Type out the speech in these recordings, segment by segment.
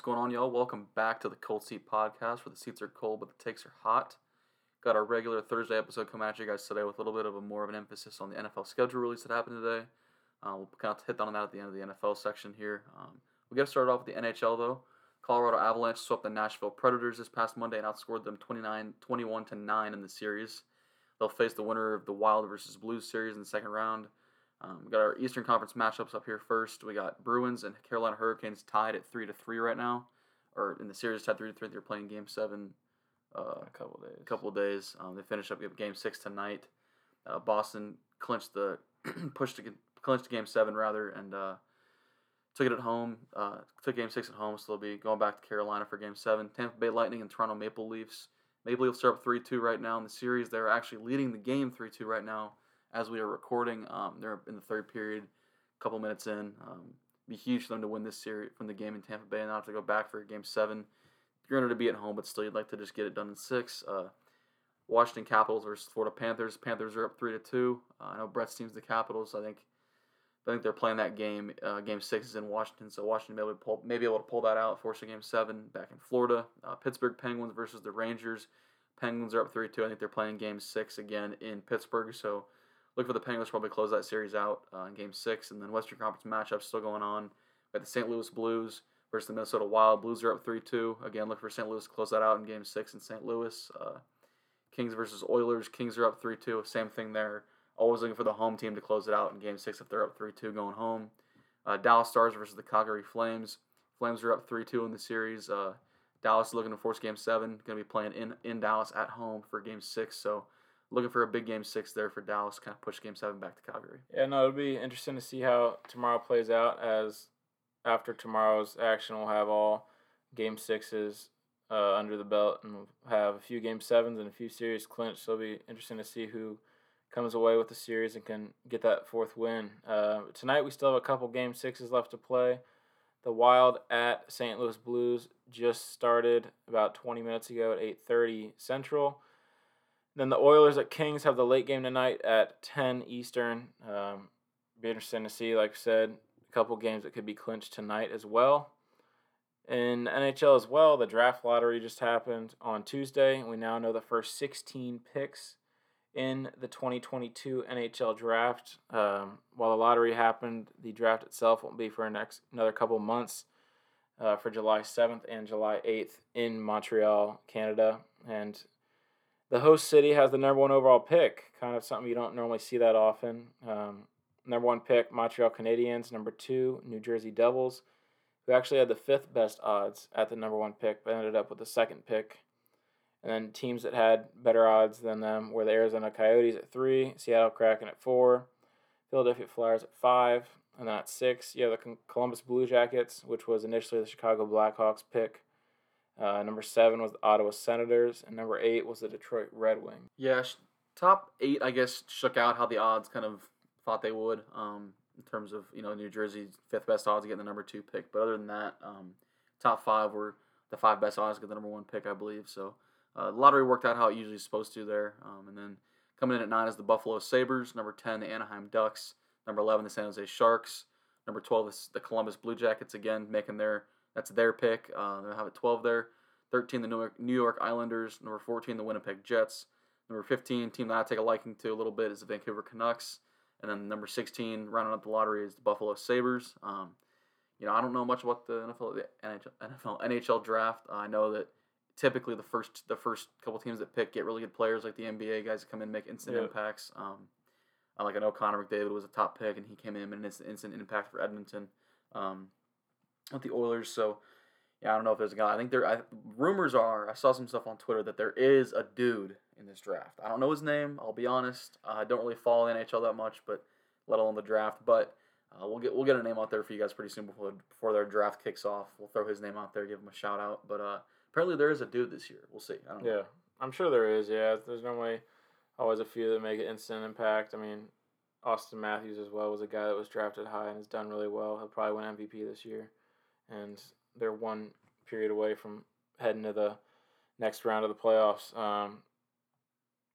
What's going on, y'all? Welcome back to the Cold Seat Podcast, where the seats are cold but the takes are hot. Got our regular Thursday episode coming at you guys today with a little bit of a more of an emphasis on the NFL schedule release that happened today. Uh, we'll kind of hit on that at the end of the NFL section here. Um, we got to start off with the NHL though. Colorado Avalanche swept the Nashville Predators this past Monday and outscored them 29, 21 to 9 in the series. They'll face the winner of the Wild versus Blues series in the second round. Um, we got our Eastern Conference matchups up here first. We got Bruins and Carolina Hurricanes tied at three to three right now, or in the series tied three to three. They're playing Game Seven. Uh, a couple days. A couple of days. Um, they finish up Game Six tonight. Uh, Boston clinched the pushed to clinched Game Seven rather, and uh, took it at home. Uh, took Game Six at home, so they'll be going back to Carolina for Game Seven. Tampa Bay Lightning and Toronto Maple Leafs. Maple Leafs are up three two right now in the series. They're actually leading the game three two right now as we are recording. Um, they're in the third period, a couple minutes in. Um, be huge for them to win this series from the game in Tampa Bay and not have to go back for game seven. You're going to be at home, but still you'd like to just get it done in six. Uh, Washington Capitals versus Florida Panthers. Panthers are up three to two. Uh, I know Brett's team's the Capitals. I think I think they're playing that game. Uh, game six is in Washington, so Washington may be able to pull, able to pull that out, force a game seven back in Florida. Uh, Pittsburgh Penguins versus the Rangers. Penguins are up three two. I think they're playing game six again in Pittsburgh, so look for the Penguins to probably close that series out uh, in Game Six, and then Western Conference matchups still going on. We got the St. Louis Blues versus the Minnesota Wild. Blues are up three two. Again, look for St. Louis to close that out in Game Six in St. Louis. Uh, Kings versus Oilers. Kings are up three two. Same thing there. Always looking for the home team to close it out in Game Six if they're up three two going home. Uh, Dallas Stars versus the Calgary Flames. Flames are up three two in the series. Uh, Dallas looking to force Game Seven. Going to be playing in in Dallas at home for Game Six. So looking for a big game six there for Dallas, kind of push game seven back to Calgary. Yeah, no, it'll be interesting to see how tomorrow plays out. As after tomorrow's action, we'll have all game sixes uh, under the belt, and we'll have a few game sevens and a few series clinched. So it'll be interesting to see who comes away with the series and can get that fourth win. Uh, tonight we still have a couple game sixes left to play. The Wild at St. Louis Blues just started about 20 minutes ago at 8:30 Central. Then the Oilers at Kings have the late game tonight at 10 Eastern. Um, be interesting to see, like I said, a couple games that could be clinched tonight as well. In NHL as well, the draft lottery just happened on Tuesday. We now know the first 16 picks in the 2022 NHL draft. Um, while the lottery happened, the draft itself won't be for next another couple months uh, for July 7th and July 8th in Montreal, Canada. And the host city has the number one overall pick, kind of something you don't normally see that often. Um, number one pick, Montreal Canadiens. Number two, New Jersey Devils, who actually had the fifth best odds at the number one pick, but ended up with the second pick. And then teams that had better odds than them were the Arizona Coyotes at three, Seattle Kraken at four, Philadelphia Flyers at five, and then at six, you have the Columbus Blue Jackets, which was initially the Chicago Blackhawks pick. Uh, number seven was the Ottawa Senators, and number eight was the Detroit Red Wings. Yeah, top eight, I guess, shook out how the odds kind of thought they would um, in terms of you know New Jersey's fifth best odds to get the number two pick. But other than that, um, top five were the five best odds to get the number one pick, I believe. So uh, lottery worked out how it usually is supposed to there. Um, and then coming in at nine is the Buffalo Sabres. Number ten, the Anaheim Ducks. Number eleven, the San Jose Sharks. Number twelve is the Columbus Blue Jackets again, making their that's their pick. Uh, they'll have it 12 there. 13, the New York, New York Islanders. Number 14, the Winnipeg Jets. Number 15, team that I take a liking to a little bit is the Vancouver Canucks. And then number 16, rounding up the lottery, is the Buffalo Sabres. Um, you know, I don't know much about the NFL, the NHL, NFL, NHL draft. Uh, I know that typically the first the first couple teams that pick get really good players, like the NBA guys that come in and make instant yeah. impacts. Um, like I know Connor McDavid was a top pick, and he came in and it's an instant, instant impact for Edmonton. Um, with the Oilers. So yeah, I don't know if there's a guy. I think there. I, rumors are I saw some stuff on Twitter that there is a dude in this draft. I don't know his name. I'll be honest. I don't really follow the NHL that much, but let alone the draft. But uh, we'll get we'll get a name out there for you guys pretty soon before before their draft kicks off. We'll throw his name out there, give him a shout out. But uh, apparently there is a dude this year. We'll see. I don't know. Yeah, I'm sure there is. Yeah, there's normally always a few that make an instant impact. I mean, Auston Matthews as well was a guy that was drafted high and has done really well. He'll probably win MVP this year and they're one period away from heading to the next round of the playoffs. Um,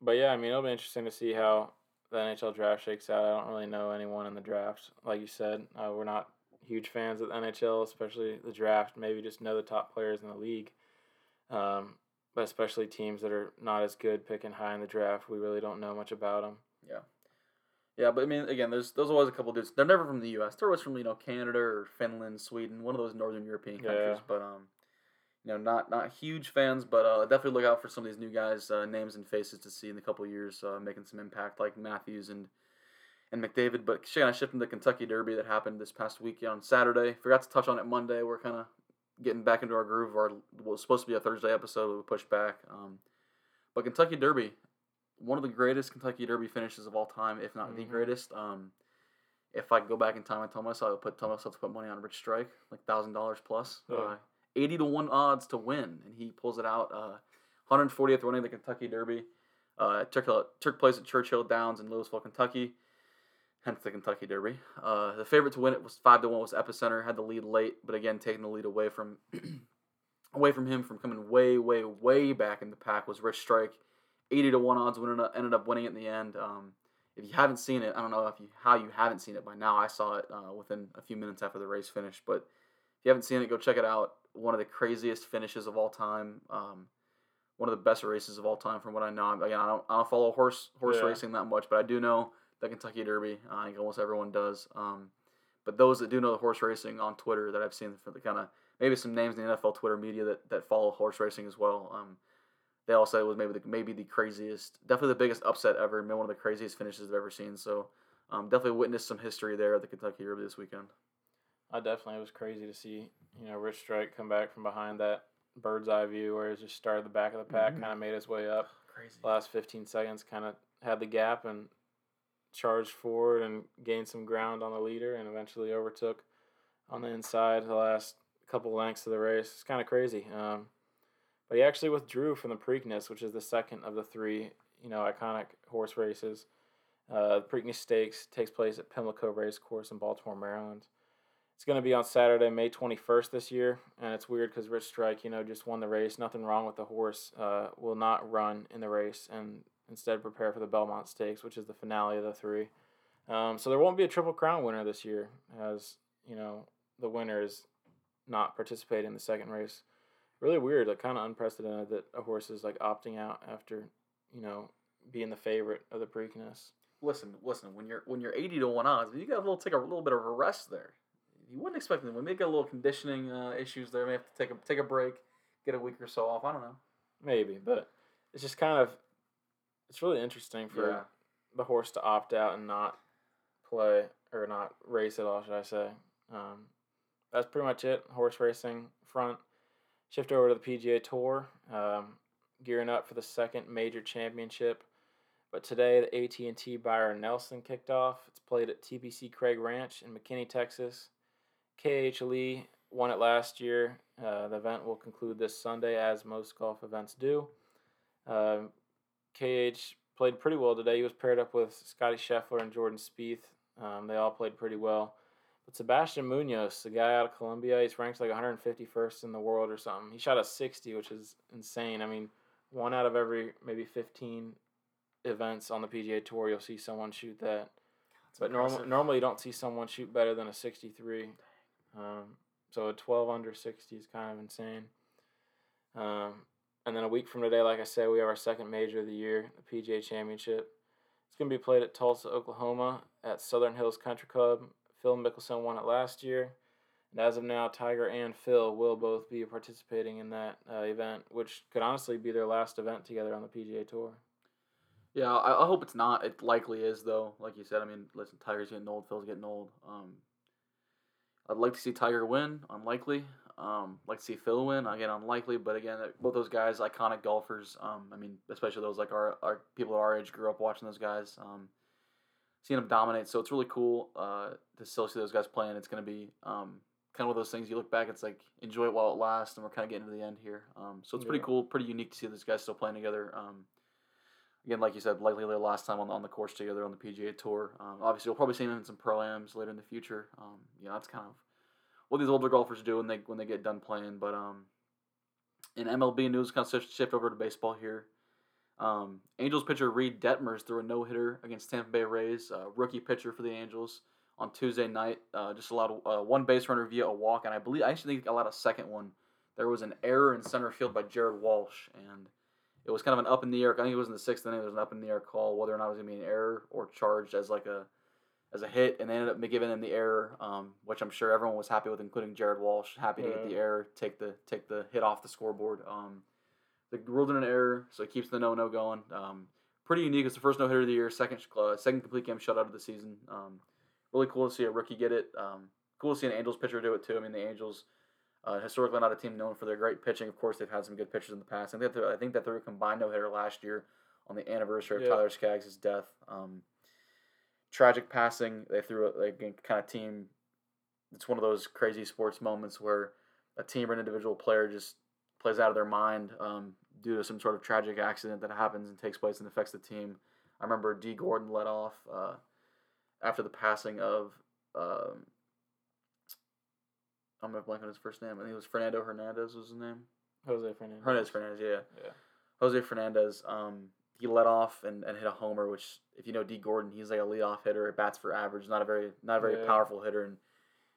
but yeah, I mean, it'll be interesting to see how the NHL draft shakes out. I don't really know anyone in the draft. Like you said, uh, we're not huge fans of the NHL, especially the draft. Maybe just know the top players in the league. Um, but especially teams that are not as good picking high in the draft, we really don't know much about them. Yeah. Yeah, but I mean, again, there's there's always a couple dudes. They're never from the U.S. They're always from you know Canada or Finland, Sweden, one of those northern European countries. Yeah. But um, you know, not not huge fans, but uh, definitely look out for some of these new guys, uh, names and faces to see in a couple years, uh, making some impact, like Matthews and and McDavid. But of shifting to the Kentucky Derby that happened this past weekend on Saturday. Forgot to touch on it Monday. We're kind of getting back into our groove. Our was supposed to be a Thursday episode, we pushed back. Um, but Kentucky Derby, one of the greatest Kentucky Derby finishes of all time, if not the Mhm. greatest. Um, if I could go back in time, I told myself I would put tell myself to put money on Rich Strike, like thousand dollars plus. Yeah. Uh, Eighty to one odds to win, and he pulls it out. Uh, 140th running the Kentucky Derby. Uh, it took took place at Churchill Downs in Louisville, Kentucky. Hence the Kentucky Derby. Uh, the favorite to win it was five to one was Epicenter. Had the lead late, but again taking the lead away from away from him from coming way way way back in the pack was Rich Strike. 80 to one odds winning ended up winning it in the end. Um, if you haven't seen it, I don't know if you how you haven't seen it by now. I saw it uh, within a few minutes after the race finished, but if you haven't seen it, go check it out. One of the craziest finishes of all time. Um, one of the best races of all time, from what I know. Again, I don't, I don't follow horse horse Yeah. racing that much, but I do know the Kentucky Derby. I think almost everyone does. Um, but those that do know the horse racing on Twitter that I've seen for the kind of maybe some names in the NFL Twitter media that, that follow horse racing as well. Um, they all said it was maybe the, maybe the craziest, definitely the biggest upset ever, and one of the craziest finishes I've ever seen. So um, definitely witnessed some history there at the Kentucky Derby this weekend. I definitely it was crazy to see you know Rich Strike come back from behind that bird's eye view where he just started the back of the pack, Mhm. kind of made his way up. Crazy. Last 15 seconds, kind of had the gap and charged forward and gained some ground on the leader, and eventually overtook on the inside the last couple lengths of the race. It's kind of crazy. Um, but he actually withdrew from the Preakness, which is the second of the three you know iconic horse races. Uh, the Preakness Stakes takes place at Pimlico Race Course in Baltimore, Maryland. It's going to be on Saturday, May 21st this year, and it's weird because Rich Strike, you know, just won the race. Nothing wrong with the horse. Uh, will not run in the race and instead prepare for the Belmont Stakes, which is the finale of the three. Um, so there won't be a Triple Crown winner this year, as you know, the winner is not participating in the second race. Really weird, like kind of unprecedented that a horse is like opting out after, you know, being the favorite of the Preakness. Listen, listen. When you're when you're eighty to one odds, you got a little take a little bit of a rest there. You wouldn't expect them. We may get a little conditioning uh, issues there. May have to take a take a break, get a week or so off. I don't know. Maybe, but it's just kind of it's really interesting for Yeah. the horse to opt out and not play or not race at all, should I say? Um, that's pretty much it. Horse racing front. Shift over to the PGA Tour, um, gearing up for the second major championship. But today, the AT and T Byron Nelson kicked off. It's played at TPC Craig Ranch in McKinney, Texas. KH Lee won it last year. Uh, the event will conclude this Sunday, as most golf events do. Um, KH played pretty well today. He was paired up with Scotty Scheffler and Jordan Spieth. Um, they all played pretty well. But Sebastian Munoz, the guy out of Colombia, he's ranked like 151st in the world or something. He shot a 60, which is insane. I mean, one out of every maybe 15 events on the PGA Tour, you'll see someone shoot that. But norm- normally, you don't see someone shoot better than a 63. Um, so a 12 under 60 is kind of insane. Um, and then a week from today, like I said, we have our second major of the year, the PGA Championship. It's going to be played at Tulsa, Oklahoma, at Southern Hills Country Club. Phil Mickelson won it last year. And as of now, Tiger and Phil will both be participating in that uh, event, which could honestly be their last event together on the PGA Tour. Yeah, I, I hope it's not. It likely is though. Like you said, I mean, listen, Tiger's getting old. Phil's getting old. Um, I'd like to see Tiger win. Unlikely. Um, like to see Phil win. Again, unlikely. But again, both those guys, iconic golfers. Um, I mean, especially those like our, our people our age grew up watching those guys. Um, seeing them dominate. So it's really cool uh, to still see those guys playing. It's gonna be um, kind of one of those things. You look back, it's like enjoy it while it lasts, and we're kind of getting to the end here. Um, so it's pretty Yeah. cool, pretty unique to see those guys still playing together. Um, again, like you said, likely their last time on, on the course together on the PGA Tour. Um, obviously, we'll probably see them in some pro ams later in the future. Um, you know, that's kind of what these older golfers do when they when they get done playing. But um, in MLB news, kind of shift over to baseball here. Um, Angels pitcher Reid Detmers threw a no hitter against Tampa Bay Rays, uh, rookie pitcher for the Angels. on Tuesday night. Uh, just allowed uh, one base runner via a walk, and I believe I actually think allowed a second one. There was an error in center field by Jared Walsh, and it was kind of an up in the air. I think it was in the sixth inning. There was an up in the air call whether or not it was gonna be an error or charged as like a as a hit, and they ended up giving him the error, um, which I'm sure everyone was happy with, including Jared Walsh. Happy to get the error, take the take the hit off the scoreboard. Um, they ruled in an error, so it keeps the no no going. Um, pretty unique. It's the first no hitter of the year, second uh, second complete game shutout of the season. Um, really cool to see a rookie get it. Um, cool to see an Angels pitcher do it too. I mean, the Angels. Uh, historically, not a team known for their great pitching. Of course, they've had some good pitchers in the past. I think that I think that threw a combined no hitter last year on the anniversary of Yeah. Tyler Skaggs' death. Um, tragic passing. They threw a like, kind of team. It's one of those crazy sports moments where a team or an individual player just plays out of their mind um, due to some sort of tragic accident that happens and takes place and affects the team. I remember Dee Gordon let off uh, after the passing of. Um, I'm gonna blank on his first name. I think it was Fernando Hernandez was his name. Jose Fernandez. Hernandez Fernandez, yeah. Yeah. Jose Fernandez, um, he let off and, and hit a homer, which if you know Dee Gordon, he's like a leadoff hitter, bats for average, not a very not a very Yeah. powerful hitter, and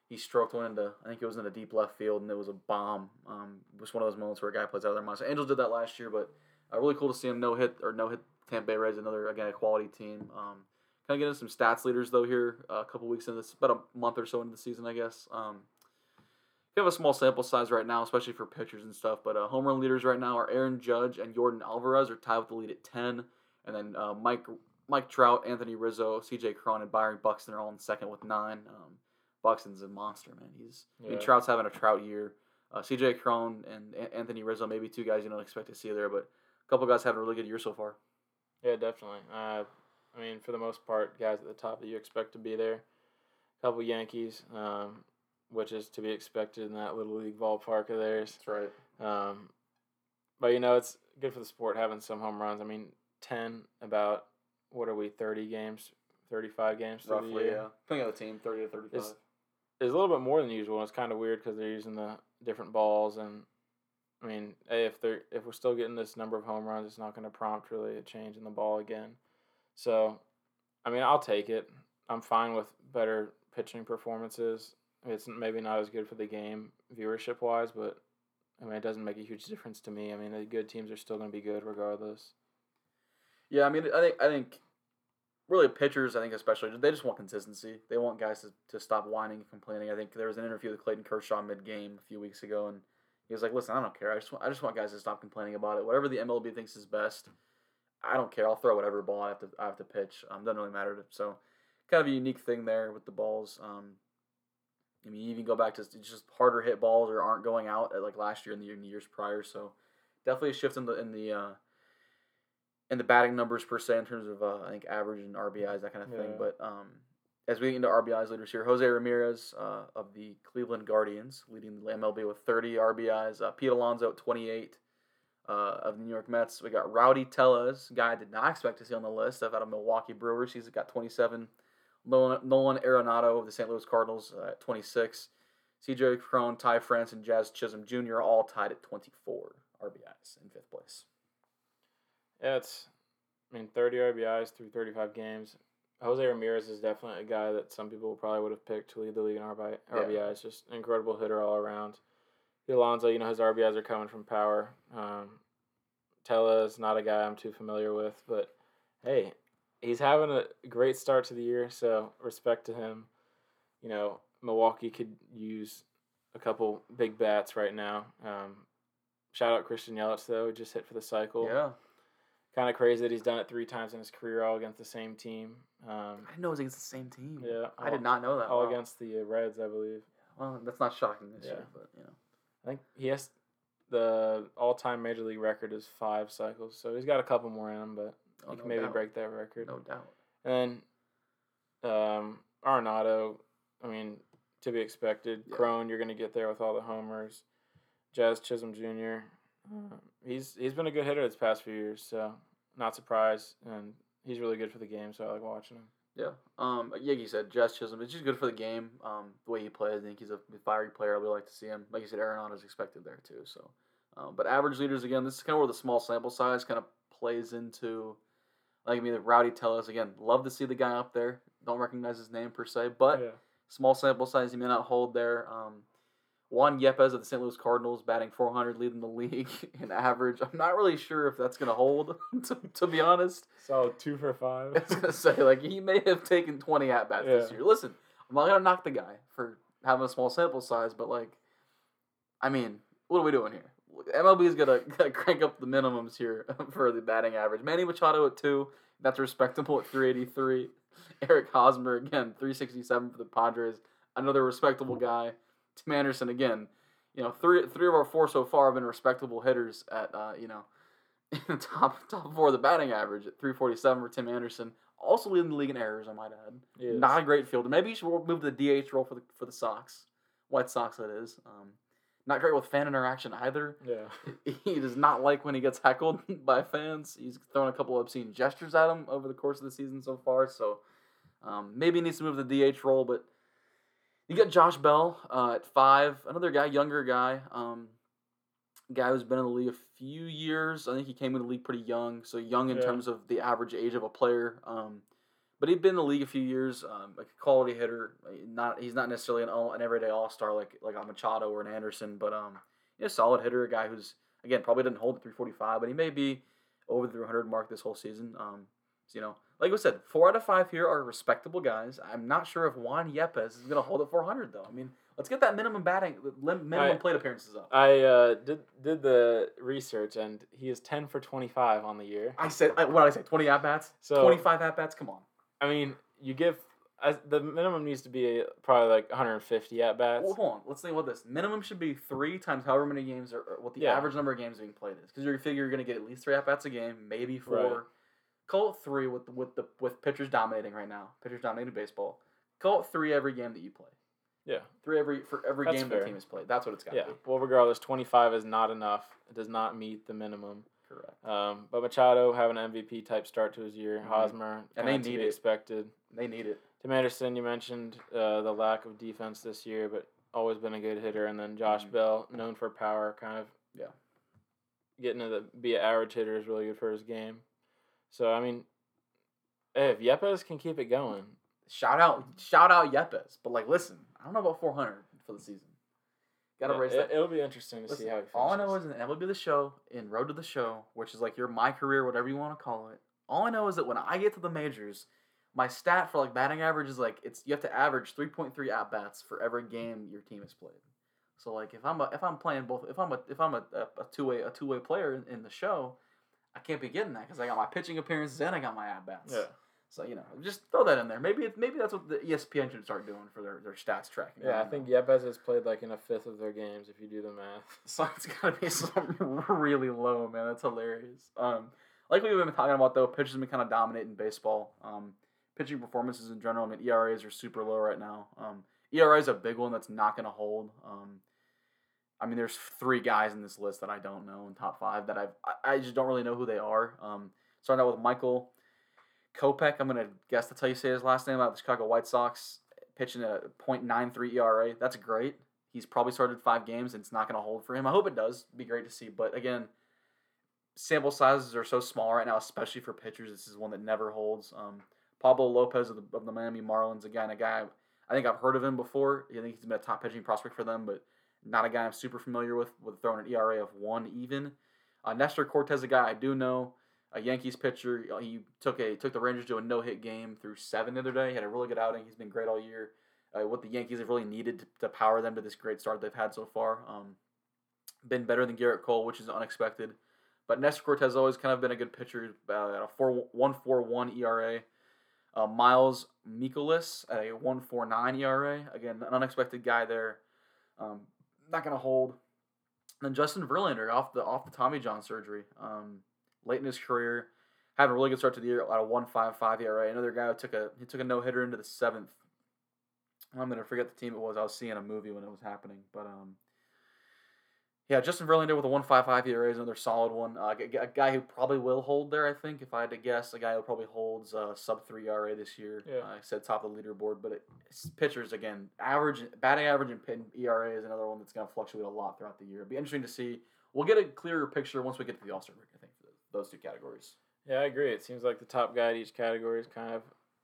he stroked one into I think it was in a deep left field, and it was a bomb. Um, it was one of those moments where a guy plays out of their mind. So Angels did that last year, but uh, really cool to see him no hit or no hit Tampa Bay Rays, another again a quality team. Um, kind of getting some stats leaders though here uh, a couple weeks into this, about a month or so into the season, I guess. Um, we have a small sample size right now, especially for pitchers and stuff. But uh, home run leaders right now are Aaron Judge and Yordan Alvarez are tied with the lead at ten, and then uh, Mike Mike Trout, Anthony Rizzo, C.J. Cron, and Byron Buxton are all in second with nine. Um, Buxton's a monster, man. He's I mean, Trout's having a Trout year. Uh, C.J. Cron and A- Anthony Rizzo, maybe two guys you don't expect to see there, but a couple guys having a really good year so far. Yeah, definitely. Uh, I mean, for the most part, guys at the top that you expect to be there. A couple Yankees, um, which is to be expected in that little league ballpark of theirs. That's right. Um, but you know, it's good for the sport having some home runs. I mean, ten about what are we thirty games, thirty five games through the Roughly, year? yeah. Depending on the team, thirty to thirty-five. It's- It's a little bit more than usual. It's kind of weird because they're using the different balls, and I mean, hey, if they're if we're still getting this number of home runs, it's not going to prompt really a change in the ball again. So, I mean, I'll take it. I'm fine with better pitching performances. It's maybe not as good for the game viewership wise, but I mean, it doesn't make a huge difference to me. I mean, the good teams are still going to be good regardless. Yeah, I mean, I think I think really pitchers, I think especially they just want consistency. They want guys to, to stop whining and complaining. I think there was an interview with Clayton Kershaw mid game a few weeks ago, and he was like, "Listen, I don't care. I just want, I just want guys to stop complaining about it. Whatever the MLB thinks is best, I don't care. I'll throw whatever ball I have to I have to pitch. Um, doesn't really matter. So, kind of a unique thing there with the balls. Um, I mean, you even go back to just harder hit balls or aren't going out at like last year and the, in the years prior. So, definitely a shift in the in the uh, in the batting numbers per se in terms of uh, I think average and RBIs that kind of thing. Yeah. But um, as we get into RBIs leaders here, Jose Ramirez uh, of the Cleveland Guardians leading the MLB with 30 RBIs. Uh, Pete Alonso at 28 uh, of the New York Mets. We got Rowdy Tellez, guy I did not expect to see on the list. I've out of Milwaukee Brewers. He's got 27. Nolan, Nolan Arenado of the St. Louis Cardinals uh, at 26. CJ Cron, Ty France, and Jazz Chisholm Jr. all tied at 24 RBIs in fifth place. Yeah, it's, I mean, 30 RBIs through 35 games. Jose Ramirez is definitely a guy that some people probably would have picked to lead the league in RBI, Yeah. RBIs. Just an incredible hitter all around. The Alonso, you know, his RBIs are coming from power. Um, Tellez is not a guy I'm too familiar with, but hey, he's having a great start to the year, so respect to him. You know, Milwaukee could use a couple big bats right now. Um, shout out Christian Yelich, though, just hit for the cycle Yeah. Kind of crazy that he's done it three times in his career, all against the same team. Um, I didn't know it was against the same team. yeah, I did not know that. all Wow. against the uh, Reds, I believe. Well, that's not shocking this Yeah. year, but you know. I think he has the all-time major league record is five cycles, so he's got a couple more in him, but Oh, he no can maybe doubt. break that record. No doubt. And then um, Arenado, I mean, to be expected. Yeah. Cron, you're going to get there with all the homers. Jazz Chisholm Jr. He's he's been a good hitter this past few years, so not surprised. And he's really good for the game, so I like watching him. Yeah. Um. Yeah, you said Jazz Chisholm. It's just good for the game. Um. The way he plays, I think he's a fiery player. I would like to see him. Like you said, Aaron is expected there too. So, um, but average leaders again. This is kind of where the small sample size kind of plays into. Like I mean, the Rowdy Tellez again. Love to see the guy up there. don't recognize his name per se, but yeah. small sample size, he may not hold there. Um, Juan Yepez of the St. Louis Cardinals batting 400, leading the league in average. I'm not really sure if that's gonna hold, to, to be honest. So two for five. I was gonna say like he may have taken 20 at bats this year. Listen, I'm not gonna knock the guy for having a small sample size, but like, I mean, what are we doing here? MLB is gonna, gonna crank up the minimums here for the batting average. Manny Machado at two, that's respectable at 383. Eric Hosmer again 367 for the Padres, another respectable guy. Tim Anderson again, you know three three of our four so far have been respectable hitters at uh, you know in the top top four of the batting average at 347 for Tim Anderson. Also leading the league in errors, I might add. He is. Not a great fielder. Maybe you should move to the DH role for the for the Sox, White Sox that is. Um, not great with fan interaction either. Yeah. He does not like when he gets heckled by fans. He's thrown a couple of obscene gestures at him over the course of the season so far. So um, maybe he needs to move to the DH role. But you got Josh Bell uh, at five, another guy, younger guy, um, guy who's been in the league a few years. I think he came in the league pretty young, so young in Yeah. terms of the average age of a player. Um, but he'd been in the league a few years, um, like a quality hitter. Not he's not necessarily an all, an everyday all star like like a Machado or an Anderson, but um, you know, solid hitter, a guy who's again probably didn't hold the 345, but he may be over the 300 mark this whole season. Um, so, you know, like I said, four out of five here are respectable guys. I'm not sure if Juan Yepez is going to hold at 400 though. I mean, let's get that minimum batting, minimum I- plate appearances up. I uh, did did the research and he is ten for twenty five on the year. I said, what did I say? 20 at bats, So- 25 at bats. Come on. I mean, you give I, the minimum needs to be probably like 150 at bats. Well, hold on. Let's think about this. Minimum should be three times however many games or, or what the Yeah. average number of games being played is. Because you figure you're going to get at least three at bats a game, maybe four. Right. Call it three with with the with pitchers dominating right now. Pitchers dominating baseball. Call it three every game that you play. Yeah. Three every for every That's game fair. the team has played. That's what it's got to Yeah. be. Well, regardless, 25 is not enough. It does not meet the minimum. Correct. Um, but Machado having an MVP type start to his year. Mhm. Hosmer, And they need it. expected. They need it. Tim Anderson, you mentioned uh, the lack of defense this year, but always been a good hitter. And then Josh Mhm. Bell, known for power, kind of Yeah. getting to the, be an average hitter is really good for his game. So I mean, if Yepez can keep it going, Shout out, shout out Yepez. But like, listen, I don't know about 400 for the season. Got to yeah, raise it, that. It'll be interesting to Listen, see how he finishes. all I know is in MLB The Show, in Road to the Show, which is like your my career, whatever you want to call it. All I know is that when I get to the majors, my stat for like batting average is like it's you have to average three point three at bats for every game your team has played. So like if I'm a, if I'm playing both if I'm a if I'm a, a, a two way a two way player in, in the show, I can't be getting that because I got my pitching appearances and I got my at bats. yeah. So you know, just throw that in there. Maybe it, maybe that's what the ESPN should start doing for their, their stats tracking. Yeah, I know. think Yepez has played like in a fifth of their games if you do the math. So it's gotta be something really low, man. That's hilarious. Um, like we've been talking about though, pitchers have been kind of dominating baseball. Um, pitching performances in general. I mean, ERAs are super low right now. Um, ERA is a big one that's not gonna hold. Um, I mean, there's three guys in this list that I don't know in top five that I've I, just don't really know who they are. Um, starting out with Michael Kopech. I'm gonna guess that's how you say his last name out of the Chicago White Sox, pitching a .93 ERA. That's great. He's probably started five games and it's not going to hold for him. I hope it does. Be great to see. But again, sample sizes are so small right now, especially for pitchers. This is one that never holds. Um, Pablo Lopez of the, of the Miami Marlins, again, a guy I think I've heard of him before. I think he's been a top pitching prospect for them, but not a guy I'm super familiar with, with throwing an ERA of one even. Uh, Nestor Cortes, a guy I do know, a Yankees pitcher. Uh, He took a took the Rangers to a no hit game through seven the other day. He had a really good outing. He's been great all year. Uh, what the Yankees have really needed to, to power them to this great start they've had so far. Um, been better than Gerrit Cole, which is unexpected. But Nestor Cortes has always kind of been a good pitcher uh, at a 4 141 ERA. Uh, Miles Mikolas at a 149 ERA. Again, an unexpected guy there. Um, not to hold. And then Justin Verlander off the off the Tommy John surgery. Um, late in his career, having a really good start to the year at a 1.55 ERA. Another guy who took a he took a no hitter into the seventh. I'm gonna forget the team it was. I was seeing a movie when it was happening, but um, yeah, Justin Verlander with a 1.55 ERA is another solid one. Uh, a, guy who probably will hold there. I think if I had to guess, a guy who probably holds uh, sub three ERA this year. Yeah. Uh, I said top of the leaderboard, but it, pitchers again. Average batting average and pin ERA is another one that's gonna fluctuate a lot throughout the year. It'd be interesting to see. We'll get a clearer picture once we get to the All Star break. I think for those two categories. Yeah, I agree. It seems like the top guy at each category is kind of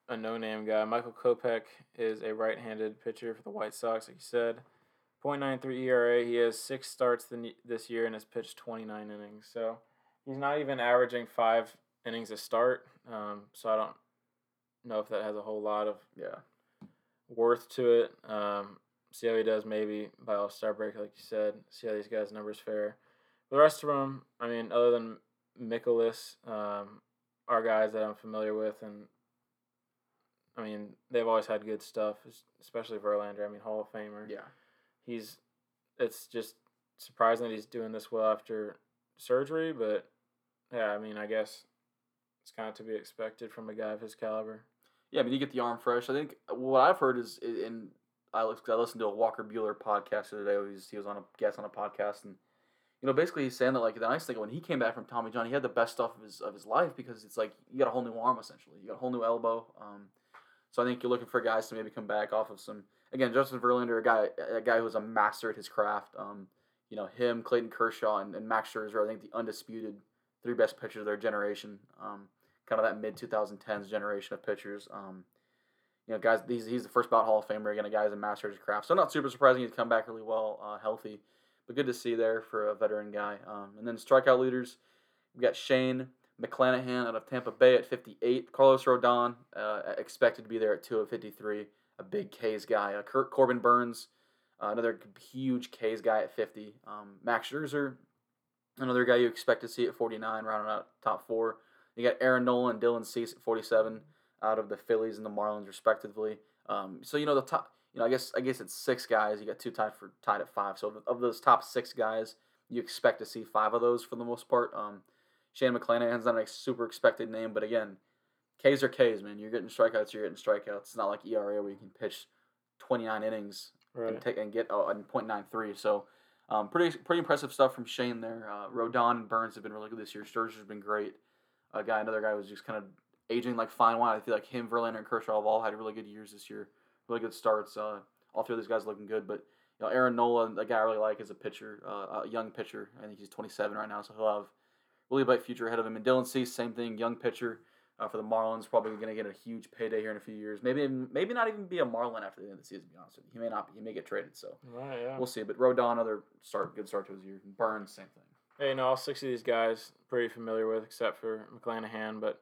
a no-name guy. Michael Kopech is a right-handed pitcher for the White Sox, like you said. 0.93 ERA. He has six starts this year and has pitched 29 innings. So he's not even averaging five innings a start. Um, so I don't know if that has a whole lot of yeah worth to it. Um, see how he does maybe by All Star break, like you said. See how these guys' numbers fare. The rest of them, I mean, other than Mikolas, um, are guys that I'm familiar with, and I mean, they've always had good stuff, especially Verlander. I mean, Hall of Famer. Yeah. He's, it's just surprising that he's doing this well after surgery, but yeah, I mean, I guess it's kind of to be expected from a guy of his caliber. Yeah, I mean, you get the arm fresh. I think what I've heard is, in I, I listened to a Walker Buehler podcast the other day. He was, he was on a guest on a podcast, and you know, basically he's saying that like the nice thing when he came back from Tommy John, he had the best stuff of his of his life because it's like you got a whole new arm essentially, you got a whole new elbow. Um, so I think you're looking for guys to maybe come back off of some again Justin Verlander, a guy a guy who was a master at his craft. Um, you know him, Clayton Kershaw, and, and Max Scherzer. I think the undisputed three best pitchers of their generation. Um, kind of that mid 2010s generation of pitchers. Um, you know, guys, he's, he's the first bout Hall of Famer again. A guy who's a master of his craft. So not super surprising he's come back really well, uh, healthy but good to see there for a veteran guy. Um, and then strikeout leaders, we got Shane McClanahan out of Tampa Bay at 58. Carlos Rodon uh, expected to be there at 2 at 53. A big K's guy. Uh, Kurt Corbin Burnes, uh, another huge K's guy at 50. Um, Max Scherzer, another guy you expect to see at 49, rounding out top four. You got Aaron Nola and Dylan Cease at 47 out of the Phillies and the Marlins, respectively. Um, so you know the top you know, I guess I guess it's six guys. You got two tied for tied at five. So of those top six guys, you expect to see five of those for the most part. Um, Shane McClanahan's not a super expected name, but again, K's are K's, man. You're getting strikeouts. You're getting strikeouts. It's not like ERA where you can pitch 29 innings right. and take and get a .93. So. Um, pretty pretty impressive stuff from Shane there. Uh, Rodon and Burnes have been really good this year. Scherzer's been great. A guy, another guy was just kind of aging like fine wine. I feel like him, Verlander, and Kershaw have all had really good years this year really good starts. Uh, all three of these guys looking good, but you know, Aaron Nola, a guy I really like as a pitcher, uh, a young pitcher. I think he's 27 right now, so he'll have really bright future ahead of him. And Dylan Cease, same thing, young pitcher uh, for the Marlins, probably going to get a huge payday here in a few years. Maybe maybe not even be a Marlin after the end of the season. To be honest with you, he may not. Be, he may get traded. So right, yeah. we'll see. But Rodon, another start, good start to his year. Burnes, same thing. Hey, no, all six of these guys pretty familiar with, except for McClanahan. But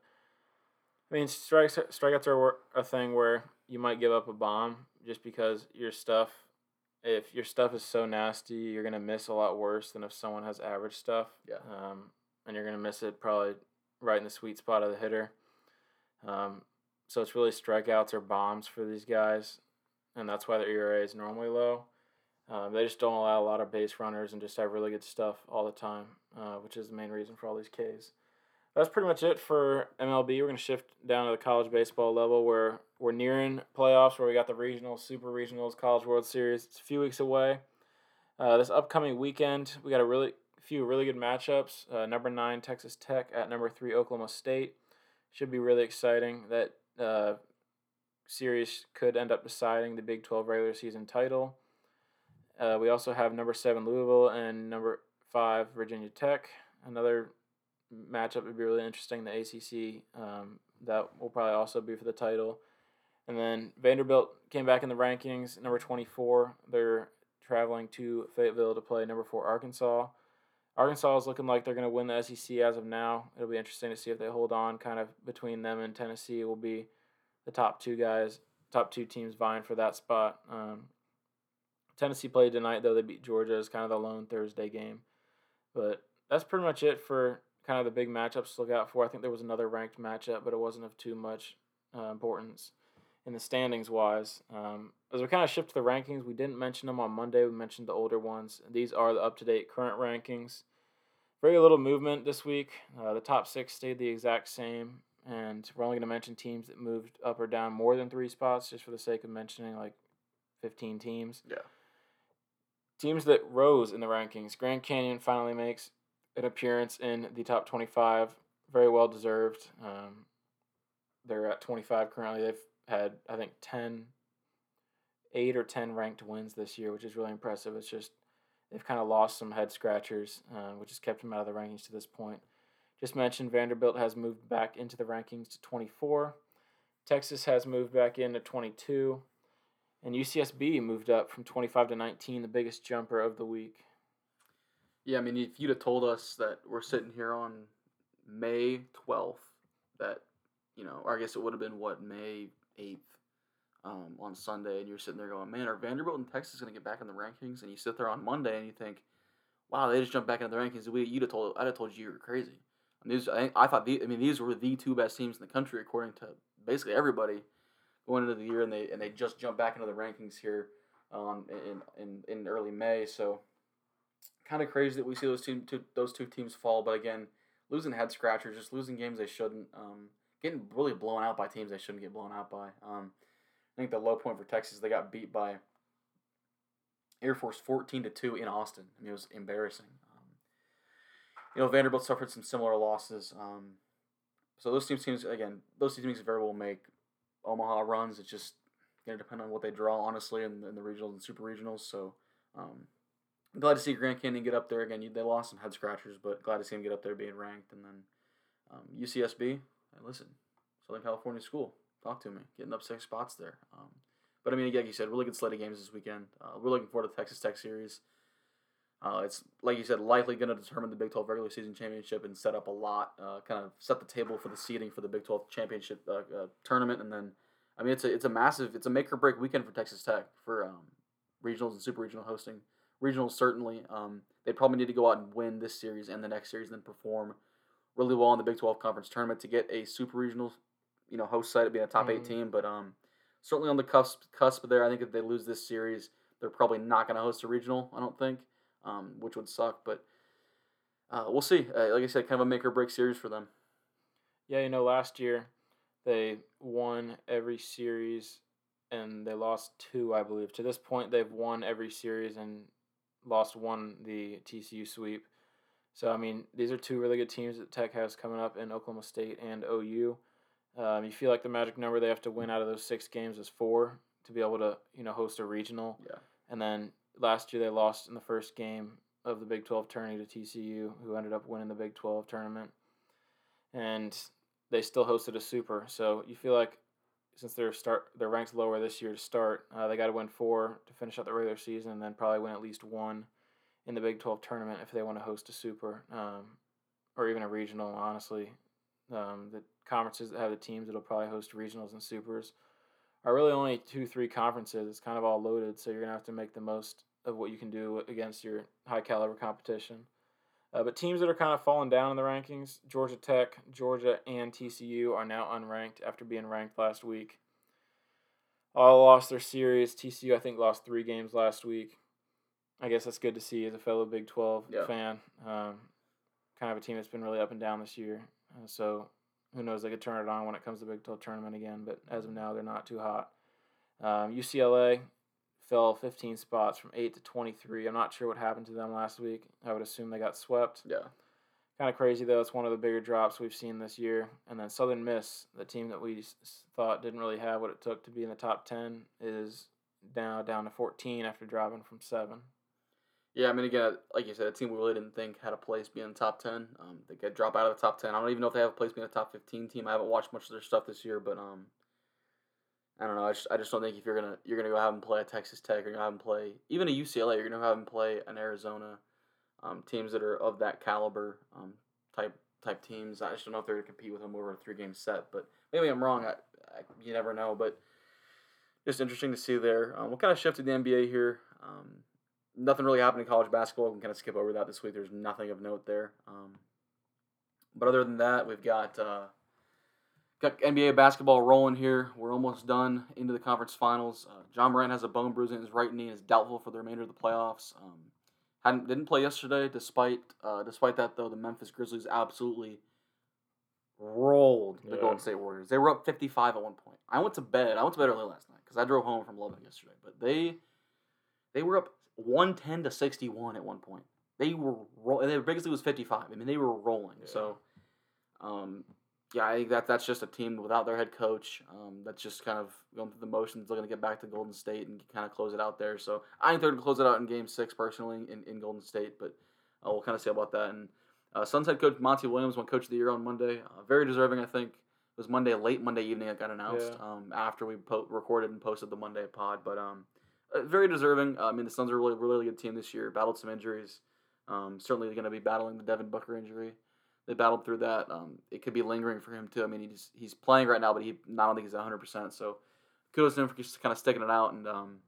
I mean, strikes strikeouts are a thing where you might give up a bomb just because your stuff if your stuff is so nasty, you're gonna miss a lot worse than if someone has average stuff. Yeah. Um, and you're gonna miss it probably right in the sweet spot of the hitter. Um, so it's really strikeouts or bombs for these guys, and that's why their ERA is normally low. Um, they just don't allow a lot of base runners and just have really good stuff all the time, uh, which is the main reason for all these Ks that's pretty much it for MLB. We're going to shift down to the college baseball level where we're nearing playoffs, where we got the regionals, super regionals, College World Series. It's a few weeks away. Uh, this upcoming weekend, we got a really few really good matchups. Uh, number nine Texas Tech at number three Oklahoma State should be really exciting. That uh, series could end up deciding the Big Twelve regular season title. Uh, we also have number seven Louisville and number five Virginia Tech. Another matchup would be really interesting. The ACC um, that will probably also be for the title. And then Vanderbilt came back in the rankings, number 24. They're traveling to Fayetteville to play number four Arkansas. Arkansas is looking like they're going to win the SEC as of now. It'll be interesting to see if they hold on. Kind of between them and Tennessee will be the top two guys, top two teams vying for that spot. Um, Tennessee played tonight though. They beat Georgia. It's kind of the lone Thursday game, but that's pretty much it for kind of the big matchups to look out for. I think there was another ranked matchup, but it wasn't of too much uh, importance in the standings wise. Um, as we kind of shift to the rankings, we didn't mention them on Monday. We mentioned the older ones. These are the up to date current rankings. Very little movement this week. Uh, the top six stayed the exact same, and we're only going to mention teams that moved up or down more than three spots, just for the sake of mentioning like 15 teams. Yeah. Teams that rose in the rankings. Grand Canyon finally makes an appearance in the top 25. Very well deserved. Um, they're at 25 currently. They've had, I think, 10, 8 or 10 ranked wins this year, which is really impressive. It's just they've kind of lost some head scratchers, uh, which has kept them out of the rankings to this point. Just mentioned Vanderbilt has moved back into the rankings to 24. Texas has moved back into 22, and UCSB moved up from 25 to 19, the biggest jumper of the week. Yeah, I mean, if you'd have told us that we're sitting here on May 12th, that, you know, or I guess it would have been what, May 8th um, on Sunday, and you're sitting there going, man, are Vanderbilt and Texas going to get back in the rankings? And you sit there on Monday and you think, wow, they just jumped back into the rankings. We, you'd have told, I'd have told you you were crazy. And these, I, I thought, the, I mean, these were the two best teams in the country according to basically everybody going into the year, and they and they just jumped back into the rankings here um, in, in in early May. So kind of crazy that we see those two, two those two teams fall. But again, losing head scratchers, just losing games they shouldn't, um, getting really blown out by teams they shouldn't get blown out by. Um, I think the low point for Texas, they got beat by Air Force fourteen to two in Austin. I mean, it was embarrassing. Um, you know, Vanderbilt suffered some similar losses. Um, so those teams, teams again, those teams very well make Omaha runs. It's just going to depend on what they draw, honestly, in, in the regionals and super regionals. So um, I'm glad to see Grand Canyon get up there again. They lost some head scratchers, but glad to see them get up there being ranked. And then um, UCSB, hey, listen, Southern California school, talk to me, getting up six spots there. Um, but I mean, like you said, really good slate of games this weekend. Uh, we're looking forward to the Texas Tech series. Uh, it's like you said, likely going to determine the Big 12 regular season championship and set up a lot, uh, kind of set the table for the seeding for the Big 12 championship uh, uh, tournament. And then, I mean, it's a it's a massive, it's a make or break weekend for Texas Tech for um, regionals and super regional hosting. Regionals certainly, um, they probably need to go out and win this series and the next series, and then perform really well in the Big 12 conference tournament to get a super regional, you know, host site to be a top mm-hmm. eight team. But um, certainly on the cusp cusp there, I think if they lose this series, they're probably not going to host a regional. I don't think um, which would suck. But uh, we'll see. Uh, like I said, kind of a make or break series for them. Yeah, you know, last year they won every series and they lost two, I believe. To this point, they've won every series and lost one the TCU sweep. So I mean, these are two really good teams that Tech has coming up in Oklahoma State and OU. Um, you feel like the magic number they have to win out of those six games is four to be able to you know host a regional. Yeah. And then last year they lost in the first game of the Big 12 tourney to TCU, who ended up winning the Big 12 tournament. And they still hosted a super. So you feel like since they're start they're ranked lower this year to start, uh, they got to win four to finish out the regular season, and then probably win at least one in the Big 12 tournament if they want to host a super um, or even a regional. Honestly, um, the conferences that have the teams that'll probably host regionals and supers are really only two, three conferences. It's kind of all loaded, so you're gonna have to make the most of what you can do against your high caliber competition. Uh, but teams that are kind of falling down in the rankings, Georgia Tech, Georgia, and TCU are now unranked after being ranked last week. All lost their series. TCU, I think, lost three games last week. I guess that's good to see as a fellow Big 12 yeah. fan. Um, kind of a team that's been really up and down this year. Uh, so who knows? They could turn it on when it comes to Big 12 tournament again, but as of now, they're not too hot. Um, UCLA fell 15 spots from 8 to 23. I'm not sure what happened to them last week. I would assume they got swept. Yeah. Kind of crazy, though. It's one of the bigger drops we've seen this year. And then Southern Miss, the team that we thought didn't really have what it took to be in the top 10, is now down to 14 after dropping from 7. Yeah, I mean, again, like you said, a team we really didn't think had a place being in the top 10. Um, they could drop out of the top 10. I don't even know if they have a place being a top 15 team. I haven't watched much of their stuff this year, but um, I don't know. I just, I just don't think if you're gonna you're gonna go have them play at Texas Tech, you're gonna have them play even a UCLA, you're gonna have them play an Arizona, um, teams that are of that caliber, um, type type teams. I just don't know if they're gonna compete with them over a three game set, but maybe I'm wrong. I, I you never know, but just interesting to see there. Um, we'll kind of shift to the NBA here. Um, nothing really happened in college basketball. We can kind of skip over that this week. There's nothing of note there. Um, but other than that, we've got uh, got NBA basketball rolling here. We're almost done into the conference finals. Uh, Ja Morant has a bone bruise in his right knee and is doubtful for the remainder of the playoffs. Um, hadn't didn't play yesterday. Despite uh, despite that though, the Memphis Grizzlies absolutely rolled the yeah. Golden State Warriors. They were up 55 at one point. I went to bed. I went to bed early last night because I drove home from Lubbock yesterday. But they they were up 110 to 61 at one point. They were ro- their biggest lead was 55. I mean, they were rolling. Yeah. So, um, yeah, I think that that's just a team without their head coach. Um, that's just kind of going through the motions, looking to get back to Golden State and kind of close it out there. So I think they're going to close it out in Game Six personally in, in Golden State, but uh, we'll kind of see about that. And uh, Suns head coach Monty Williams won Coach of the Year on Monday. Uh, very deserving, I think. It was Monday, late Monday evening. It got announced Yeah. um, after we po- recorded and posted the Monday pod. But um, uh, very deserving. I mean, the Suns are really, really good team this year. Battled some injuries. Um, certainly going to be battling the Devin Booker injury. They battled through that. Um, it could be lingering for him too. I mean, he's he's playing right now, but he I don't think he's hundred percent. So kudos to him for just kind of sticking it out and um,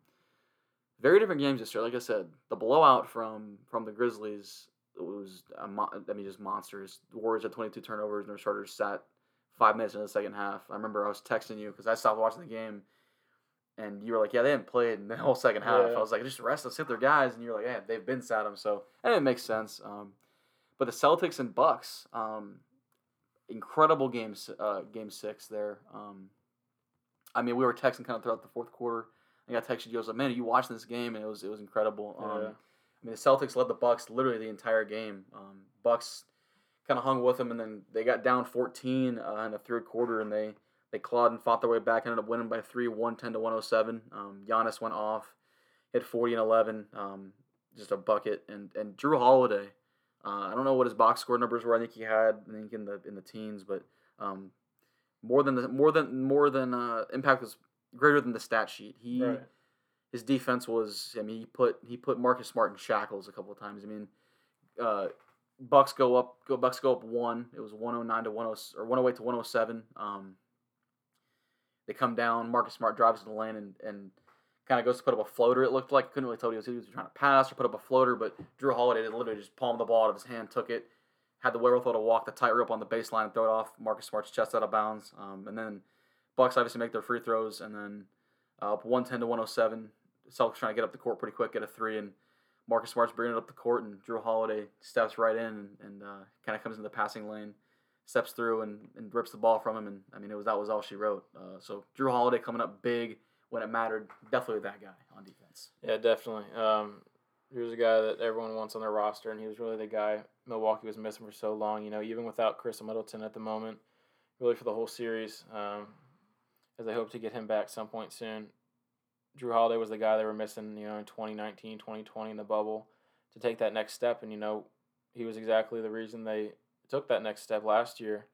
very different games this year. Like I said, the blowout from from the Grizzlies was mo- I mean just monsters. The Warriors had twenty two turnovers and their starters sat five minutes in the second half. I remember I was texting you because I stopped watching the game. And you were like, yeah, they didn't played in the whole second half. Yeah. I was like, just rest, let's hit their guys. And you're like, yeah, they've been sat them. So, and it makes sense. Um, but the Celtics and Bucks, um, incredible games, uh, game six there. Um, I mean, we were texting kind of throughout the fourth quarter. I got texted you. I was like, man, are you watching this game? And it was it was incredible. Um, Yeah. I mean, the Celtics led the Bucks literally the entire game. Um, Bucks kind of hung with them, and then they got down 14 uh, in the third quarter, and they they clawed and fought their way back. Ended up winning by three, 110 to 107. Um, Giannis went off, hit 40 and 11, um, just a bucket. And and Jrue Holiday, uh, I don't know what his box score numbers were. I think he had I think in the in the teens, but um, more than the more than more than uh, impact was greater than the stat sheet. He Right. his defense was I mean he put he put Marcus Smart in shackles a couple of times. I mean, uh, Bucks go up go Bucks go up one. It was one hundred nine to one hundred or one hundred eight to one hundred seven. Um, they come down. Marcus Smart drives to the lane and and kind of goes to put up a floater. It looked like couldn't really tell what he was, trying to pass or put up a floater, but Jrue Holiday literally just palmed the ball out of his hand, took it, had the wherewithal to walk the tightrope on the baseline and throw it off Marcus Smart's chest out of bounds. Um, and then Bucks obviously make their free throws, and then uh, up 110 to 107. Celtics trying to get up the court pretty quick, get a three, and Marcus Smart's bringing it up the court, and Jrue Holiday steps right in and, uh, kind of comes in the passing lane, steps through and, and rips the ball from him, and I mean it was that was all she wrote. Uh, so Jrue Holiday coming up big when it mattered, definitely that guy on defense. Yeah, definitely. Um, he was a guy that everyone wants on their roster, and he was really the guy Milwaukee was missing for so long. You know, even without Khris Middleton at the moment, really for the whole series, um, as they hope to get him back some point soon. Jrue Holiday was the guy they were missing, you know, in 2019, 2020 in the bubble to take that next step. And, you know, he was exactly the reason they took that next step last year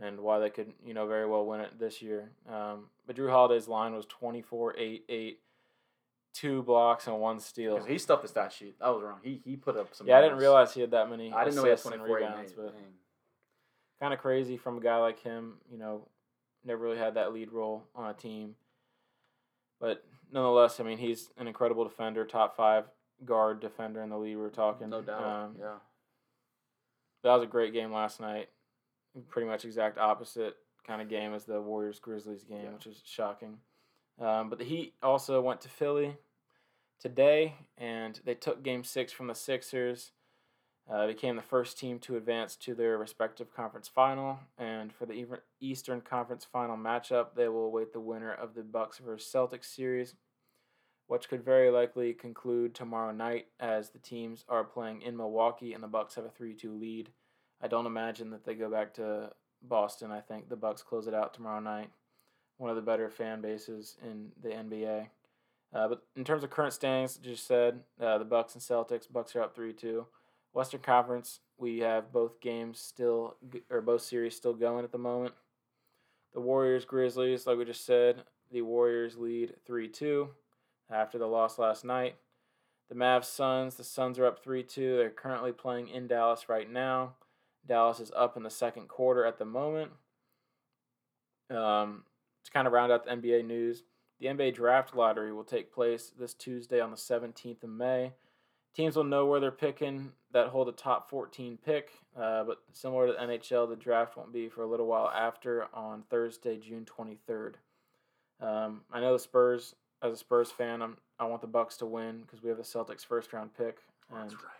and why they could, you know, very well win it this year. Um, but Jrue Holiday's line was 24 8 8, two blocks and one steal. he stuffed the stat sheet. I was wrong. He he put up some. Yeah, I didn't realize he had that many I didn't know he had assists and 24 rebounds, rebounds, but kind of crazy from a guy like him. You know, never really had that lead role on a team. But nonetheless, I mean, he's an incredible defender, top five guard defender in the league. We are talking. no doubt. Um, yeah. That was a great game last night. Pretty much exact opposite kind of game as the Warriors Grizzlies game, Yeah. which is shocking. Um, but the Heat also went to Philly today, and they took Game Six from the Sixers. Uh, became the first team to advance to their respective conference final, and for the Eastern Conference final matchup, they will await the winner of the Bucks versus Celtics series, which could very likely conclude tomorrow night as the teams are playing in Milwaukee and the Bucks have a 3-2 lead. I don't imagine that they go back to Boston. I think the Bucks close it out tomorrow night. One of the better fan bases in the NBA. Uh, but in terms of current standings, just said uh, the Bucks and Celtics. Bucks are up three two. Western Conference, we have both games still or both series still going at the moment. The Warriors Grizzlies, like we just said, the Warriors lead three two after the loss last night. The Mavs Suns, the Suns are up three two. They're currently playing in Dallas right now. Dallas is up in the second quarter at the moment. Um, to kind of round out the NBA news, the NBA draft lottery will take place this Tuesday on the 17th of May. Teams will know where they're picking that hold a top 14 pick, uh, but similar to the NHL, the draft won't be for a little while after on Thursday, June 23rd. Um, I know the Spurs, as a Spurs fan, I'm, I want the Bucks to win because we have the Celtics first round pick. And That's right.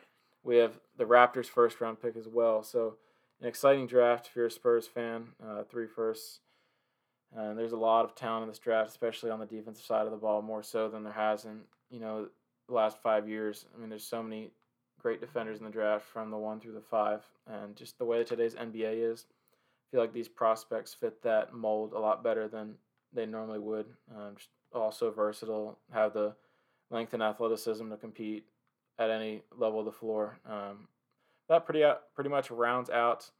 we have the Raptors first round pick as well. So, an exciting draft if you're a Spurs fan. Uh, three firsts. And there's a lot of talent in this draft, especially on the defensive side of the ball, more so than there has in you know the last five years. I mean, there's so many great defenders in the draft from the one through the five, and just the way that today's NBA is, I feel like these prospects fit that mold a lot better than they normally would. Um, just also versatile, have the length and athleticism to compete at any level of the floor. Um, that pretty pretty much rounds out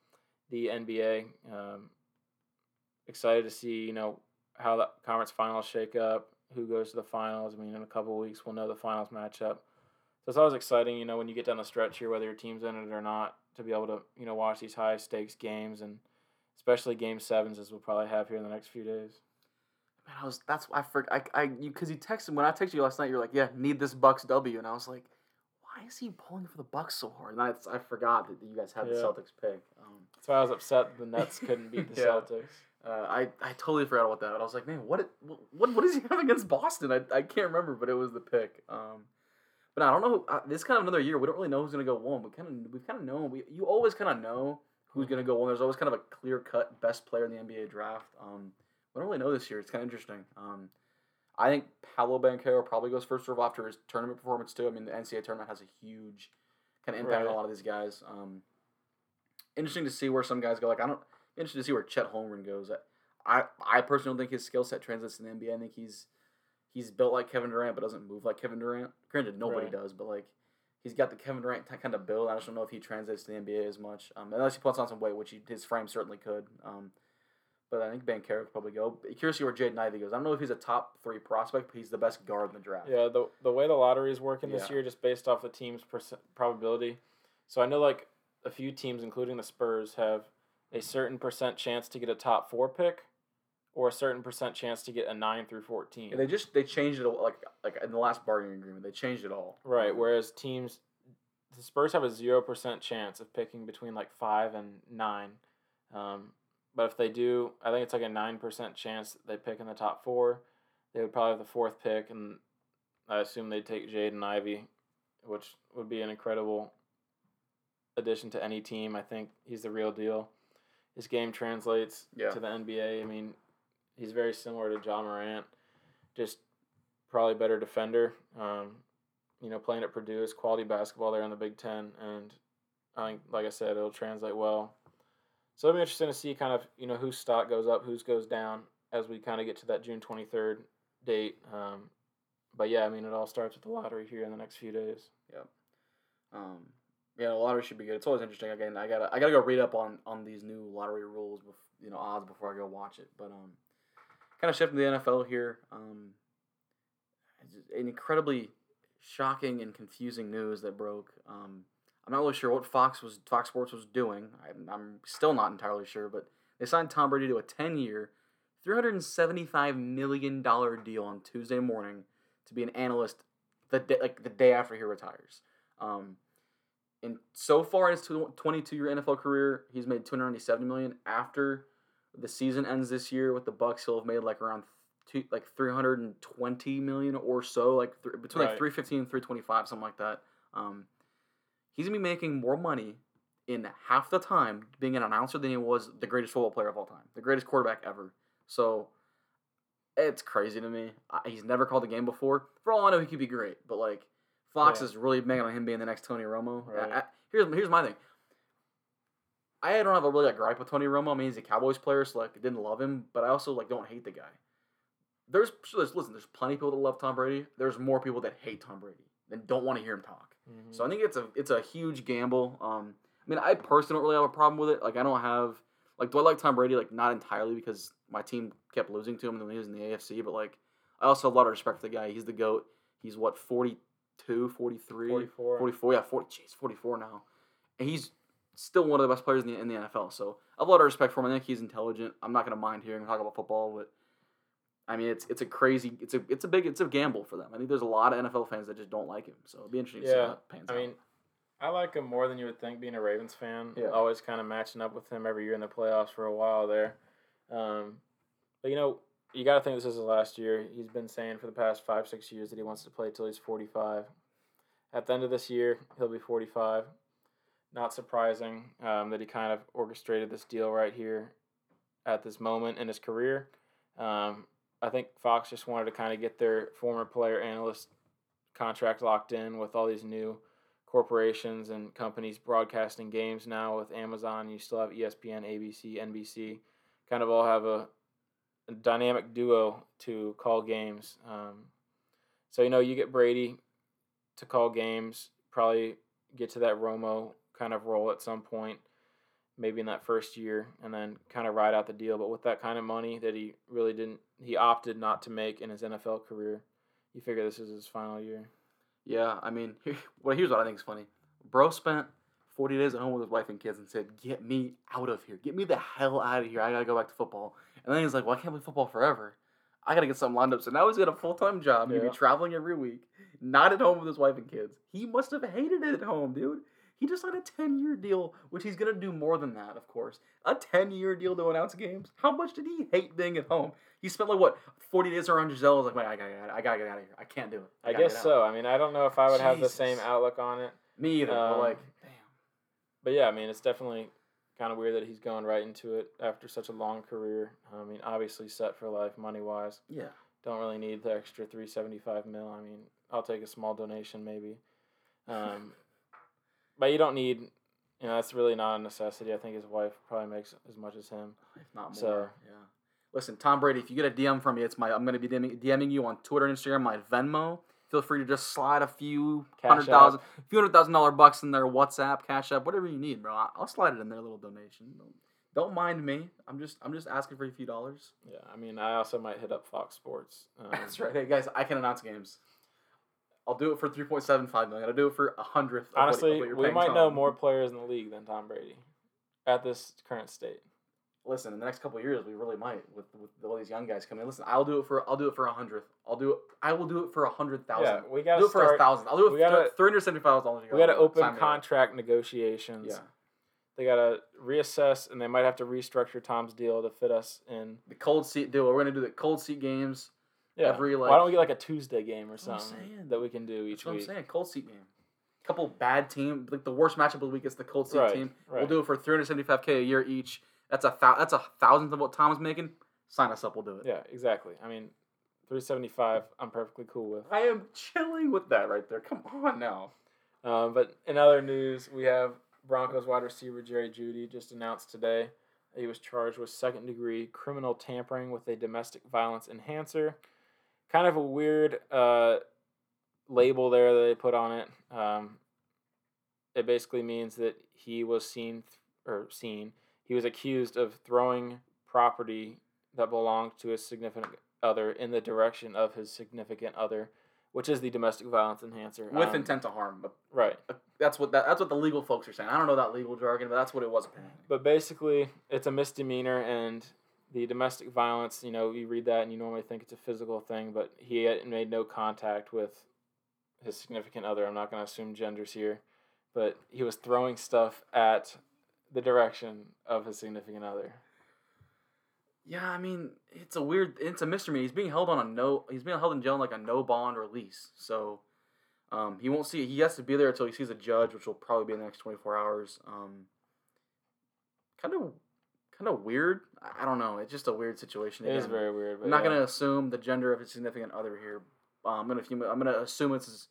the NBA. Um, excited to see you know how the conference finals shake up, who goes to the finals. I mean, in a couple weeks we'll know the finals matchup. So it's always exciting, you know, when you get down the stretch here, whether your team's in it or not, to be able to you know watch these high stakes games and especially game sevens as we'll probably have here in the next few days. Man, I was that's why I for I I you because you texted when I texted you last night. You're like, yeah, need this Bucks W, and I was like, why is he pulling for the Bucks so hard? And I I forgot that you guys had the Celtics pick. Um, That's why I was upset the Nets couldn't beat the Yeah. Celtics. uh, I I totally forgot about that. But I was like, man, what what what does he have against Boston? I, I can't remember, but it was the pick. Um, but I don't know. Uh, this is kind of another year. We don't really know who's gonna go one. We kind of we've kind of known. We you always kind of know who's gonna go one. There's always kind of a clear cut best player in the NBA draft. Um, we don't really know this year. It's kind of interesting. Um, I think Paolo Banchero probably goes first overall after his tournament performance too. I mean, the NCAA tournament has a huge kind of impact on a lot of these guys. Um, interesting to see where some guys go. Like I don't interesting to see where Chet Holmgren goes. I I personally don't think his skill set translates to the NBA. I think he's he's built like Kevin Durant, but doesn't move like Kevin Durant. Granted, nobody Right. does, but like he's got the Kevin Durant kind of build. I just don't know if he translates to the NBA as much, um, unless he puts on some weight, which he, his frame certainly could. Um, but I think Banchero could probably go. Curious to see where Jaden Ivey goes. I don't know if he's a top three prospect, but he's the best guard in the draft. Yeah, the the way the lottery is working this year, just based off the team's percent probability. So I know like a few teams, including the Spurs, have a certain percent chance to get a top four pick, or a certain percent chance to get a nine through fourteen. Yeah, they just they changed it like like in the last bargaining agreement. They changed it all. right. Whereas teams, the Spurs have a zero percent chance of picking between like five and nine. Um, but if they do, I think it's like a nine percent chance that they pick in the top four. They would probably have the fourth pick, and I assume they'd take Jaden Ivey, which would be an incredible addition to any team. I think he's the real deal. His game translates Yeah. to the NBA. I mean, he's very similar to Ja Morant, just probably better defender. Um, you know, playing at Purdue is quality basketball there in the Big Ten, and I think, like I said, it'll translate well. So it'll be interesting to see kind of you know whose stock goes up, whose goes down as we kind of get to that June twenty third date. Um, but yeah, I mean, it all starts with the lottery here in the next few days. Um, yeah, the lottery should be good. It's always interesting. Again, I gotta I gotta go read up on on these new lottery rules, bef- you know, odds before I go watch it. But um, kind of shifting the NFL here. Um, an incredibly shocking and confusing news that broke. Um, I'm not really sure what Fox was Fox Sports was doing. I'm, I'm still not entirely sure, but they signed Tom Brady to a 10 year, $375 million deal on Tuesday morning to be an analyst the day, like the day after he retires. Um, and so far in his 22 year NFL career, he's made 297 million. After the season ends this year with the Bucks, he'll have made like around two, like 320 million or so, like th- between like Right. 315 and 325, something like that. Um, he's gonna be making more money in half the time being an announcer than he was the greatest football player of all time, the greatest quarterback ever. So it's crazy to me. I, he's never called a game before. For all I know, he could be great, but like Fox Yeah. is really banking on him being the next Tony Romo. Right. I- here's here's my thing. I don't have a really a gripe with Tony Romo. I mean, he's a Cowboys player, so like I didn't love him, but I also like don't hate the guy. There's, there's listen, there's plenty of people that love Tom Brady. There's more people that hate Tom Brady and don't want to hear him talk. So I think it's a it's a huge gamble. Um, I mean, I personally don't really have a problem with it. Like, I don't have like, do I like Tom Brady? Like, not entirely because my team kept losing to him when he was in the AFC. But like, I also have a lot of respect for the guy. He's the goat. He's what 42, 43, 44. 44 yeah, 40, jeez, 44 now, and he's still one of the best players in the in the NFL. So I have a lot of respect for him. I think he's intelligent. I'm not gonna mind hearing him talk about football, but I mean, it's it's a crazy, it's a it's a big, it's a gamble for them. I think there's a lot of NFL fans that just don't like him. So it'll be interesting to see how Yeah, that pans I out. mean, I like him more than you would think. Being a Ravens fan, Yeah. always kind of matching up with him every year in the playoffs for a while there. Um, but you know, you got to think this is his last year. He's been saying for the past five, six years that he wants to play till he's forty-five. At the end of this year, he'll be forty-five. Not surprising um, that he kind of orchestrated this deal right here at this moment in his career. Um, I think Fox just wanted to kind of get their former player analyst contract locked in with all these new corporations and companies broadcasting games now with Amazon. You still have ESPN, ABC, NBC, kind of all have a, a dynamic duo to call games. Um, so you know you get Brady to call games, probably get to that Romo kind of role at some point. maybe in that first year, and then kind of ride out the deal. But with that kind of money that he really didn't, he opted not to make in his NFL career. You figure this is his final year. Yeah, I mean, here, well, here's what I think is funny. Bro spent 40 days at home with his wife and kids and said, "Get me out of here. Get me the hell out of here. I gotta go back to football." And then he's like, "Well, I can't play football forever. I gotta get something lined up." So now he's got a full time job. Yeah. be traveling every week, not at home with his wife and kids. He must have hated it at home, dude. He just signed a 10 year deal, which he's gonna do more than that, of course. A 10 year deal to announce games. How much did he hate being at home? He spent like what 40 days around Gisele. Was like, "Wait, I gotta, I gotta get out of here. I can't do it." I gotta guess so. I mean, I don't know if I would have the same outlook on it. Me either. but Um, like, damn. But yeah, I mean, it's definitely kind of weird that he's going right into it after such a long career. I mean, obviously set for life money wise. Yeah. Don't really need the extra three seventy five mil. I mean, I'll take a small donation maybe. Um, but you don't need. You know, that's really not a necessity. I think his wife probably makes as much as him. if not more. So- yeah. Listen, Tom Brady, if you get a DM from me, it's my I'm gonna be DMing, DMing you on Twitter and Instagram, my Venmo. Feel free to just slide a few Cash hundred thousand, few hundred thousand dollar bucks in there, WhatsApp, Cash App, whatever you need, bro. I'll slide it in there, a little donation. Don't, don't mind me. I'm just I'm just asking for a few dollars. Yeah, I mean, I also might hit up Fox Sports. Um, That's right. Hey guys, I can announce games. I'll do it for three point seven five million. I'll do it for a hundredth. Honestly, what we might know more players in the league than Tom Brady at this current state. listen, in the next couple of years, we really might with with all these young guys coming. in. Listen, I'll do it for I'll do it for a hundredth. I'll do it. I will do it for a hundred thousand. Yeah, we I'll got do it for a thousand. I'll do it we for gotta- three hundred seventy five dollars. We got to open contract negotiations. Yeah, They got to reassess, and they might have to restructure Tom's deal to fit us in. the cold seat deal. We're gonna do the cold seat games. Yeah. Every, Why don't we get like a Tuesday game or something that we can do each That's what I'm saying. Cold seat game. A couple bad team, like the worst matchup of the week is the cold seat Right, team. right. We'll do it for three hundred seventy five k a year each. That's a thou- that's a thousandth of what Tom's making. Sign us up. We'll do it. Yeah, exactly. I mean, three seventy five. I'm perfectly cool with. I am chilling with that right there. Come on now. Um, but in other news, we have Broncos wide receiver Jerry Jeudy just announced today he was charged with second degree criminal tampering with a domestic violence enhancer. Kind of a weird uh, label there that they put on it. Um, it basically means that he was seen or seen. He was accused of throwing property that belonged to his significant other in the direction of his significant other, which is the domestic violence enhancer. With Um, intent to harm, but Right. That's what that, that's what the legal folks are saying. I don't know that legal jargon, but that's what it was apparently. But basically, it's a misdemeanor, and the domestic violence, you know, you read that and you normally think it's a physical thing, but he made no contact with his significant other. I'm not going to assume genders here, but he was throwing stuff at the direction of his significant other. Yeah, I mean, it's a weird, it's a mystery. He's being held on a no, he's being held in jail on like a no bond release. So, um, he won't see. He has to be there until he sees a judge, which will probably be in the next twenty four hours. Um, kind of, kind of weird. I- don't know. It's just a weird situation. It is again. very weird. But I'm not yeah. gonna assume the gender of his significant other here. Uh, I'm gonna assume, I'm gonna assume it's his,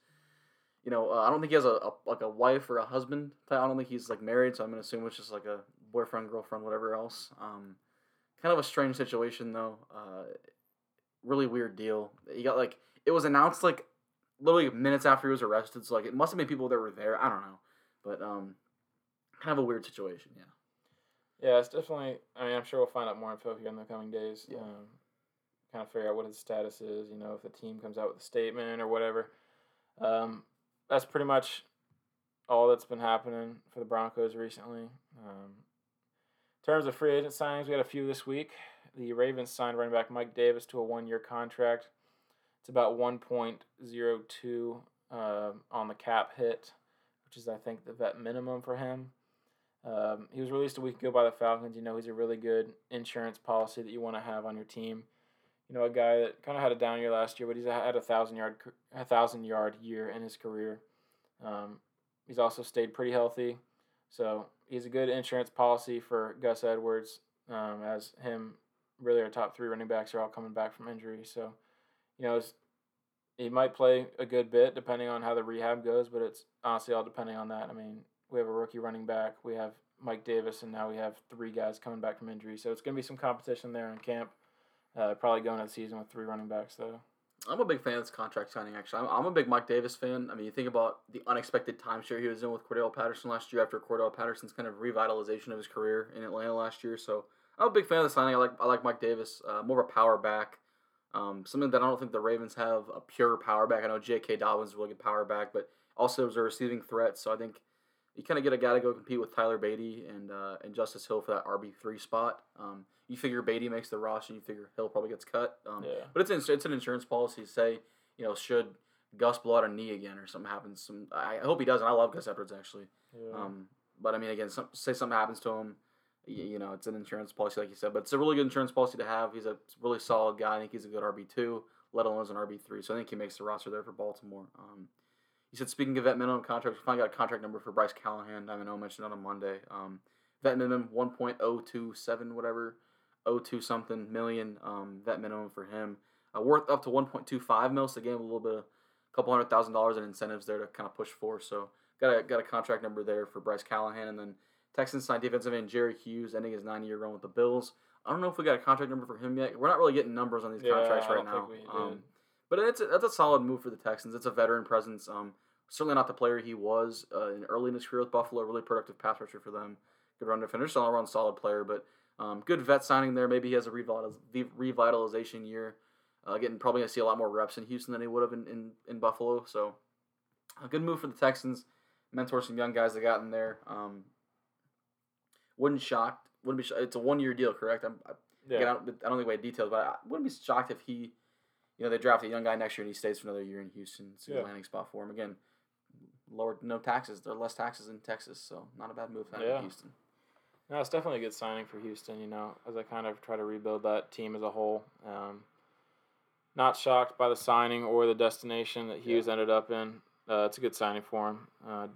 you know, uh, I don't think he has a, a like a wife or a husband. I don't think he's like married, so I'm gonna assume it's just like a boyfriend, girlfriend, whatever else. Um, kind of a strange situation though. Uh, really weird deal. He got like it was announced like literally minutes after he was arrested, so like it must have been people that were there. I don't know, but um, kind of a weird situation. Yeah. Yeah, it's definitely. I mean, I'm sure we'll find out more info here in the coming days. Yeah. Um, kind of figure out what his status is. You know, if the team comes out with a statement or whatever. Um, that's pretty much all that's been happening for the Broncos recently. Um, in terms of free agent signings, we had a few this week. The Ravens signed running back Mike Davis to a one-year contract. It's about 1.02 um on the cap hit, which is I think the vet minimum for him. Um, he was released a week ago by the Falcons. You know, he's a really good insurance policy that you want to have on your team. You know, a guy that kind of had a down year last year, but he's had a thousand yard a thousand yard year in his career. Um, he's also stayed pretty healthy, so he's a good insurance policy for Gus Edwards. Um, as him, really, our top three running backs are all coming back from injury. So, you know, he might play a good bit depending on how the rehab goes, but it's honestly all depending on that. I mean, we have a rookie running back, we have Mike Davis, and now we have three guys coming back from injury. So it's going to be some competition there in camp. Uh, probably going into the season with three running backs, though. I'm a big fan of this contract signing. Actually, I'm, I'm a big Mike Davis fan. I mean, you think about the unexpected timeshare he was in with Cordarrelle Patterson last year after Cordarrelle Patterson's kind of revitalization of his career in Atlanta last year. So I'm a big fan of the signing. I like I like Mike Davis, uh, more of a power back. Um, something that I don't think the Ravens have a pure power back. I know J.K. Dobbins is a really good power back, but also as a receiving threat. So I think you kind of get a guy to go compete with Tyler Badie and uh, and Justice Hill for that RB three spot. Um, you figure Badie makes the roster, you figure Hill probably gets cut. Um, Yeah. But it's an, it's an insurance policy. To say you know should Gus blow out a knee again or something happens. Some I, I hope he doesn't. I love Gus Edwards actually. Yeah. Um, but I mean again, some, say something happens to him. You, you know, it's an insurance policy, like you said, but it's a really good insurance policy to have. He's a really solid guy. I think he's a good RB two, let alone as an RB three. So I think he makes the roster there for Baltimore. Um, you said speaking of vet minimum contracts, we finally got a contract number for Bryce Callahan. I know I mentioned that on Monday. Um, vet minimum one point oh two seven whatever, oh two something million. Um, vet minimum for him. Uh, worth up to one point two five mil. So again, a little bit, of a couple hundred thousand dollars in incentives there to kind of push for. So got a got a contract number there for Bryce Callahan, and then Texans signed defensive end Jerry Hughes, ending his nine year run with the Bills. I don't know if we got a contract number for him yet. We're not really getting numbers on these Yeah, contracts right now. think we did. Um, but it's a, that's a solid move for the Texans. It's a veteran presence. Um, certainly not the player he was uh, in early in his career with Buffalo. Really productive pass rusher for them. Good run defender. All around solid player, but um, good vet signing there. Maybe he has a revitaliz- revitalization year. Uh, getting probably gonna see a lot more reps in Houston than he would have in, in, in Buffalo. So a good move for the Texans. Mentor some young guys that got in there. Um, wouldn't shock. Wouldn't be. It's a one year deal, correct? I'm, I, yeah. I don't, I don't think we had details, but I wouldn't be shocked if he, you know, they draft a young guy next year and he stays for another year in Houston. It's a Yeah. landing spot for him. Again, lower no taxes. There are less taxes in Texas, so not a bad move for Yeah. Houston. No, it's definitely a good signing for Houston. You know, as I kind of try to rebuild that team as a whole. Um, not shocked by the signing or the destination that Hughes ended up in. Uh, it's a good signing for him, uh,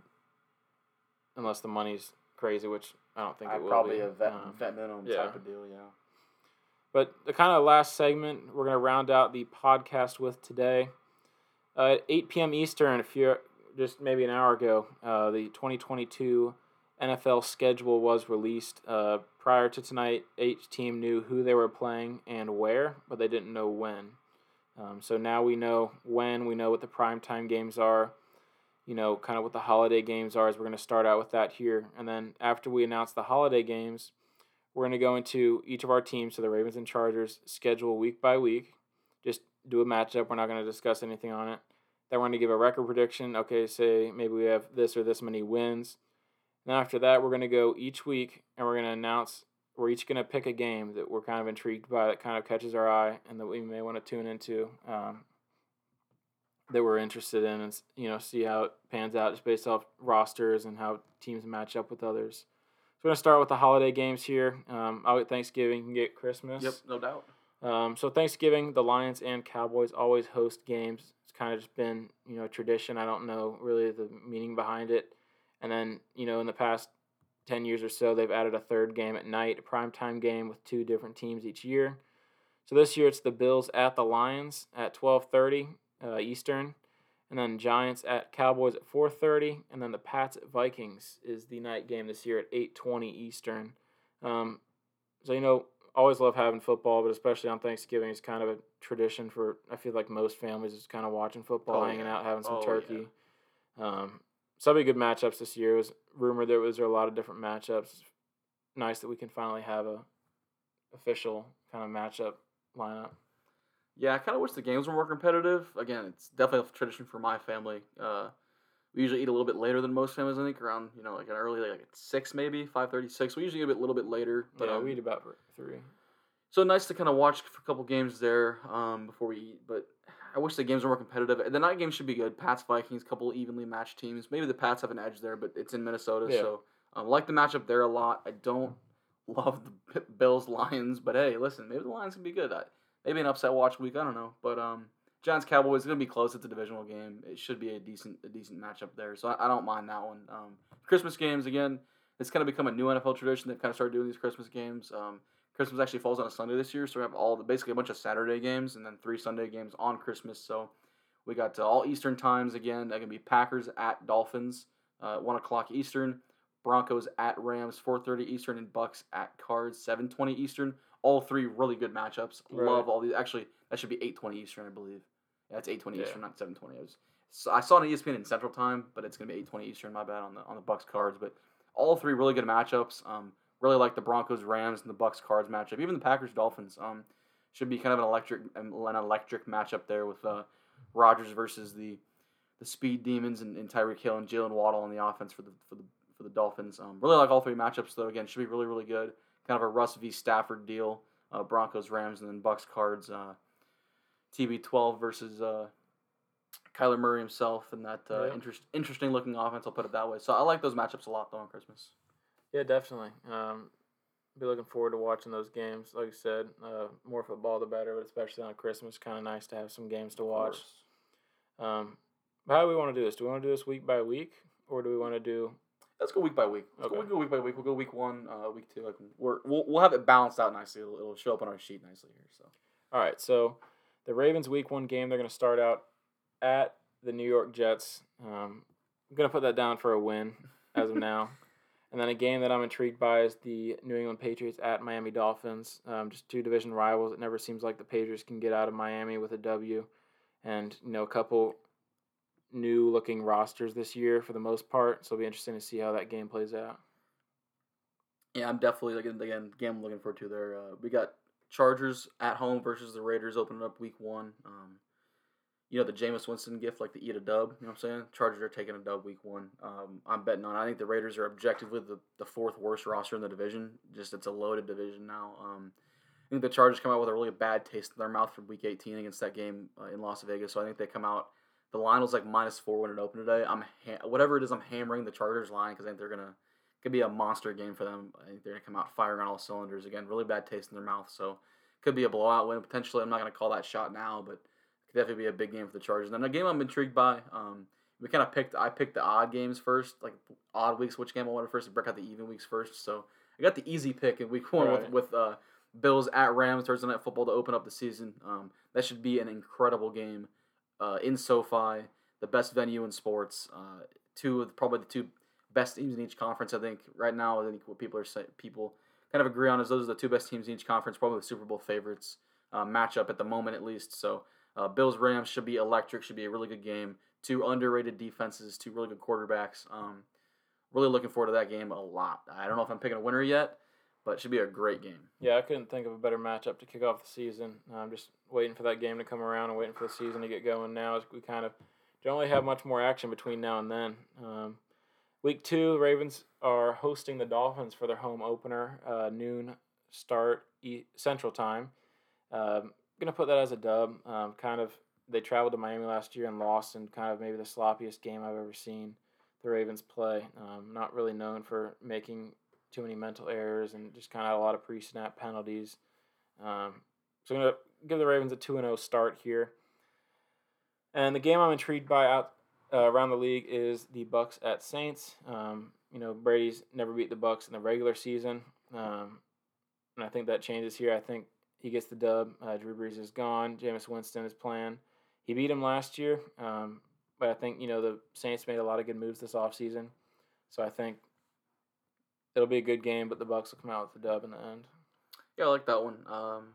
unless the money's crazy, which I don't think it will probably be. a vet, Um, vet minimum yeah. type of deal. Yeah. But the kind of last segment we're going to round out the podcast with today. Uh, at 8 p.m. Eastern, if you're just maybe an hour ago, uh, the 2022 NFL schedule was released. Uh, prior to tonight, each team knew who they were playing and where, but they didn't know when. Um, so now we know when, we know what the primetime games are, you know, kind of what the holiday games are, as we're going to start out with that here. And then after we announce the holiday games, we're going to go into each of our teams, so the Ravens and Chargers, schedule week by week. Just do a matchup. We're not going to discuss anything on it. Then we're going to give a record prediction. Okay, say maybe we have this or this many wins. And after that, we're going to go each week and we're going to announce. We're each going to pick a game that we're kind of intrigued by, that kind of catches our eye, and that we may want to tune into. Um, that we're interested in, and you know, see how it pans out just based off rosters and how teams match up with others. We're gonna start with the holiday games here. Um, I'll get Thanksgiving, you can get Christmas. Yep. No doubt. Um, so Thanksgiving, the Lions and Cowboys always host games. It's kind of just been you know a tradition. I don't know really the meaning behind it. And then you know in the past ten years or so, they've added a third game at night, a primetime game with two different teams each year. So this year it's the Bills at the Lions at twelve thirty uh, Eastern, and then Giants at Cowboys at four thirty, and then the Pats at Vikings is the night game this year at eight twenty Eastern. Um, so you know always love having football, but especially on Thanksgiving, it's kind of a tradition for I feel like most families is kind of watching football, Oh, hanging yeah. out, having some Oh, yeah. turkey. Um, so many good matchups this year. It was rumored there was a lot of different matchups. Nice that we can finally have a official kind of matchup lineup. Yeah, I kind of wish the games were more competitive. Again, it's definitely a tradition for my family. Uh, we usually eat a little bit later than most families. I think around you know like an early like at six maybe five thirty six. We usually eat a bit, little bit later. But yeah, um, we eat about three. So nice to kind of watch a couple games there um, before we eat, but I wish the games were more competitive. The night game should be good. Pats Vikings, couple evenly matched teams. Maybe the Pats have an edge there, but it's in Minnesota, Yeah. so um, like the matchup there a lot. I don't love the Bills Lions, but hey, listen, maybe the Lions can be good. I, maybe an upset watch week. I don't know, but um, Giants Cowboys is gonna be close. It's a divisional game. It should be a decent a decent matchup there, so I, I don't mind that one. Um, Christmas games again. It's kind of become a new NFL tradition. They've kind of started doing these Christmas games. Um, Christmas actually falls on a Sunday this year, so we have all the basically a bunch of Saturday games and then three Sunday games on Christmas. So we got uh, all Eastern times again. That can be Packers at Dolphins, uh, one o'clock Eastern. Broncos at Rams, four thirty Eastern, and Bucks at Cards, seven twenty Eastern. All three really good matchups. Right. Love all these. Actually, that should be eight twenty Eastern, I believe. Yeah, it's eight twenty Yeah. Eastern, not seven twenty. I was so I saw it on ESPN in Central Time, but it's gonna be eight twenty Eastern. My bad on the on the Bucks cards, but all three really good matchups. Um, really like the Broncos Rams and the Bucks cards matchup. Even the Packers Dolphins. Um, should be kind of an electric an electric matchup there with uh, Rodgers versus the the speed demons and, and Tyreek Hill and Jaylen Waddle on the offense for the for the for the Dolphins. Um, really like all three matchups though. Again, should be really really good. Kind of a Russ v Stafford deal. Uh, Broncos Rams and then Bucks cards. Uh, TB12 versus uh, Kyler Murray himself and that uh, Yeah. interest, interesting looking offense. I'll put it that way. So I like those matchups a lot though on Christmas. Yeah, definitely. Um, be looking forward to watching those games. Like I said, uh, more football the better, but especially on Christmas, kind of nice to have some games to watch. Um, how do we want to do this? Do we want to do this week by week, or do we want to do? Let's go week by week. Let's Okay. go, we'll go week by week. We'll go week one, uh, week two. Like we're, we'll, we'll have it balanced out nicely. It'll, it'll show up on our sheet nicely here. So All right, so the Ravens week one game, they're going to start out at the New York Jets. Um, I'm going to put that down for a win as of now. And then a game that I'm intrigued by is the New England Patriots at Miami Dolphins. Um, just two division rivals. It never seems like the Patriots can get out of Miami with a W. And, you know, a couple new looking rosters this year for the most part. So it'll be interesting to see how that game plays out. yeah, I'm definitely again again game I'm looking forward to there. Uh, we got Chargers at home versus the Raiders opening up week one. Um, you know the Jameis Winston gift, like the eat a dub. You know what I'm saying? Chargers are taking a dub week one. Um, I'm betting on. I think the Raiders are objectively the, the fourth worst roster in the division. Just it's a loaded division now. Um, I think the Chargers come out with a really bad taste in their mouth from Week 18 against that game uh, in Las Vegas. So I think they come out. The line was like minus four when it opened today. I'm ha- whatever it is. I'm hammering the Chargers line because I think they're gonna could be a monster game for them. I think they're gonna come out firing on all cylinders again. Really bad taste in their mouth. So could be a blowout win potentially. I'm not gonna call that shot now, but could definitely be a big game for the Chargers. And then a game I'm intrigued by. Um, we kind of picked. I picked the odd games first, like odd weeks. Which game I wanted first to break out the even weeks first. So I got the easy pick in week one Right. with with uh, Bills at Rams Thursday night football to open up the season. Um, that should be an incredible game uh, in SoFi, the best venue in sports. Uh, two of probably the two best teams in each conference. I think right now, I think what people are saying, people kind of agree on is those are the two best teams in each conference, probably the Super Bowl favorites uh, matchup at the moment at least. So uh, Bills Rams should be electric. Should be a really good game. Two underrated defenses, two really good quarterbacks. Um, really looking forward to that game a lot. I don't know if I'm picking a winner yet, but it should be a great game. Yeah, I couldn't think of a better matchup to kick off the season. I'm just waiting for that game to come around and waiting for the season to get going now. As we kind of don't really have much more action between now and then. Um, week two, the Ravens are hosting the Dolphins for their home opener, uh, noon start e- Central Time. Um, gonna put that as a dub. Um, kind of, they traveled to Miami last year and lost in kind of maybe the sloppiest game I've ever seen the Ravens play. Um, not really known for making too many mental errors and just kind of a lot of pre-snap penalties. Um, so I'm gonna give the Ravens a two and zero start here. And the game I'm intrigued by out uh, around the league is the Bucks at Saints. Um, you know Brady's never beat the Bucks in the regular season, um, and I think that changes here. I think he gets the dub. Uh, Drew Brees is gone. Jameis Winston is playing. He beat him last year, um, but I think you know the Saints made a lot of good moves this offseason. So I think it'll be a good game, but the Bucks will come out with the dub in the end. Yeah, I like that one. Um,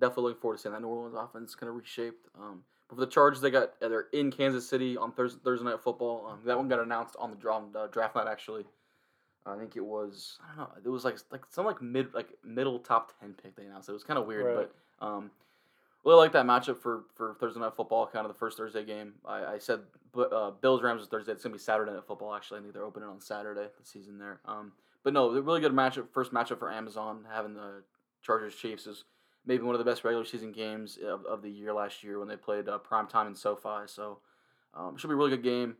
definitely looking forward to seeing that New Orleans offense kind of reshaped. Um, but for the Chargers, they got they're in Kansas City on Thursday, Thursday night football. Um, that one got announced on the draft, uh, draft night actually. I think it was I don't know. It was like like some like mid like middle top ten pick they announced. It was kind of weird, Right. but um, really like that matchup for for Thursday night football. Kind of the first Thursday game. I, I said, but uh, Bills Rams is Thursday. It's gonna be Saturday night football. Actually, I think they're opening on Saturday. The season there. Um, but no, a really good matchup. First matchup for Amazon having the Chargers Chiefs is maybe one of the best regular season games of, of the year last year when they played uh, prime time in SoFi. So um, should be a really good game.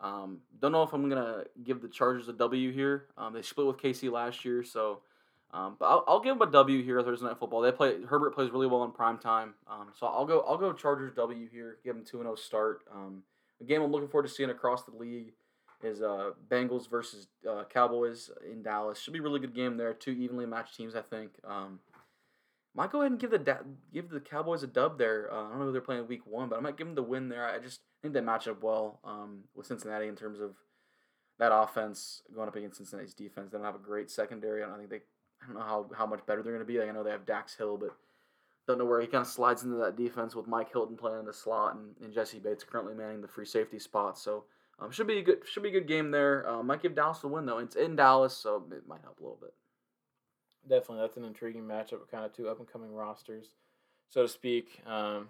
Um, don't know if I'm gonna give the Chargers a W here. Um, they split with KC last year, so um, but I'll, I'll give them a W here Thursday night football. They play Herbert plays really well in prime time, um, so I'll go I'll go Chargers W here. Give them two and zero start. Um, the game I'm looking forward to seeing across the league is uh, Bengals versus uh, Cowboys in Dallas. Should be a really good game there. Two evenly matched teams, I think. Um, might go ahead and give the da- give the Cowboys a dub there. Uh, I don't know who they're playing week one, but I might give them the win there. I just think they match up well um, with Cincinnati in terms of that offense going up against Cincinnati's defense. They don't have a great secondary. I don't think they. I don't know how, how much better they're going to be. Like, I know they have Dax Hill, but don't know where he kind of slides into that defense with Mike Hilton playing in the slot and, and Jesse Bates currently manning the free safety spot. So um, should be a good should be a good game there. Uh, might give Dallas the win though. It's in Dallas, so it might help a little bit. Definitely, that's an intriguing matchup. Kind of two up and coming rosters, so to speak. Um,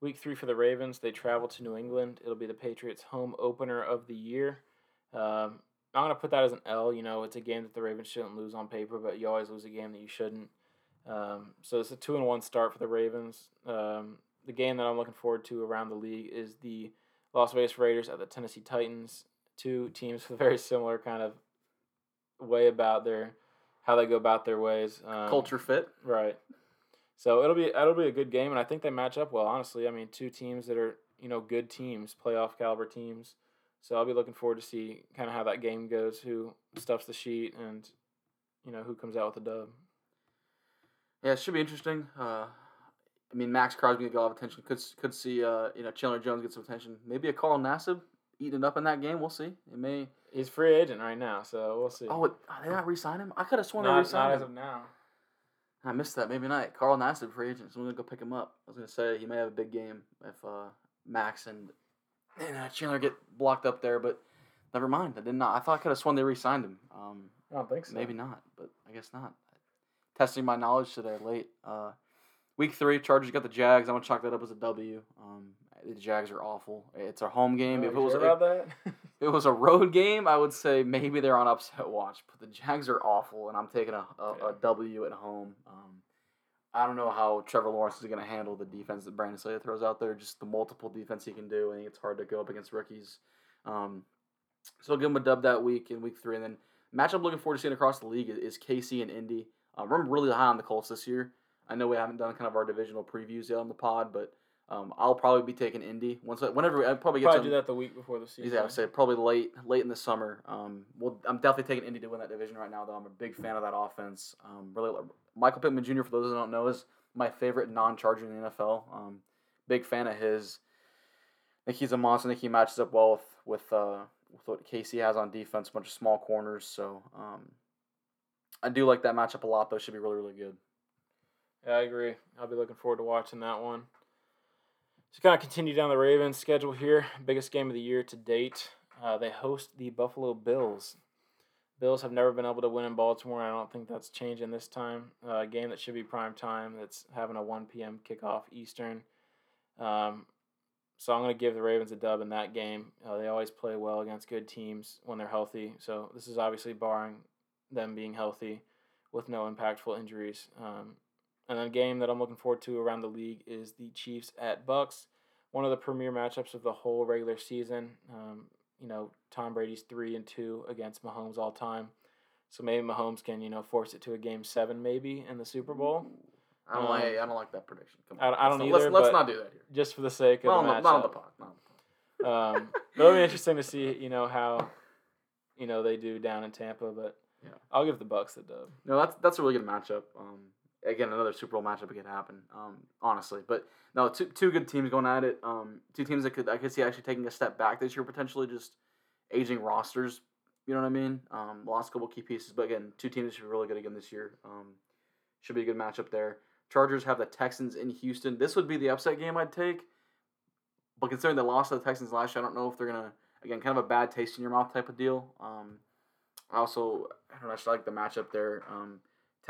week three for the Ravens. They travel to New England. It'll be the Patriots' home opener of the year. Um, I'm gonna put that as an L. You know, it's a game that the Ravens shouldn't lose on paper, but you always lose a game that you shouldn't. Um, so it's a two and one start for the Ravens. Um, the game that I'm looking forward to around the league is the Las Vegas Raiders at the Tennessee Titans. Two teams with a very similar kind of way about their how they go about their ways. Um, Culture fit, right? So it'll be it'll be a good game, and I think they match up well. Honestly, I mean, two teams that are you know good teams, playoff caliber teams. So I'll be looking forward to see kind of how that game goes, who stuffs the sheet, and you know who comes out with the dub. Yeah, it should be interesting. Uh, I mean, Maxx Crosby get a lot of attention. Could could see uh, you know Chandler Jones get some attention. Maybe a Carl Nassib eating up in that game. We'll see. It may. He's free agent right now, so we'll see. Oh, they not re-sign him? I could have sworn they re-signed not him. as of now. I missed that. Maybe not. Carl Nassib free agent. So I'm gonna go pick him up. I was gonna say he may have a big game if uh, Max and and uh, Chandler get blocked up there, but never mind. I did not. I thought I could have sworn they re-signed him. Um, I don't think so. maybe not, but I guess not. Testing my knowledge today late. Uh, week three, Chargers got the Jags. I'm gonna chalk that up as a W. Um, the Jags are awful. It's a home game. Oh, if it you was sure a, about that? if it was a road game, I would say maybe they're on upset watch. But the Jags are awful, and I'm taking a, a, Yeah. a W at home. Um, I don't know how Trevor Lawrence is going to handle the defense that Brandon Staley throws out there. Just the multiple defense he can do. I think it's hard to go up against rookies. Um, so I'll give him a dub that week in week three. And then matchup I'm looking forward to seeing across the league is, is KC and Indy. Um, I'm really high on the Colts this year. I know we haven't done kind of our divisional previews yet on the pod, but um, I'll probably be taking Indy once. Whenever I probably get Probably to do that the week before the season. yeah, I would say probably late, late in the summer. Um, well, I'm definitely taking Indy to win that division right now, though. I'm a big fan of that offense. Um, really, Michael Pittman Jr. For those that don't know, is my favorite non-Charger in the NFL. Um, big fan of his. I think he's a monster. I think he matches up well with with uh, with what KC has on defense, a bunch of small corners. So um, I do like that matchup a lot. Though, should be really, really good. Yeah, I agree. I'll be looking forward to watching that one. So kind of continue down the Ravens schedule here. Biggest game of the year to date. Uh, they host the Buffalo Bills. Bills have never been able to win in Baltimore. I don't think that's changing this time. Uh, a game that should be prime time. That's having a 1 p.m. kickoff Eastern. Um, so I'm going to give the Ravens a dub in that game. Uh, they always play well against good teams when they're healthy. So this is obviously barring them being healthy with no impactful injuries. Um, and then a game that I'm looking forward to around the league is the Chiefs at Bucks, one of the premier matchups of the whole regular season. Um, you know, Tom Brady's three and two against Mahomes all time, so maybe Mahomes can you know force it to a game seven maybe in the Super Bowl, I don't Um, like. I don't like that prediction. Come I- on. I don't let's, let's, either, let's but- not do that here. just for the sake of Not on, the not on the pod. Not on the pod. Um, but it'll be interesting to see you know how you know they do down in Tampa, but Yeah. I'll give the Bucks the dub. No, that's that's a really good matchup. Um, again, another Super Bowl matchup could happen. Um, honestly, but no, two two good teams going at it. Um, two teams that could I could see actually taking a step back this year, potentially just aging rosters. You know what I mean? Um, lost a couple key pieces, but again, two teams should be really good again this year. Um, should be a good matchup there. Chargers have the Texans in Houston. This would be the upset game I'd take. But considering the loss of the Texans last year, I don't know if they're gonna again kind of a bad taste in your mouth type of deal. Um, I also I don't know, I just like the matchup there. Um,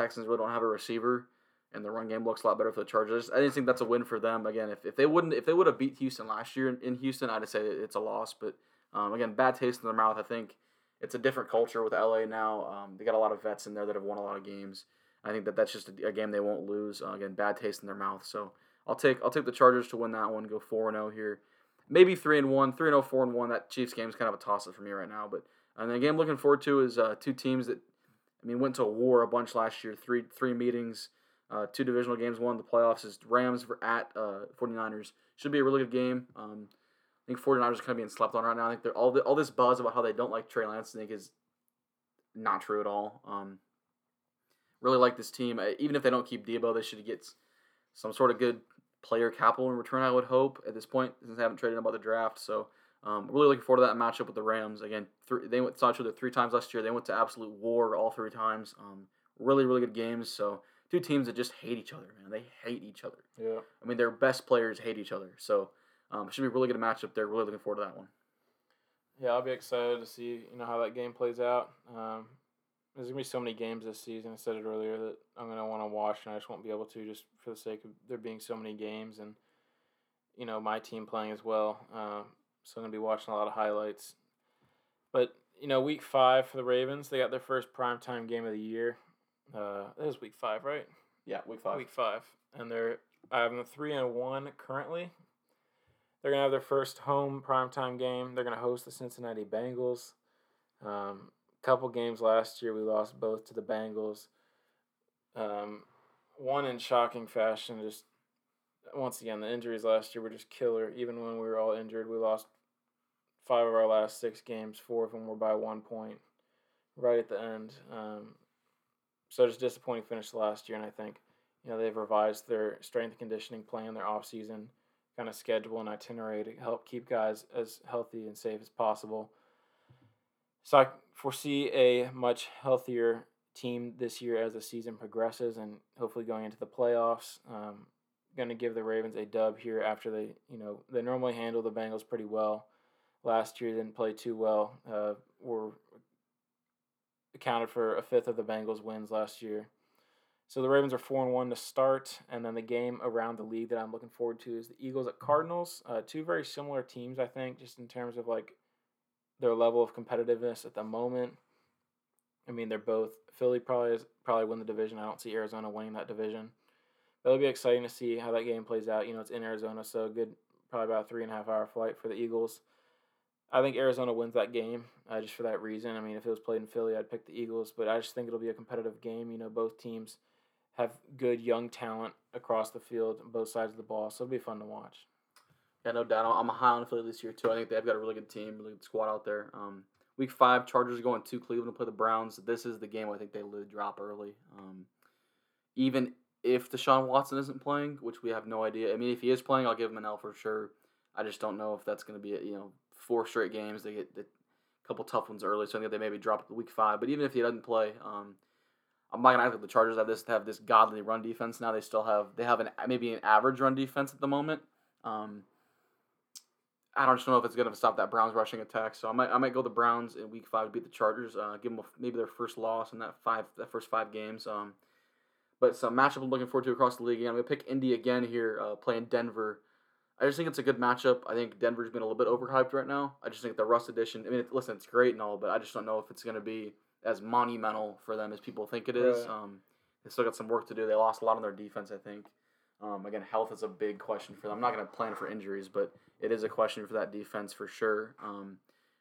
Texans really don't have a receiver, and the run game looks a lot better for the Chargers. I didn't think that's a win for them. Again, if, if they wouldn't if they would have beat Houston last year in, in Houston, I'd say it's a loss. But um, again, bad taste in their mouth. I think it's a different culture with LA now. Um, they got a lot of vets in there that have won a lot of games. I think that that's just a, a game they won't lose. Uh, again, bad taste in their mouth. So I'll take I'll take the Chargers to win that one. Go four and zero here. Maybe three and one, three and 0, 4 and one. That Chiefs game is kind of a toss up for me right now. But and the game I'm looking forward to is uh, two teams that I mean went to war a bunch last year. Three three meetings, uh, two divisional games. One in the playoffs is Rams at uh, 49ers. Should be a really good game. Um, I think 49ers are kind of being slept on right now. I think all the, all this buzz about how they don't like Trey Lance. I think is not true at all. Um, really like this team. Even if they don't keep Deebo, they should get some sort of good player capital in return. I would hope at this point since they haven't traded about the draft. So um, really looking forward to that matchup with the Rams. Again, three, they went saw each other three times last year. They went to absolute war all three times. Um, really really good games. So two teams that just hate each other, man. They hate each other. Yeah. I mean, their best players hate each other. So um, it should be a really good matchup there. Really looking forward to that one. Yeah, I'll be excited to see you know how that game plays out. Um, there's gonna be so many games this season. I said it earlier that I'm gonna want to watch, and I just won't be able to just for the sake of there being so many games and you know my team playing as well. Um, so I'm gonna be watching a lot of highlights. But you know, week five for the Ravens, they got their first primetime game of the year. Uh, it was week five, right? Yeah, week five. Week five, and they're I have them three and one currently. They're gonna have their first home primetime game. They're gonna host the Cincinnati Bengals. Um, couple games last year, we lost both to the Bengals. Um, one in shocking fashion. Just once again, the injuries last year were just killer. Even when we were all injured, we lost five of our last six games. Four of them were by one point, right at the end. Um, so just disappointing finish last year, and I think you know they've revised their strength conditioning plan, their off season kind of schedule and itinerary to help keep guys as healthy and safe as possible. So I foresee a much healthier team this year as the season progresses, and hopefully going into the playoffs. Um, going to give the Ravens a dub here after they, you know, they normally handle the Bengals pretty well. Last year didn't play too well. Uh, were accounted for a fifth of the Bengals' wins last year. So the Ravens are four and one to start, and then the game around the league that I'm looking forward to is the Eagles at Cardinals. Uh, two very similar teams, I think, just in terms of like their level of competitiveness at the moment. I mean, they're both Philly probably is, probably win the division. I don't see Arizona winning that division. But it'll be exciting to see how that game plays out. You know, it's in Arizona, so good, probably about three and a half hour flight for the Eagles. I think Arizona wins that game uh, just for that reason. I mean, if it was played in Philly, I'd pick the Eagles, but I just think it'll be a competitive game. You know, both teams have good young talent across the field both sides of the ball, so it'll be fun to watch. Yeah, no doubt. I'm a high on Philly this year too. I think they've got a really good team, really good squad out there. Um, week five, Chargers going to Cleveland to play the Browns. This is the game I think they drop early. Um, even if Deshaun Watson isn't playing, which we have no idea. I mean, if he is playing, I'll give him an L for sure. I just don't know if that's going to be you know four straight games. They get a couple tough ones early, so I think they maybe drop the week five. But even if he doesn't play, um, I'm not gonna act like the Chargers have this have this godly run defense. Now they still have they have an maybe an average run defense at the moment. Um, I don't just know if it's gonna stop that Browns rushing attack. So I might I might go the Browns in Week Five to beat the Chargers. Uh, give them a, maybe their first loss in that five that first five games. Um, but some matchup I'm looking forward to across the league. I'm gonna pick Indy again here, uh, playing Denver. I just think it's a good matchup. I think Denver's been a little bit overhyped right now. I just think the Russ edition. I mean, listen, it's great and all, but I just don't know if it's gonna be as monumental for them as people think it is. Right. Um, they still got some work to do. They lost a lot on their defense, I think. Um, again, health is a big question for them. I'm not going to plan for injuries, but it is a question for that defense for sure. Um,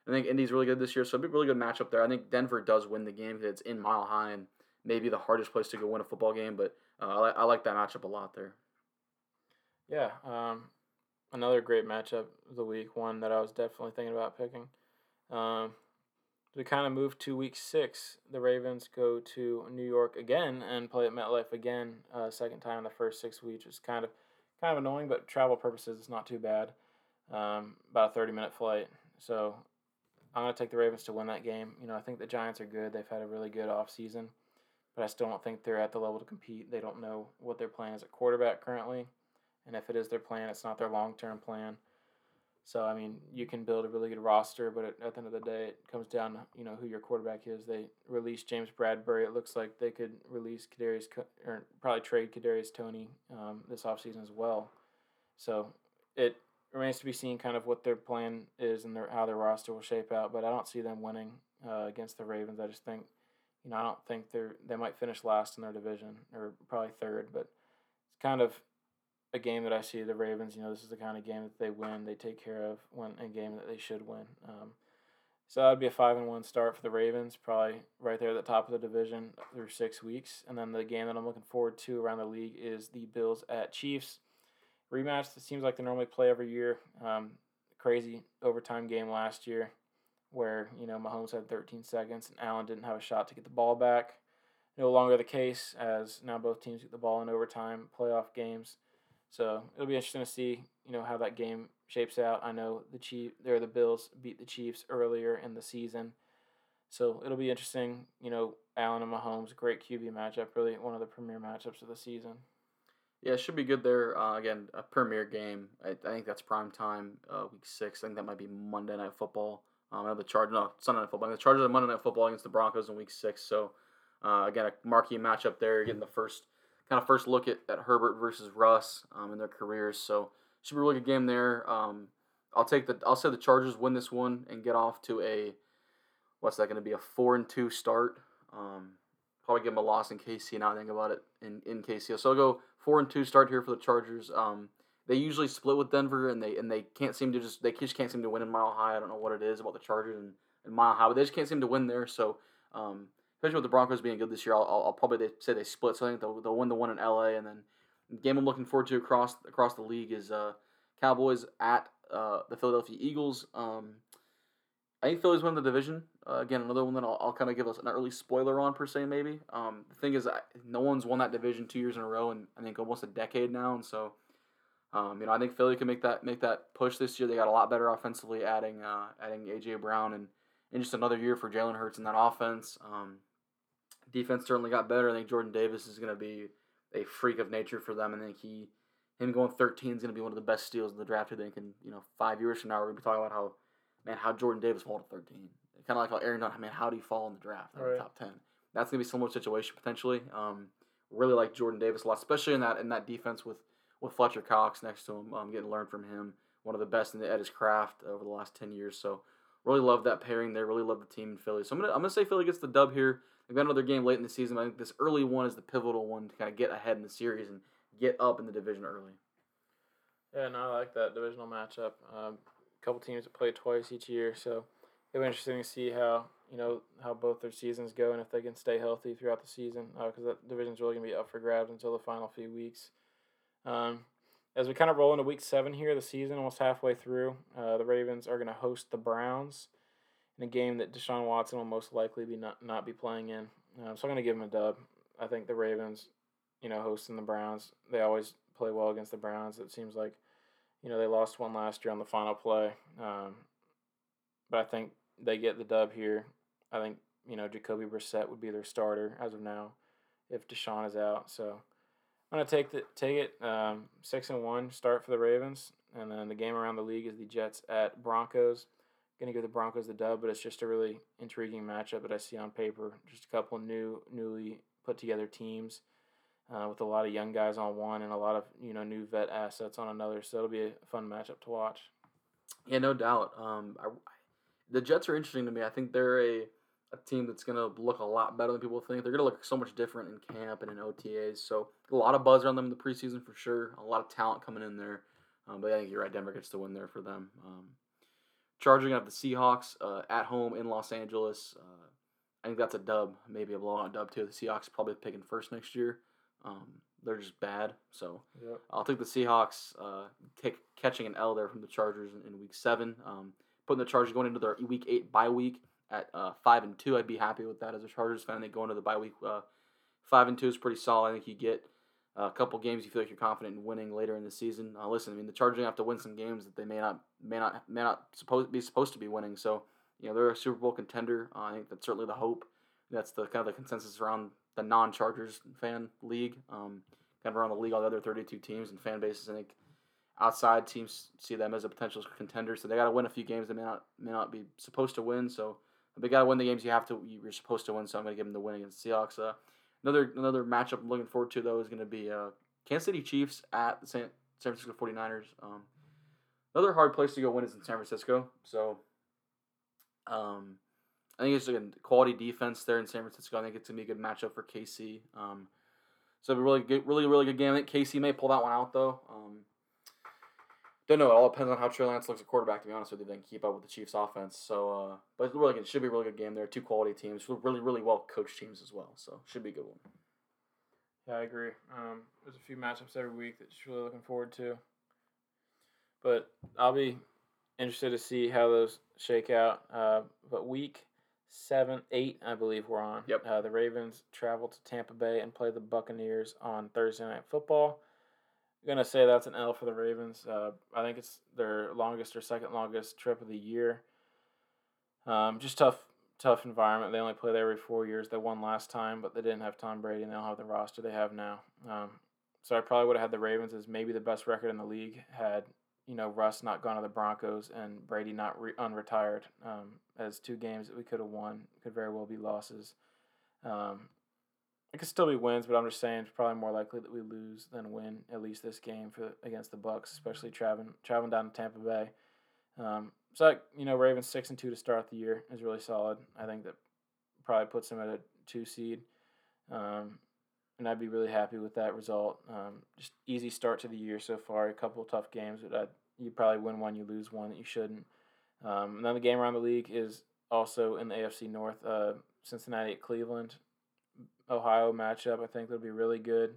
I think Indy's really good this year, so it'll be a really good matchup there. I think Denver does win the game because it's in Mile High and maybe the hardest place to go win a football game, but uh, I, li- I like that matchup a lot there. Yeah, um, another great matchup of the week, one that I was definitely thinking about picking. Um, we kind of move to week six. The Ravens go to New York again and play at MetLife again, uh, second time in the first six weeks, which is kind of kind of annoying, but travel purposes, it's not too bad. Um, about a thirty minute flight, so I'm gonna take the Ravens to win that game. You know, I think the Giants are good. They've had a really good off season, but I still don't think they're at the level to compete. They don't know what their plan is at quarterback currently, and if it is their plan, it's not their long term plan. So I mean, you can build a really good roster, but at, at the end of the day, it comes down to you know who your quarterback is. They released James Bradberry. It looks like they could release Kadarius or probably trade Kadarius Toney um, this offseason as well. So it remains to be seen kind of what their plan is and their, how their roster will shape out. But I don't see them winning uh, against the Ravens. I just think you know I don't think they're they might finish last in their division or probably third, but it's kind of a game that I see the Ravens. You know, this is the kind of game that they win, they take care of, when a game that they should win. Um, so that'd be a five and one start for the Ravens, probably right there at the top of the division through six weeks. And then the game that I'm looking forward to around the league is the Bills at Chiefs rematch. That seems like they normally play every year. Um, crazy overtime game last year, where you know Mahomes had 13 seconds and Allen didn't have a shot to get the ball back. No longer the case, as now both teams get the ball in overtime playoff games. So it'll be interesting to see, you know, how that game shapes out. I know the Chief, they're the Bills beat the Chiefs earlier in the season, So it'll be interesting. You know, Allen and Mahomes, great QB matchup. Really one of the premier matchups of the season. Yeah, it should be good there. Uh, again, a premier game. I, I think that's prime time, uh, week six. I think that might be Monday Night Football. Um, I know the Chargers, no, Sunday Night Football. The Chargers are Monday Night Football against the Broncos in week six. So, uh, again, a marquee matchup there. Getting the first kind of first look at, at Herbert versus Russ um, in their careers. So, should be a really good game there. Um, I'll take the I'll say the Chargers win this one and get off to a what's that going to be a four and two start. Um, probably give them a loss in KC. Now I think about it in in KC. So I'll go four and two start here for the Chargers. Um, they usually split with Denver, and they and they can't seem to just they just can't seem to win in Mile High. I don't know what it is about the Chargers and, and Mile High, but they just can't seem to win there. So um, especially with the Broncos being good this year, I'll, I'll, I'll probably say they split. So I think they'll, they'll win the one in LA, and then the game I'm looking forward to across across the league is uh, Cowboys at uh, the Philadelphia Eagles. Um, I think Phillies win the division. Uh, again, another one that I'll, I'll kind of give us an early spoiler on per se. Maybe um, the thing is, I, no one's won that division two years in a row, and I think almost a decade now. And so, um, you know, I think Philly can make that make that push this year. They got a lot better offensively, adding uh, adding AJ Brown, and, and just another year for Jalen Hurts in that offense. Um, defense certainly got better. I think Jordan Davis is going to be a freak of nature for them. I think he him going 13 is going to be one of the best steals in the draft. I think, and you know, five years from now, we're going to be talking about how man, how Jordan Davis fall to 13. Kind of like how Aaron Donald, man, how do you fall in the draft? Right. top 10. That's going to be a similar situation potentially. Um, really like Jordan Davis a lot, especially in that in that defense with, with Fletcher Cox next to him, um, getting learned from him. One of the best in the, his craft over the last 10 years. So really love that pairing there. Really love the team in Philly. So I'm gonna I'm gonna say Philly gets the dub here. They've got another game late in the season. but I think this early one is the pivotal one to kind of get ahead in the series and get up in the division early. Yeah, no, I like that divisional matchup. Um, a couple teams that play twice each year, so it'll be interesting to see how you know how both their seasons go and if they can stay healthy throughout the season because uh, that division's really gonna be up for grabs until the final few weeks. Um, as we kind of roll into week seven here, the season almost halfway through, uh, the Ravens are gonna host the Browns in a game that Deshaun Watson will most likely be not not be playing in. Uh, so I'm gonna give him a dub. I think the Ravens, you know, hosting the Browns, they always play well against the Browns. It seems like you know, they lost one last year on the final play. Um, but I think they get the dub here. I think, you know, Jacoby Brissett would be their starter as of now if Deshaun is out. So I'm gonna take the take it um, six and one start for the Ravens, and then the game around the league is the Jets at Broncos. Gonna give the Broncos the dub, but it's just a really intriguing matchup that I see on paper. Just a couple new newly put together teams uh, with a lot of young guys on one and a lot of you know new vet assets on another. So it'll be a fun matchup to watch. Yeah, no doubt. Um, I, the Jets are interesting to me. I think they're a a team that's going to look a lot better than people think. They're going to look so much different in camp and in OTAs. So a lot of buzz around them in the preseason for sure. A lot of talent coming in there. Um, but I think you're right. Denver gets the win there for them. Um, charging up the Seahawks uh, at home in Los Angeles. Uh, I think that's a dub, maybe a blowout dub too. The Seahawks probably picking first next year. Um, they're just bad. So yep. I'll take the Seahawks uh, take catching an L there from the Chargers in, in week seven. Um, putting the Chargers going into their week eight bye week at uh, five and two, I'd be happy with that as a Chargers fan. They go into the bye week uh, five and two is pretty solid. I think you get a couple games you feel like you're confident in winning later in the season. Uh, listen, I mean the Chargers have to win some games that they may not may not may not supposed be supposed to be winning. So you know they're a Super Bowl contender. Uh, I think that's certainly the hope. That's the kind of the consensus around the non-Chargers fan league, um, kind of around the league, all the other 32 teams and fan bases. I think outside teams see them as a potential contender, so they got to win a few games they may not may not be supposed to win. So they got to win the games you have to you're supposed to win. So I'm going to give them the win against the Seahawks. Uh, another another matchup I'm looking forward to though is going to be uh, Kansas City Chiefs at the San, San Francisco 49ers. Um, another hard place to go win is in San Francisco. So um, I think it's a quality defense there in San Francisco. I think it's gonna be a good matchup for KC. Um, so a really good, really really good game. I think KC may pull that one out though. Um, don't know. It all depends on how Trey Lance looks at quarterback. To be honest with you, they can keep up with the Chiefs' offense. So, uh, but it's really, good. it should be a really good game. There two quality teams, really really well coached teams as well. So should be a good one. Yeah, I agree. Um, there's a few matchups every week that you're really looking forward to. But I'll be interested to see how those shake out. Uh, but week seven, eight, I believe we're on. Yep. Uh, the Ravens travel to Tampa Bay and play the Buccaneers on Thursday Night Football. Gonna say that's an L for the Ravens. Uh, I think it's their longest or second longest trip of the year. Um, just tough, tough environment. They only play there every four years. They won last time, but they didn't have Tom Brady, and they don't have the roster they have now. Um, so I probably would have had the Ravens as maybe the best record in the league had you know Russ not gone to the Broncos and Brady not re- unretired. Um, as two games that we could have won could very well be losses. Um, it could still be wins, but I'm just saying it's probably more likely that we lose than win at least this game for against the Bucks, especially traveling traveling down to Tampa Bay. Um, so like, you know, Ravens six and two to start the year is really solid. I think that probably puts them at a two seed, um, and I'd be really happy with that result. Um, just easy start to the year so far. A couple tough games, but I'd, you probably win one, you lose one that you shouldn't. Um, and then the game around the league is also in the AFC North. Uh, Cincinnati at Cleveland, Ohio matchup. I think that'll be really good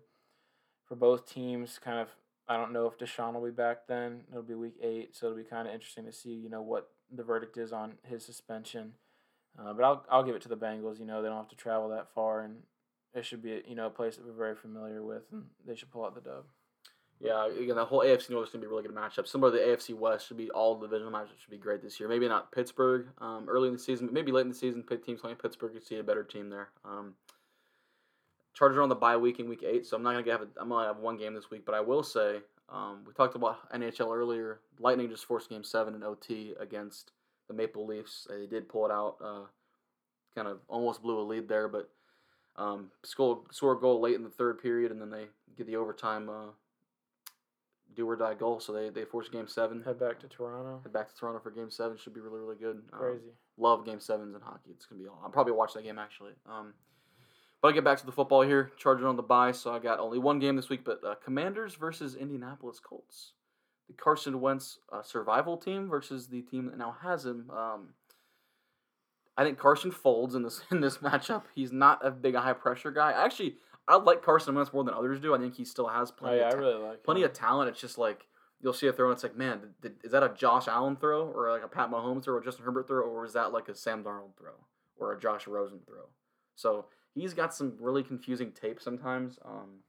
for both teams. Kind of, I don't know if Deshaun will be back then. It'll be week eight, so it'll be kind of interesting to see, you know, what the verdict is on his suspension. Uh, but I'll I'll give it to the Bengals. You know, they don't have to travel that far, and it should be you know a place that we're very familiar with, and they should pull out the dub. Yeah, again, the whole AFC North is going to be a really good matchup. Similar to the AFC West, should be all divisional matchups should be great this year. Maybe not Pittsburgh um, early in the season, but maybe late in the season, pick teams playing Pittsburgh, you see a better team there. Um, Chargers are on the bye week in week eight, so I'm not gonna have a, I'm gonna have one game this week. But I will say, um, we talked about NHL earlier. Lightning just forced Game Seven in OT against the Maple Leafs. They did pull it out, uh, kind of almost blew a lead there, but um, score score a goal late in the third period, and then they get the overtime uh, do or die goal. So they they force Game Seven. Head back to Toronto. Head back to Toronto for Game Seven. Should be really really good. Um, Crazy. love Game Sevens in hockey. It's gonna be. I'll probably watch that game actually. Um, but I get back to the football here. Chargers on the bye, so I got only one game this week. But uh, Commanders versus Indianapolis Colts, the Carson Wentz uh, survival team versus the team that now has him. Um, I think Carson folds in this in this matchup. He's not a big high pressure guy. Actually, I like Carson Wentz more than others do. I think he still has Oh plenty. yeah, of ta- really like plenty him. of talent. It's just like you'll see a throw and it's like, man, did, is that a Josh Allen throw or like a Pat Mahomes throw or Justin Herbert throw or is that like a Sam Darnold throw or a Josh Rosen throw? So he's got some really confusing tape sometimes. Um,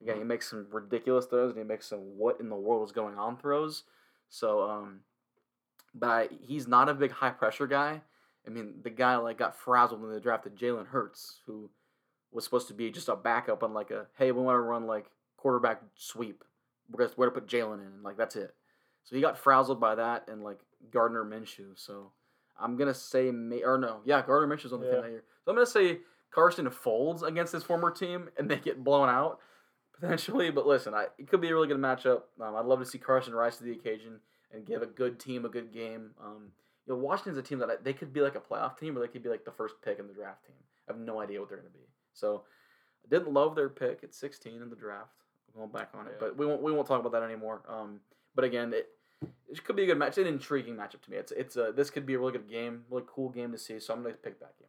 again, he makes some ridiculous throws and he makes some what in the world is going on throws. So, um, but I, he's not a big high pressure guy. I mean, the guy like got frazzled when they drafted Jalen Hurts, who was supposed to be just a backup on like a hey, we want to run like quarterback sweep. We're gonna, we're gonna put Jalen in, and like that's it. So he got frazzled by that and like Gardner Minshew. So I'm gonna say may or no, yeah, Gardner Minshew's on the Yeah. team that year. So I'm gonna say Carson folds against his former team and they get blown out potentially. But listen, I, it could be a really good matchup. Um, I'd love to see Carson rise to the occasion and give a good team a good game. Um, you know, Washington's a team that I, they could be like a playoff team, or they could be like the first pick in the draft team. I have no idea what they're going to be. So I didn't love their pick at 16 in the draft. I'm going back on it, Yeah. but we won't we won't talk about that anymore. Um, but again, it it could be a good match. It's an intriguing matchup to me. It's it's a this could be a really good game, really cool game to see. So I'm going to pick that game.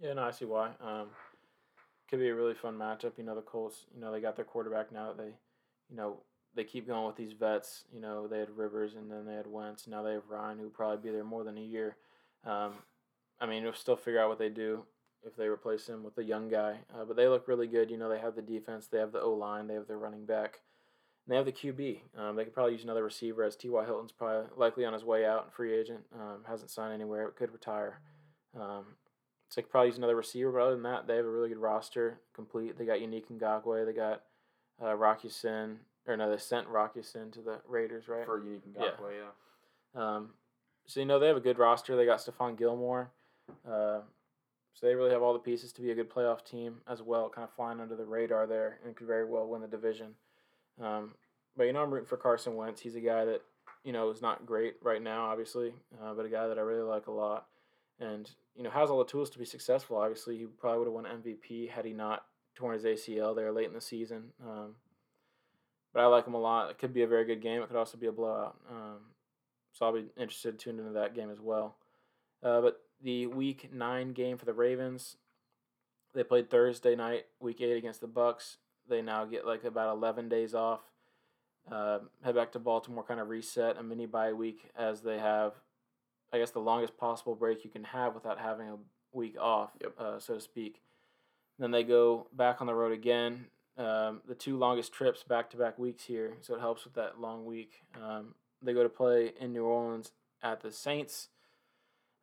Yeah, no, I see why. Um, could be a really fun matchup. You know, the Colts. You know, they got their quarterback now. They, you know, they keep going with these vets. You know, they had Rivers and then they had Wentz. Now they have Ryan, who will probably be there more than a year. Um, I mean, we'll still figure out what they do if they replace him with a young guy. Uh, but they look really good. You know, they have the defense, they have the O line, they have their running back, and they have the QB. Um, they could probably use another receiver as T.Y. Hilton's probably likely on his way out, and free agent. Um, hasn't signed anywhere, could retire. Um, they could probably use another receiver, but other than that, they have a really good roster, complete. They got Yannick Ngakoue, they got uh, Rock Ya-Sin, or no, they sent Rock Ya-Sin to the Raiders, right? For Yannick and Yeah. Yeah. Um, so you know they have a good roster. They got Stephon Gilmore, uh, so they really have all the pieces to be a good playoff team as well. Kind of flying under the radar there, and could very well win the division. Um, but you know I'm rooting for Carson Wentz. He's a guy that you know is not great right now, obviously, uh, but a guy that I really like a lot, and you know has all the tools to be successful. Obviously, he probably would have won MVP had he not torn his ACL there late in the season. Um, but I like him a lot. It could be a very good game. It could also be a blowout. Um, so I'll be interested to tune into that game as well. Uh, but the week nine game for the Ravens, they played Thursday night, week eight against the Bucks. They now get like about eleven days off. Uh, head back to Baltimore, kind of reset a mini bye week as they have, I guess, the longest possible break you can have without having a week off, Yep. uh, so to speak. Then they go back on the road again. Um, the two longest trips back to back weeks here, so it helps with that long week. Um, they go to play in New Orleans at the Saints.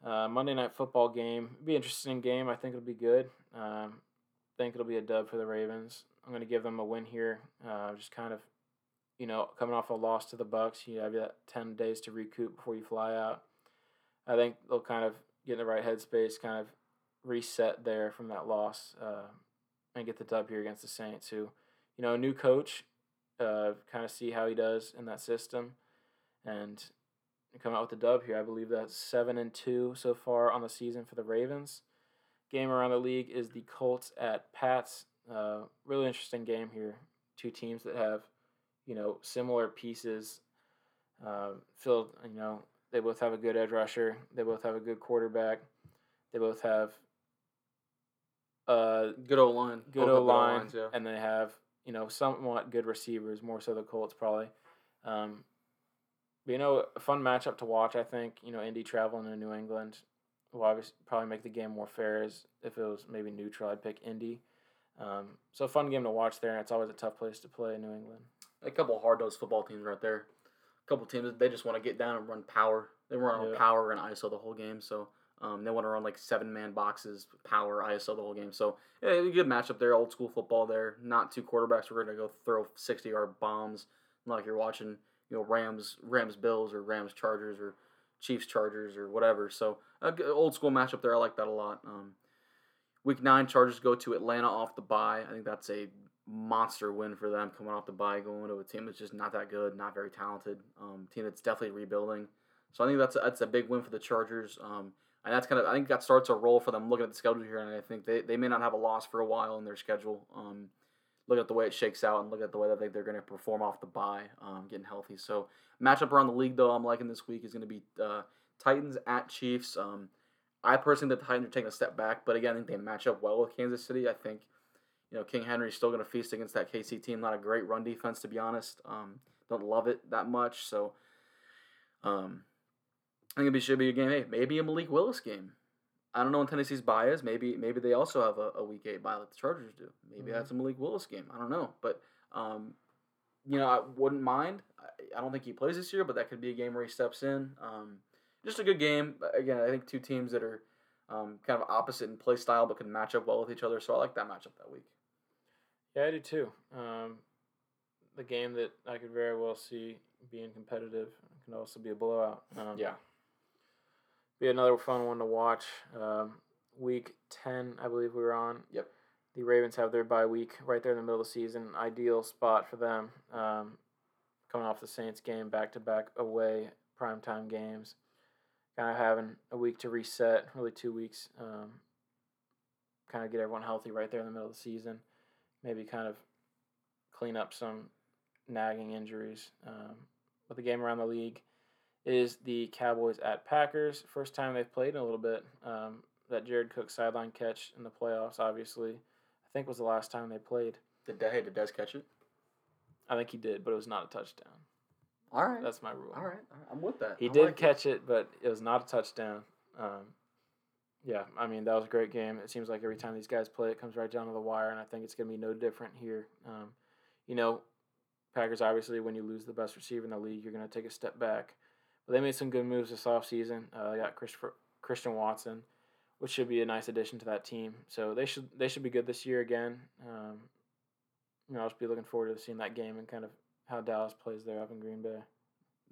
Uh, Monday night football game. It'll be an interesting game. I think it'll be good. Um, think it'll be a dub for the Ravens. I'm going to give them a win here. Uh, just kind of, you know, coming off a loss to the Bucks, you have that ten days to recoup before you fly out. I think they'll kind of get in the right headspace, kind of reset there from that loss, uh, and get the dub here against the Saints, who, you know, a new coach, uh, kind of see how he does in that system, and come out with the dub here. I believe that's seven and two so far on the season for the Ravens. Game around the league is the Colts at Pats. Uh, really interesting game here. Two teams that have, you know, similar pieces. Uh, filled, you know, they both have a good edge rusher. They both have a good quarterback. They both have uh, Good old line. good O line, Yeah. and they have you know somewhat good receivers. More so the Colts probably. Um, but, you know, a fun matchup to watch. I think you know Indy traveling to New England will obviously probably make the game more fair. As if it was maybe neutral, I'd pick Indy. Um, so fun game to watch there, and it's always a tough place to play in New England. A couple hard nosed football teams right there. A couple teams they just want to get down and run power. They run on Yeah. power and ISO the whole game. So um, they want to run like seven man boxes, power ISO the whole game. So yeah, a good matchup there. Old school football there. Not two quarterbacks. We're gonna go throw sixty yard bombs. Like you're watching you know Rams Rams Bills or Rams Chargers or Chiefs Chargers or whatever. So a old school matchup there. I like that a lot. Um, week nine Chargers go to Atlanta off the bye. I think that's a monster win for them coming off the bye, going to a team that's just not that good, not very talented. Um, team that's definitely rebuilding. So I think that's a, that's a big win for the Chargers. Um, and that's kind of I think that starts a roll for them looking at the schedule here, and I think they, they may not have a loss for a while in their schedule. Um, look at the way it shakes out and look at the way that they, they're going to perform off the bye, um, getting healthy. So matchup around the league though I'm liking this week is going to be uh, Titans at Chiefs. Um, I personally the Titans are taking a step back, but again I think they match up well with Kansas City. I think you know King Henry's still going to feast against that KC team. Not a great run defense to be honest. Um, don't love it that much. So um, I think it should be a game. Hey, maybe a Malik Willis game. I don't know in Tennessee's bias. Maybe maybe they also have a, a week eight bye like the Chargers do. Maybe Mhm. that's a Malik Willis game. I don't know, but um, you know I wouldn't mind. I, I don't think he plays this year, but that could be a game where he steps in. Um, just a good game. Again, I think two teams that are um, kind of opposite in play style, but can match up well with each other. So I like that matchup that week. Yeah, I do too. Um, the game that I could very well see being competitive can also be a blowout. Um, be another fun one to watch. Um, week ten, I believe we were on. Yep. The Ravens have their bye week right there in the middle of the season. Ideal spot for them. Um, coming off the Saints game, back to back away primetime games. Kind of having a week to reset, really two weeks. Um, kind of get everyone healthy right there in the middle of the season. Maybe kind of clean up some nagging injuries. Um, but the game around the league is the Cowboys at Packers. First time they've played in a little bit. Um, that Jared Cook sideline catch in the playoffs, obviously, I think was the last time they played. Did Dez, hey, did Dez catch it? I think he did, but it was not a touchdown. All right. That's my rule. all right. All right. I'm with that. He I did like it. catch it, but it was not a touchdown. Um, yeah, I mean that was a great game. It seems like every time these guys play, it comes right down to the wire, and I think it's going to be no different here. Um, you know, Packers obviously, when you lose the best receiver in the league, you're going to take a step back. But they made some good moves this offseason. Uh, they got Christopher, Christian Watson, which should be a nice addition to that team. So they should they should be good this year again. Um, you know, I'll just be looking forward to seeing that game and kind of how Dallas plays there up in Green Bay.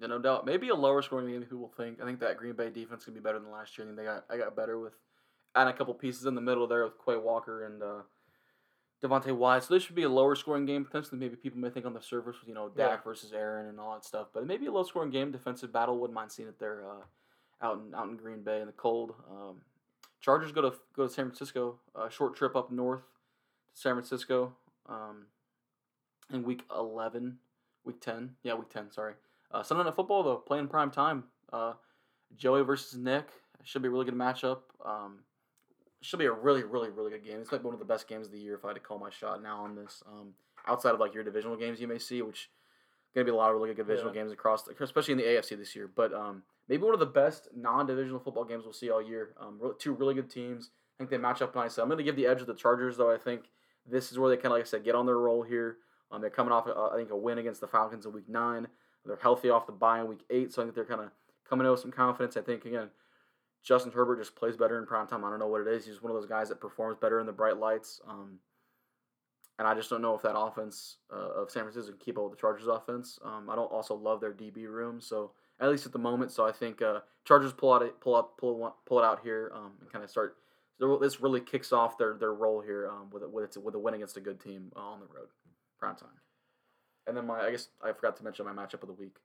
Yeah, no doubt. Maybe a lower scoring game people think. I think that Green Bay defense can be better than last year. I think they got I got better with adding a couple pieces in the middle there with Quay Walker and uh, Devonte Wyatt. So this should be a lower scoring game potentially. Maybe people may think on the surface with you know Dak Yeah. versus Aaron and all that stuff, but it may be a low scoring game, defensive battle. Wouldn't mind seeing it there uh, out in out in Green Bay in the cold. Um, Chargers go to go to San Francisco. A short trip up north to San Francisco um, in week eleven, week ten. Yeah, week ten. Sorry. Uh, Sunday Night Football though, playing prime time. Uh, Joey versus Nick should be a really good matchup. Um, should be a really, really, really good game. It's like one of the best games of the year if I had to call my shot now on this. Um, outside of like your divisional games you may see, which gonna be a lot of really good divisional Yeah. games across, the, especially in the AFC this year. But um, maybe one of the best non-divisional football games we'll see all year. Um, two really good teams. I think they match up nicely. I'm gonna give the edge to the Chargers though. I think this is where they kind of like I said get on their roll here. Um, they're coming off uh, I think a win against the Falcons in Week Nine. They're healthy off the bye in Week Eight, so I think they're kind of coming out with some confidence. I think again, Justin Herbert just plays better in prime time. I don't know what it is. He's one of those guys that performs better in the bright lights. Um, and I just don't know if that offense uh, of San Francisco can keep up with the Chargers offense. Um, I don't also love their DB room, so at least at the moment. So I think uh, Chargers pull out pull out pull pull it out here um, and kind of start. This really kicks off their, their role here um, with with with a win against a good team uh, on the road, prime time. And then my I guess I forgot to mention my matchup of the week.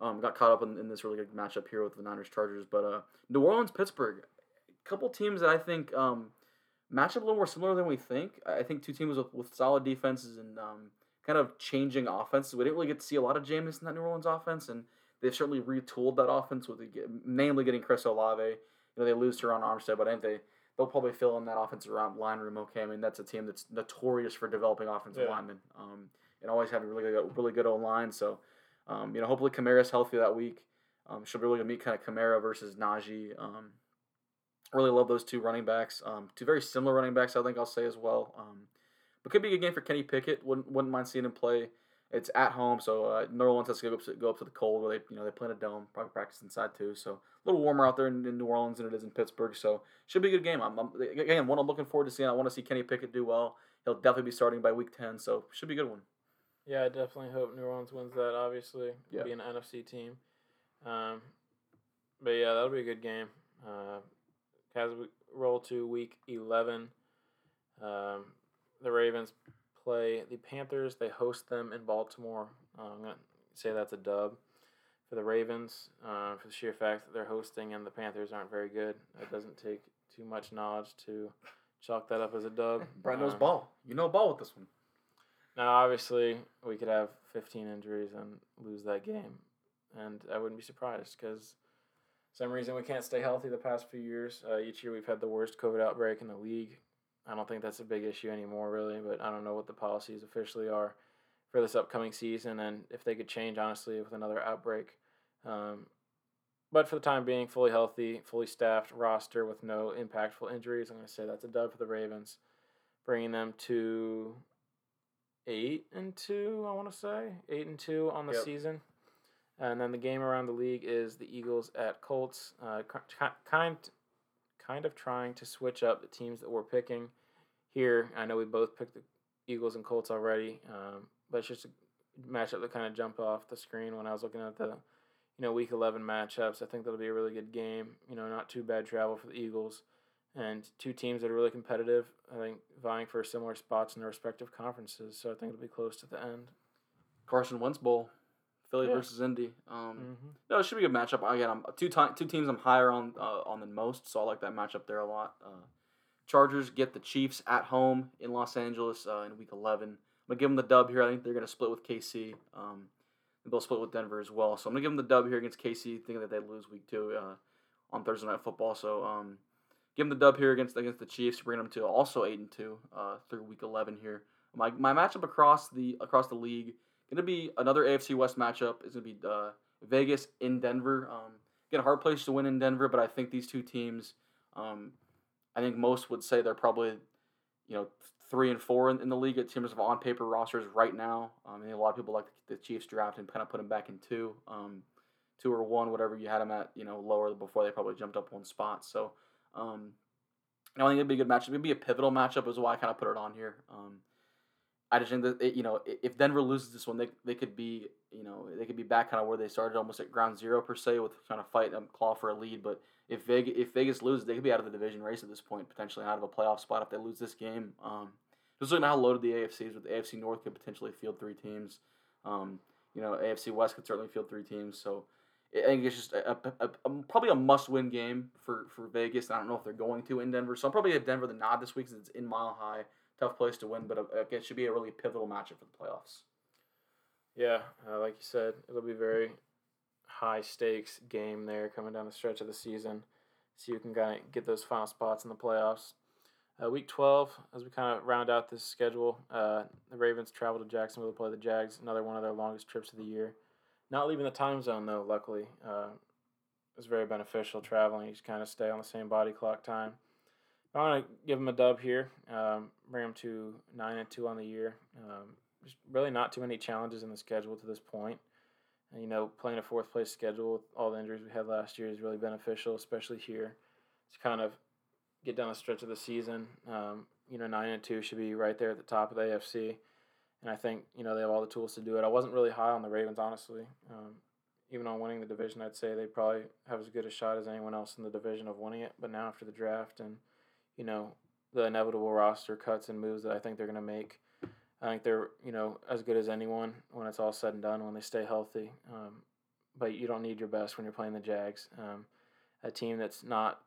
Um, got caught up in, in this really good matchup here with the Niners Chargers, but uh, New Orleans Pittsburgh, a couple teams that I think um, match up a little more similar than we think. I think two teams with, with solid defenses and um, kind of changing offenses. We didn't really get to see a lot of Jameis in that New Orleans offense, and they've certainly retooled that offense with the, namely getting Chris Olave. You know they lose Terron Armstead, but I think they they'll probably fill in that offensive line room okay. I mean that's a team that's notorious for developing offensive yeah. linemen um, and always having really good really good O line. So um, you know, hopefully Kamara's healthy that week. Um, she'll be able to meet kind of Kamara versus Najee. Um, really love those two running backs. Um, two very similar running backs, I think I'll say as well. Um, but could be a good game for Kenny Pickett. Wouldn't wouldn't mind seeing him play. It's at home, so uh, New Orleans has to go up to, go up to the cold where they you know they play in a dome, probably practice inside too. So a little warmer out there in, in New Orleans than it is in Pittsburgh. So should be a good game. I'm, I'm again one I'm looking forward to seeing. I want to see Kenny Pickett do well. He'll definitely be starting by week ten, so should be a good one. Yeah, I definitely hope New Orleans wins that. Obviously, yeah. be an NFC team. Um, but yeah, that'll be a good game. Uh, as we roll to week eleven, um, the Ravens play the Panthers. They host them in Baltimore. Uh, I'm gonna say that's a dub for the Ravens uh, for the sheer fact that they're hosting and the Panthers aren't very good. It doesn't take too much knowledge to chalk that up as a dub. Brian knows uh, ball. You know ball with this one. Now, obviously, we could have 15 injuries and lose that game, and I wouldn't be surprised because some reason we can't stay healthy the past few years. Uh, each year we've had the worst COVID outbreak in the league. I don't think that's a big issue anymore, really, but I don't know what the policies officially are for this upcoming season and if they could change, honestly, with another outbreak. Um, but for the time being, fully healthy, fully staffed roster with no impactful injuries. I'm going to say that's a dub for the Ravens, bringing them to eight and two. I want to say eight and two on the yep. season, and then the game around the league is the Eagles at Colts. Uh, kind kind of trying to switch up the teams that we're picking here. I know we both picked the Eagles and Colts already, um, but it's just a matchup that kind of jumped off the screen when I was looking at the you know week 11 matchups. I think that'll be a really good game. You know, not too bad travel for the Eagles and two teams that are really competitive. I think vying for similar spots in their respective conferences. So I think it'll be close to the end. Carson Wentz Bowl, Philly yeah. versus Indy. Um, mm-hmm. No, it should be a good matchup. Again, I'm two time, two teams I'm higher on uh, on than most, so I like that matchup there a lot. Uh, Chargers get the Chiefs at home in Los Angeles uh, in Week 11. I'm gonna give them the dub here. I think they're gonna split with KC. Um, they'll split with Denver as well. So I'm gonna give them the dub here against KC, thinking that they lose Week Two uh, on Thursday Night Football. So um, give them the dub here against against the Chiefs, bring them to also eight and two uh, through week eleven here. My my matchup across the across the league gonna be another AFC West matchup. It's gonna be uh, Vegas in Denver. Um, get a hard place to win in Denver, but I think these two teams, um, I think most would say they're probably, you know, three and four in, in the league in terms of on paper rosters right now. Um, a lot of people like the, the Chiefs draft and kind of put them back in two, um, two or one, whatever you had them at, you know, lower before they probably jumped up one spot. So um, I think it'd be a good matchup. It'd be a pivotal matchup, is why I kind of put it on here. Um, I just think that it, you know if Denver loses this one, they, they could be you know they could be back kind of where they started, almost at ground zero per se, with trying to fight and claw for a lead. But if Vegas if Vegas loses, they could be out of the division race at this point, potentially out of a playoff spot if they lose this game. Um, just looking at how loaded the AFC is, with the AFC North could potentially field three teams. Um, you know, AFC West could certainly field three teams. So I think it's just a, a, a, probably a must-win game for, for Vegas. I don't know if they're going to in Denver, so I'll probably give Denver the nod this week since it's in Mile High. Tough place to win, but uh, it should be a really pivotal matchup for the playoffs. Yeah, uh, like you said, it'll be very high stakes game there coming down the stretch of the season. See who can kind of get those final spots in the playoffs. Uh, week 12, as we kind of round out this schedule, uh, the Ravens travel to Jacksonville to play the Jags, another one of their longest trips of the year. Not leaving the time zone though, luckily, uh, was very beneficial traveling. You just kind of stay on the same body clock time. I want to give them a dub here, um, bring them to nine and two on the year. Um, just really not too many challenges in the schedule to this point. And, you know, playing a fourth place schedule with all the injuries we had last year is really beneficial, especially here. To kind of get down the stretch of the season. Um, you know, nine and two should be right there at the top of the AFC, and I think you know they have all the tools to do it. I wasn't really high on the Ravens, honestly. Um, even on winning the division, I'd say they probably have as good a shot as anyone else in the division of winning it. But now after the draft and you know the inevitable roster cuts and moves that I think they're going to make, I think they're you know as good as anyone when it's all said and done when they stay healthy. Um, but you don't need your best when you're playing the Jags, um, a team that's not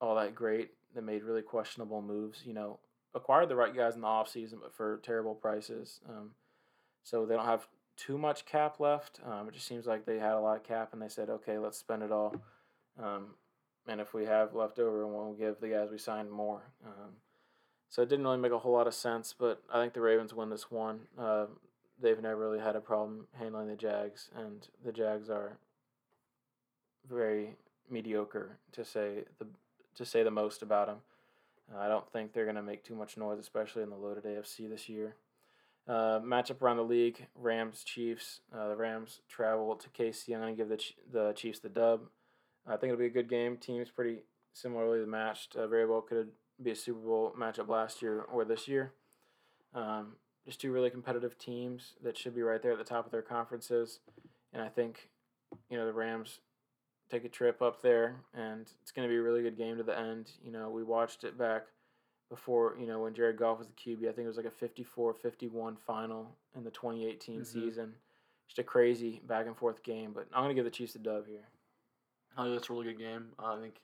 all that great that made really questionable moves. You know, acquired the right guys in the offseason, but for terrible prices. Um, so they don't have too much cap left. Um, it just seems like they had a lot of cap, and they said, okay, let's spend it all. Um, and if we have left over, we'll give the guys we signed more. Um, so it didn't really make a whole lot of sense, but I think the Ravens win this one. Uh, they've never really had a problem handling the Jags, and the Jags are very mediocre to say the to say the most about them. Uh, I don't think they're going to make too much noise, especially in the loaded AFC this year. Uh, matchup around the league: Rams, Chiefs. Uh, the Rams travel to KC. I'm going to give the the Chiefs the dub. I think it'll be a good game. Teams pretty similarly matched. Uh, very well could be a Super Bowl matchup last year or this year. Um, just two really competitive teams that should be right there at the top of their conferences, and I think, you know, the Rams take a trip up there, and it's going to be a really good game to the end. You know, we watched it back before, you know, when Jared Goff was the QB. I think it was like a 54 51 final in the 2018 mm-hmm. season. Just a crazy back and forth game, but I'm going to give the Chiefs a dub here. I think that's a really good game. Uh, I think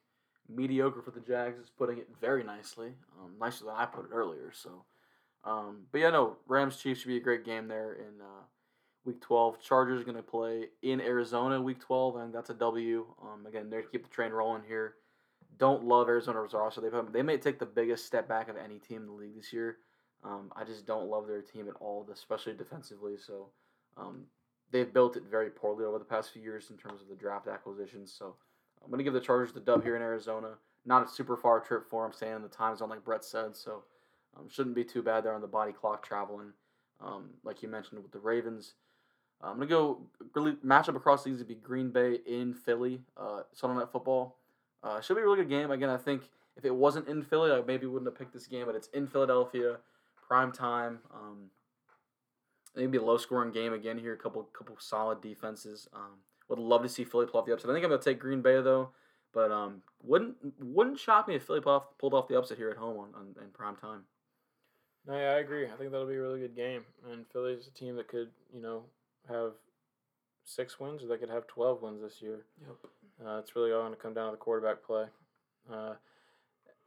mediocre for the Jags is putting it very nicely, um, nicer than I put it earlier. So, um, but yeah, no, Rams Chiefs should be a great game there in uh, Week 12. Chargers are going to play in Arizona Week 12, and that's a W. Um, again, they're to keep the train rolling here. Don't love Arizona's roster. They they may take the biggest step back of any team in the league this year. Um, I just don't love their team at all, especially defensively. So um, they've built it very poorly over the past few years in terms of the draft acquisitions. So I'm going to give the Chargers the dub here in Arizona. Not a super far trip for them, staying in the time zone like Brett said. So um, shouldn't be too bad there on the body clock traveling. Um, like you mentioned with the Ravens, I'm gonna go really matchup across these would be Green Bay in Philly. Uh, Sunday Night Football. Uh, should be a really good game. Again, I think if it wasn't in Philly, I maybe wouldn't have picked this game, but it's in Philadelphia, prime time. Um, maybe a low scoring game again here. A couple couple solid defenses. Um, would love to see Philly pull off the upset. I think I'm gonna take Green Bay though, but um, wouldn't wouldn't shock me if Philly pulled off, pulled off the upset here at home on, on in prime time. No, yeah, I agree. I think that'll be a really good game, and Philly's a team that could you know have six wins, or they could have 12 wins this year. Yep. Uh, it's really all going to come down to the quarterback play. Uh,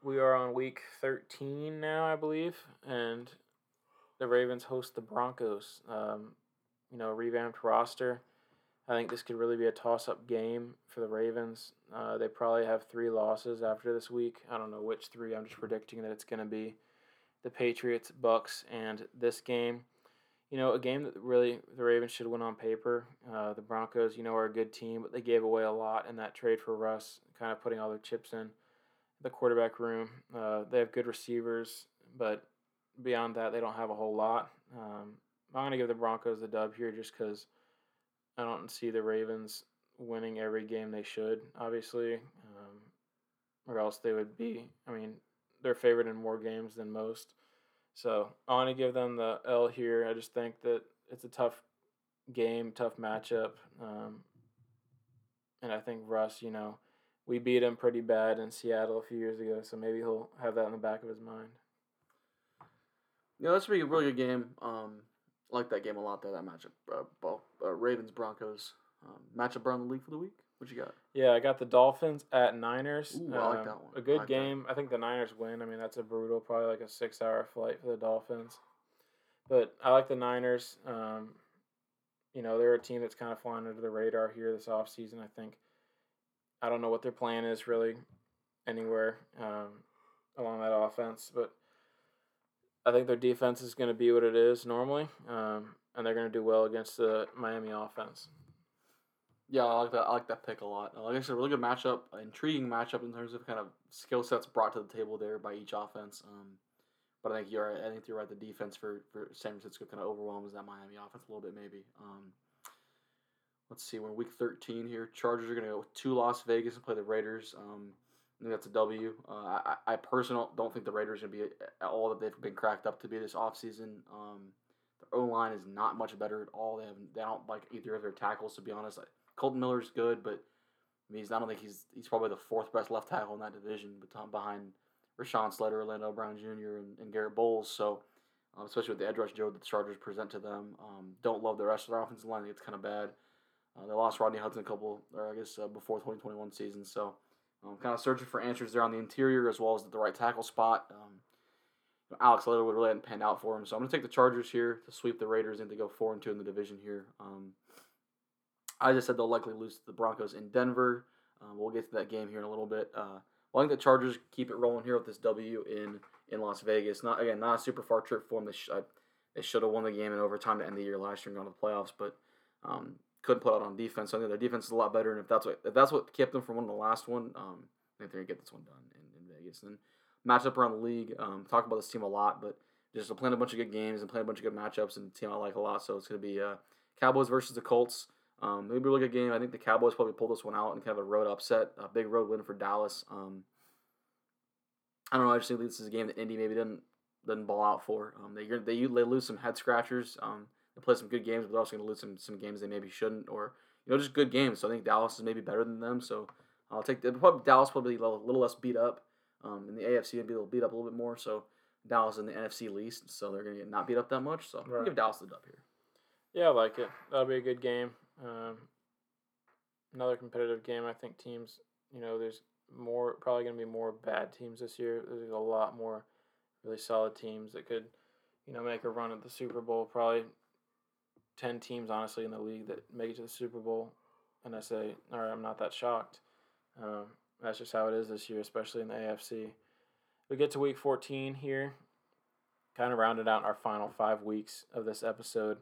we are on week 13 now, I believe, and the Ravens host the Broncos. Um, you know, revamped roster. I think this could really be a toss up game for the Ravens. Uh, they probably have three losses after this week. I don't know which three. I'm just predicting that it's going to be the Patriots, Bucks, and this game you know, a game that really the Ravens should win on paper. Uh, the Broncos, you know, are a good team, but they gave away a lot in that trade for Russ, kind of putting all their chips in the quarterback room. Uh, they have good receivers, but beyond that, they don't have a whole lot. Um, I'm going to give the Broncos the dub here just because I don't see the Ravens winning every game they should, obviously, um, or else they would be. I mean, they're favored in more games than most. So I want to give them the L here. I just think that it's a tough game, tough matchup. Um, and I think Russ, you know, we beat him pretty bad in Seattle a few years ago, so maybe he'll have that in the back of his mind. Yeah, that's be a really good game. Um, like that game a lot there, that matchup. Uh, uh, Ravens Broncos um, matchup around the league for the week. What you got? Yeah, I got the Dolphins at Niners. Ooh, I like um, that one. A good like game. That. I think the Niners win. I mean, that's a brutal, probably like a six-hour flight for the Dolphins. But I like the Niners. Um, you know, they're a team that's kind of flying under the radar here this offseason, I think. I don't know what their plan is really anywhere um, along that offense, but I think their defense is going to be what it is normally, um, and they're going to do well against the Miami offense. Yeah, I like that. I like that pick a lot. Like I said, a really good matchup, intriguing matchup in terms of kind of skill sets brought to the table there by each offense. Um, but I think you're right. I think you're right. The defense for, for San Francisco kind of overwhelms that Miami offense a little bit, maybe. Um, let's see, we're week 13 here. Chargers are going to go to Las Vegas and play the Raiders. Um, I think that's a W. Uh, I, I personally don't think the Raiders are going to be all that they've been cracked up to be this offseason. Um, their O line is not much better at all. They have they don't like either of their tackles to be honest. Like, Kolton Miller's good, but I mean, he's I don't think he's he's probably the fourth best left tackle in that division, behind Rashawn Slater, Orlando Brown Jr., and, and Garett Bolles. So, um, especially with the edge rush Joe that the Chargers present to them, um, don't love the rest of their offensive line. It's kind of bad. Uh, they lost Rodney Hudson a couple, or I guess uh, before 2021 season. So, um, kind of searching for answers there on the interior as well as at the right tackle spot. Um, Alex Leatherwood really hadn't panned out for him, so I'm going to take the Chargers here to sweep the Raiders and to go four and two in the division here. Um, I just said they'll likely lose to the Broncos in Denver. Um, we'll get to that game here in a little bit. Uh, well, I think the Chargers keep it rolling here with this W in in Las Vegas. Not again, not a super far trip for them. They, sh- I, they should have won the game in overtime to end the year last year and gone to the playoffs, but um, couldn't put out on defense. So I think their defense is a lot better, and if that's what if that's what kept them from winning the last one, um, I think they're gonna get this one done in, in Vegas. And matchup around the league, um, talk about this team a lot, but just playing a bunch of good games and playing a bunch of good matchups, and team I like a lot. So it's gonna be uh, Cowboys versus the Colts. Um, maybe a really good game. I think the Cowboys probably pull this one out and kind of a road upset, a big road win for Dallas. Um, I don't know. I just think this is a game that Indy maybe didn't didn't ball out for. Um, they they they lose some head scratchers. Um, they play some good games, but they're also going to lose some some games they maybe shouldn't, or you know just good games. So I think Dallas is maybe better than them. So I'll take the probably Dallas probably a little, little less beat up. Um, in the AFC, maybe a little beat up a little bit more. So Dallas in the NFC least, so they're going to get not beat up that much. So right. give Dallas the dub here. Yeah, I like it. That'll be a good game. Um, another competitive game. I think teams, you know, there's more probably going to be more bad teams this year. There's a lot more really solid teams that could, you know, make a run at the Super Bowl. Probably ten teams, honestly, in the league that make it to the Super Bowl. And I say, all right, I'm not that shocked. Um, that's just how it is this year, especially in the AFC. We get to week 14 here, kind of rounded out our final five weeks of this episode.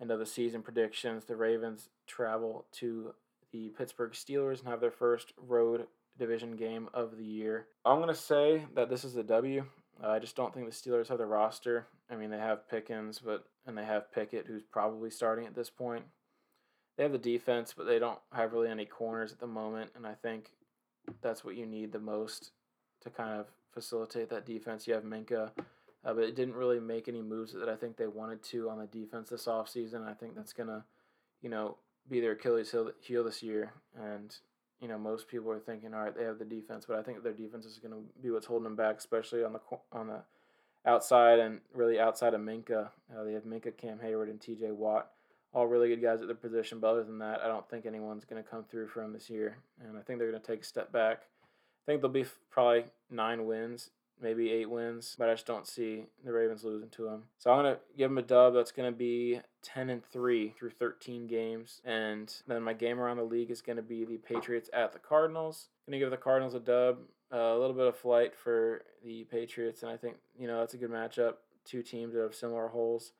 End of the season predictions. The Ravens travel to the Pittsburgh Steelers and have their first road division game of the year. I'm going to say that this is a W. Uh, I just don't think the Steelers have the roster. I mean, they have Pickens, but and they have Pickett, who's probably starting at this point. They have the defense, but they don't have really any corners at the moment, and I think that's what you need the most to kind of facilitate that defense. You have Minkah uh, but it didn't really make any moves that I think they wanted to on the defense this offseason. I think that's going to, you know, be their Achilles heel this year. And, you know, most people are thinking, all right, they have the defense, but I think their defense is going to be what's holding them back, especially on the on the outside and really outside of Minkah. Uh, they have Minkah, Cam Heyward, and T.J. Watt, all really good guys at their position. But other than that, I don't think anyone's going to come through for them this year, and I think they're going to take a step back. I think they'll be probably nine wins maybe eight wins, but I just don't see the Ravens losing to them. So I'm gonna give them a dub. That's gonna be ten and three through thirteen games, and then my game around the league is gonna be the Patriots at the Cardinals. Gonna give the Cardinals a dub. Uh, a little bit of flight for the Patriots, and I think you know that's a good matchup. Two teams that have similar holes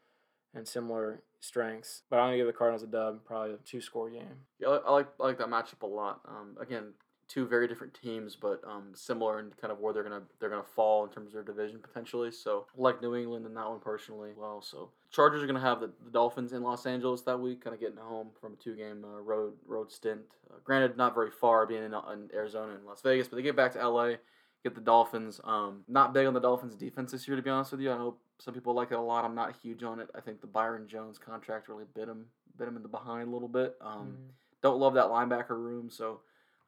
and similar strengths. But I'm gonna give the Cardinals a dub, probably a two score game. Yeah, I like I like that matchup a lot. Um, again, two very different teams, but um, similar in kind of where they're gonna they're gonna fall in terms of their division potentially. So like New England in that one personally. Well, so Chargers are gonna have the, the Dolphins in Los Angeles that week, kind of getting home from a two game uh, road road stint. Uh, granted, not very far, being in, in Arizona and Las Vegas, but they get back to LA. Get the Dolphins. Um, not big on the Dolphins' defense this year, to be honest with you. I know some people like it a lot. I'm not huge on it. I think the Byron Jones contract really bit him bit him in the behind a little bit. Um, mm-hmm. Don't love that linebacker room, so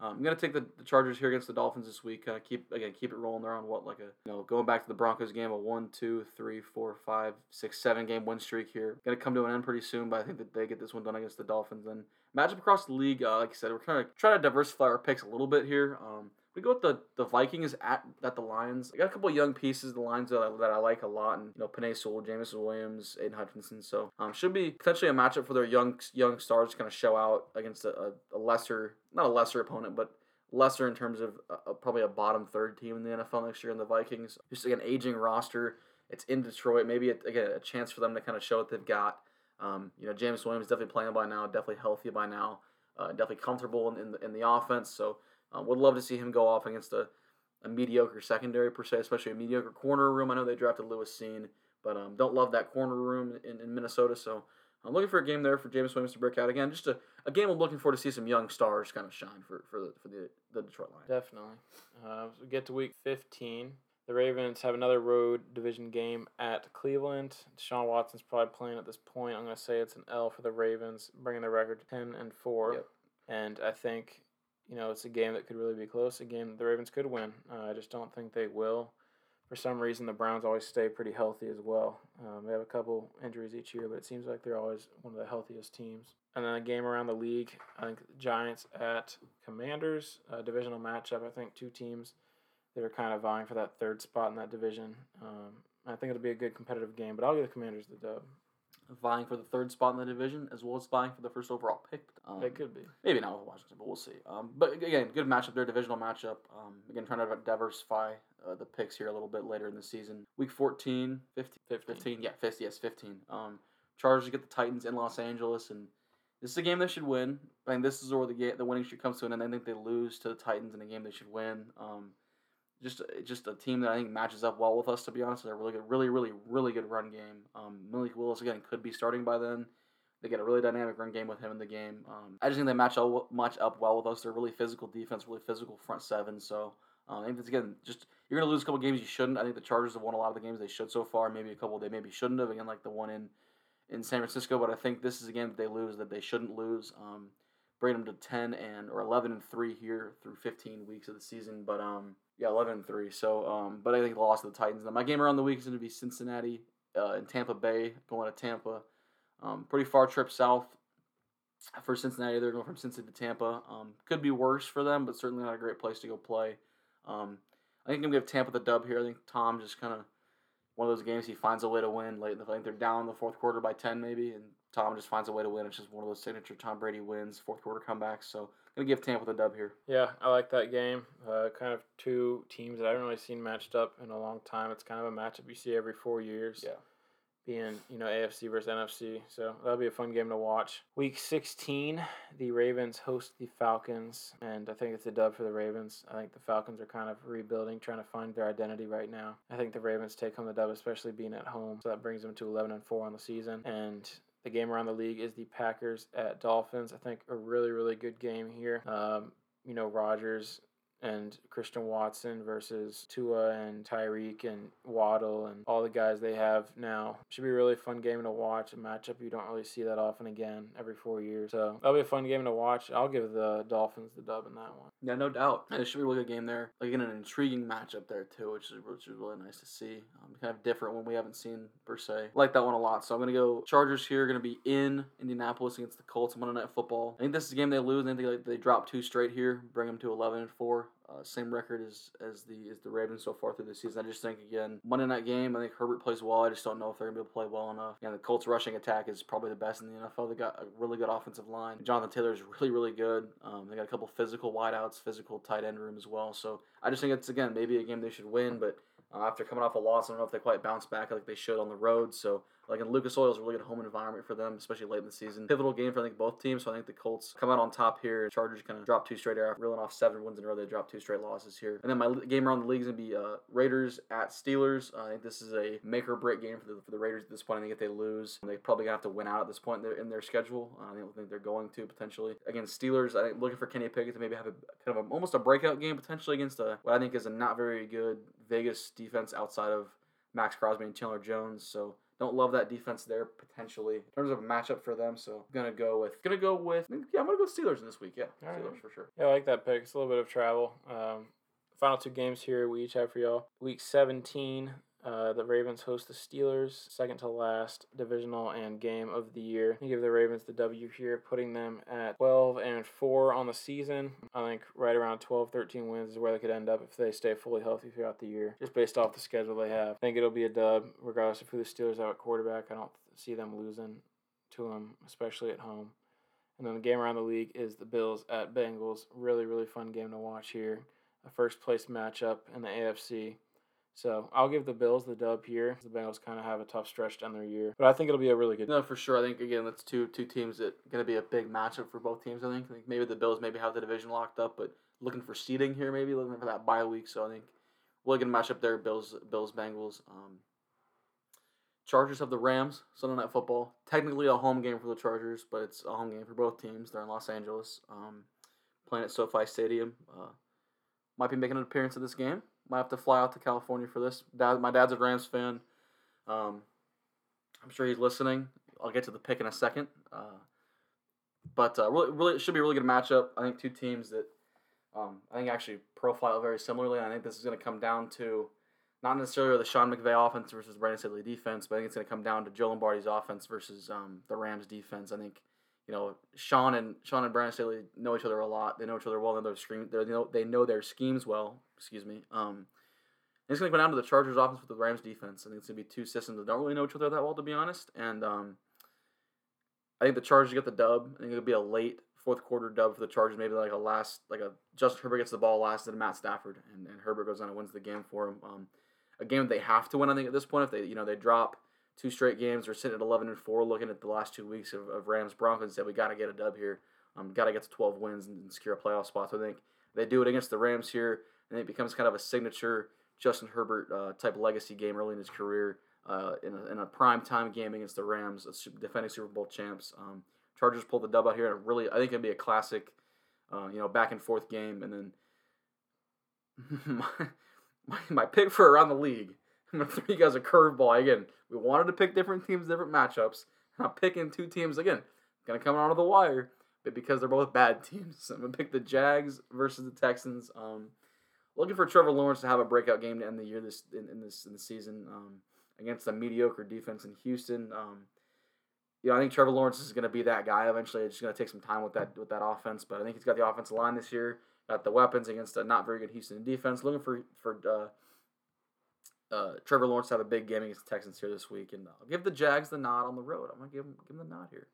um, I'm gonna take the, the Chargers here against the Dolphins this week. Uh, keep again, keep it rolling. They're on what like a you know going back to the Broncos game, a one, two, three, four, five, six, seven game win streak here. Gonna come to an end pretty soon, but I think that they get this one done against the Dolphins. And matchup across the league, uh, like I said, we're kind of trying to diversify our picks a little bit here. Um, we go with the, the Vikings at at the Lions. I got a couple young pieces, the Lions that I, that I like a lot, and you know Penei Sewell, Williams, Aidan Hutchinson. So um, should be potentially a matchup for their young young stars to kind of show out against a, a lesser, not a lesser opponent, but lesser in terms of uh, probably a bottom third team in the NFL next year in the Vikings. Just like an aging roster. It's in Detroit. Maybe it, again a chance for them to kind of show what they've got. Um, you know, Jameson Williams definitely playing by now, definitely healthy by now, uh, definitely comfortable in, in the, in the offense. So uh, would love to see him go off against a, a mediocre secondary per se, especially a mediocre corner room. I know they drafted Lewis Cine, but um, don't love that corner room in, in Minnesota. So I'm looking for a game there for Jameson Williams to break out again. Just a, a game I'm looking for to see some young stars kind of shine for, for the for the, the Detroit Lions. Definitely. Uh, we get to week 15. The Ravens have another road division game at Cleveland. Deshaun Watson's probably playing at this point. I'm going to say it's an L for the Ravens, bringing their record to 10 and 4. Yep. And I think, you know, it's a game that could really be close, a game that the Ravens could win. Uh, I just don't think they will. For some reason, the Browns always stay pretty healthy as well. Um, they have a couple injuries each year, but it seems like they're always one of the healthiest teams. And then a game around the league, I think Giants at Commanders, a divisional matchup. I think two teams that are kind of vying for that third spot in that division. Um, I think it'll be a good competitive game, but I'll give the Commanders the dub. Vying for the third spot in the division, as well as vying for the first overall pick. Um, They could be. Maybe not with Washington, but we'll see. Um, but again, good matchup there, divisional matchup. Um, again, trying to diversify uh, the picks here a little bit later in the season. Week 14, 15, 15. 15 yeah, 50, yes, 15. Um, Chargers get the Titans in Los Angeles, and this is a game they should win. I mean, this is where the the winning streak comes to an end. I think they lose to the Titans in a game they should win. Um, just just a team that I think matches up well with us. To be honest, they're really good, really, really, really good run game. Um, Malik Willis again could be starting by then. They get a really dynamic run game with him in the game. Um, I just think they match up match up well with us. They're really physical defense, really physical front seven. So um, I think that's again just you're gonna lose a couple games you shouldn't. I think the Chargers have won a lot of the games they should so far. Maybe a couple they maybe shouldn't have. Again, like the one in in San Francisco. But I think this is a game that they lose that they shouldn't lose. Um, bring them to ten and or eleven and three here through fifteen weeks of the season. But um, yeah, eleven and three. So um, but I think the loss to the Titans. Now my game around the week is going to be Cincinnati uh, and Tampa Bay going to Tampa. Um, pretty far trip south for Cincinnati. They're going from Cincinnati to Tampa. Um, could be worse for them, but certainly not a great place to go play. Um, I think I'm going to give Tampa the dub here. I think Tom just kind of one of those games he finds a way to win late in the. I think they're down in the fourth quarter by ten maybe, and Tom just finds a way to win. It's just one of those signature Tom Brady wins, fourth quarter comebacks. So I'm gonna give Tampa the dub here. Yeah, I like that game. Uh, kind of two teams that I haven't really seen matched up in a long time. It's kind of a matchup you see every four years. Yeah. Being, you know, AFC versus NFC. So that'll be a fun game to watch. Week 16, the Ravens host the Falcons. And I think it's a dub for the Ravens. I think the Falcons are kind of rebuilding, trying to find their identity right now. I think the Ravens take home the dub, especially being at home. So that brings them to 11 and 4 on the season. And the game around the league is the Packers at Dolphins. I think a really, really good game here. Um, you know, Rodgers and Christian Watson versus Tua and Tyreek and Waddle and all the guys they have now. Should be a really fun game to watch. A matchup you don't really see that often again every four years. So that'll be a fun game to watch. I'll give the Dolphins the dub in that one. Yeah, no doubt. And it should be a really good game there. Like again, an intriguing matchup there too, which is which is really nice to see. Um, kind of different one we haven't seen per se. Like that one a lot. So I'm gonna go Chargers here. Gonna be in Indianapolis against the Colts Monday Night Football. I think this is a game they lose. I think they, they drop two straight here, bring them to 11 and four. Uh, same record as as the as the Ravens so far through the season. I just think again Monday night game. I think Herbert plays well. I just don't know if they're gonna be able to play well enough. And the Colts rushing attack is probably the best in the NFL. They got a really good offensive line. Jonathan Taylor is really really good. Um, they got a couple physical wideouts, physical tight end room as well. So I just think it's again maybe a game they should win, but. Uh, after coming off a loss, I don't know if they quite bounce back like they should on the road. So, like, in Lucas Oil is a really good home environment for them, especially late in the season. Pivotal game for I think both teams. So I think the Colts come out on top here. Chargers kind of drop two straight after reeling off seven wins in a row. They drop two straight losses here. And then my game around the league is gonna be uh, Raiders at Steelers. Uh, I think this is a make or break game for the, for the Raiders at this point. I think if they lose, they probably gonna have to win out at this point in their, in their schedule. Uh, I don't think they're going to potentially against Steelers. I think looking for Kenny Pickett to maybe have a kind of a, almost a breakout game potentially against a what I think is a not very good Vegas defense outside of Maxx Crosby and Chandler Jones. So don't love that defense there potentially in terms of a matchup for them. So gonna go with gonna go with yeah I'm gonna go Steelers in this week. Yeah, All right. Steelers for sure. Yeah, I like that pick. It's a little bit of travel. Um, final two games here we each have for y'all. Week 17, uh, the Ravens host the Steelers, second to last divisional and game of the year. I give the Ravens the W here, putting them at 12 and 4 on the season. I think right around 12, 13 wins is where they could end up if they stay fully healthy throughout the year, just based off the schedule they have. I think it'll be a dub, regardless of who the Steelers have at quarterback. I don't see them losing to them, especially at home. And then the game around the league is the Bills at Bengals. Really, really fun game to watch here. A first place matchup in the AFC. So I'll give the Bills the dub here. The Bengals kind of have a tough stretch down their year, but I think it'll be a really good. No, for sure. I think again that's two two teams that going to be a big matchup for both teams. I think. I think maybe the Bills maybe have the division locked up, but looking for seeding here, maybe looking for that bye week. So I think we're going to match up there. Bills Bills Bengals. Um, Chargers have the Rams Sunday Night Football. Technically a home game for the Chargers, but it's a home game for both teams. They're in Los Angeles, um, playing at SoFi Stadium. Uh, might be making an appearance at this game. Might have to fly out to California for this. Dad, my dad's a Rams fan. Um, I'm sure he's listening. I'll get to the pick in a second. Uh, but uh, really, really, it should be a really good matchup. I think two teams that um, I think actually profile very similarly. I think this is going to come down to not necessarily the Sean McVay offense versus Brandon Staley defense, but I think it's going to come down to Joe Lombardi's offense versus um, the Rams defense. I think you know Sean and Sean and Brandon Staley know each other a lot. They know each other well. They know their. They know they know their schemes well. Excuse me. Um, it's going to come down to the Chargers offense with the Rams defense. I think it's going to be two systems that don't really know each other that well, to be honest. And um, I think the Chargers get the dub. I think it'll be a late fourth quarter dub for the Chargers. Maybe like a last, like a Justin Herbert gets the ball last to Matt Stafford, and, and Herbert goes on and wins the game for him. Um, a game they have to win. I think at this point, if they you know they drop two straight games, We're sitting at eleven and four, looking at the last two weeks of, of Rams Broncos, said we got to get a dub here. Um, got to get to twelve wins and, and secure a playoff spot. So I think they do it against the Rams here, and it becomes kind of a signature Justin Herbert uh, type legacy game early in his career. Uh, in, a, in a prime time game against the Rams, defending Super Bowl champs. Um, Chargers pulled the dub out here, and really, I think it'd be a classic, uh, you know, back and forth game. And then my, my pick for around the league, I'm gonna throw you guys a curveball again. We wanted to pick different teams, different matchups. I'm picking two teams again. Gonna come out of the wire, but because they're both bad teams, I'm gonna pick the Jags versus the Texans. Um, looking for Trevor Lawrence to have a breakout game to end the year this in, in this in the season um, against a mediocre defense in Houston. Um, you know, I think Trevor Lawrence is going to be that guy eventually. It's just going to take some time with that with that offense, but I think he's got the offensive line this year, got the weapons against a not very good Houston defense. Looking for for uh, uh, Trevor Lawrence had a big game against the Texans here this week, and I'll give the Jags the nod on the road. I'm gonna give them give them the nod here.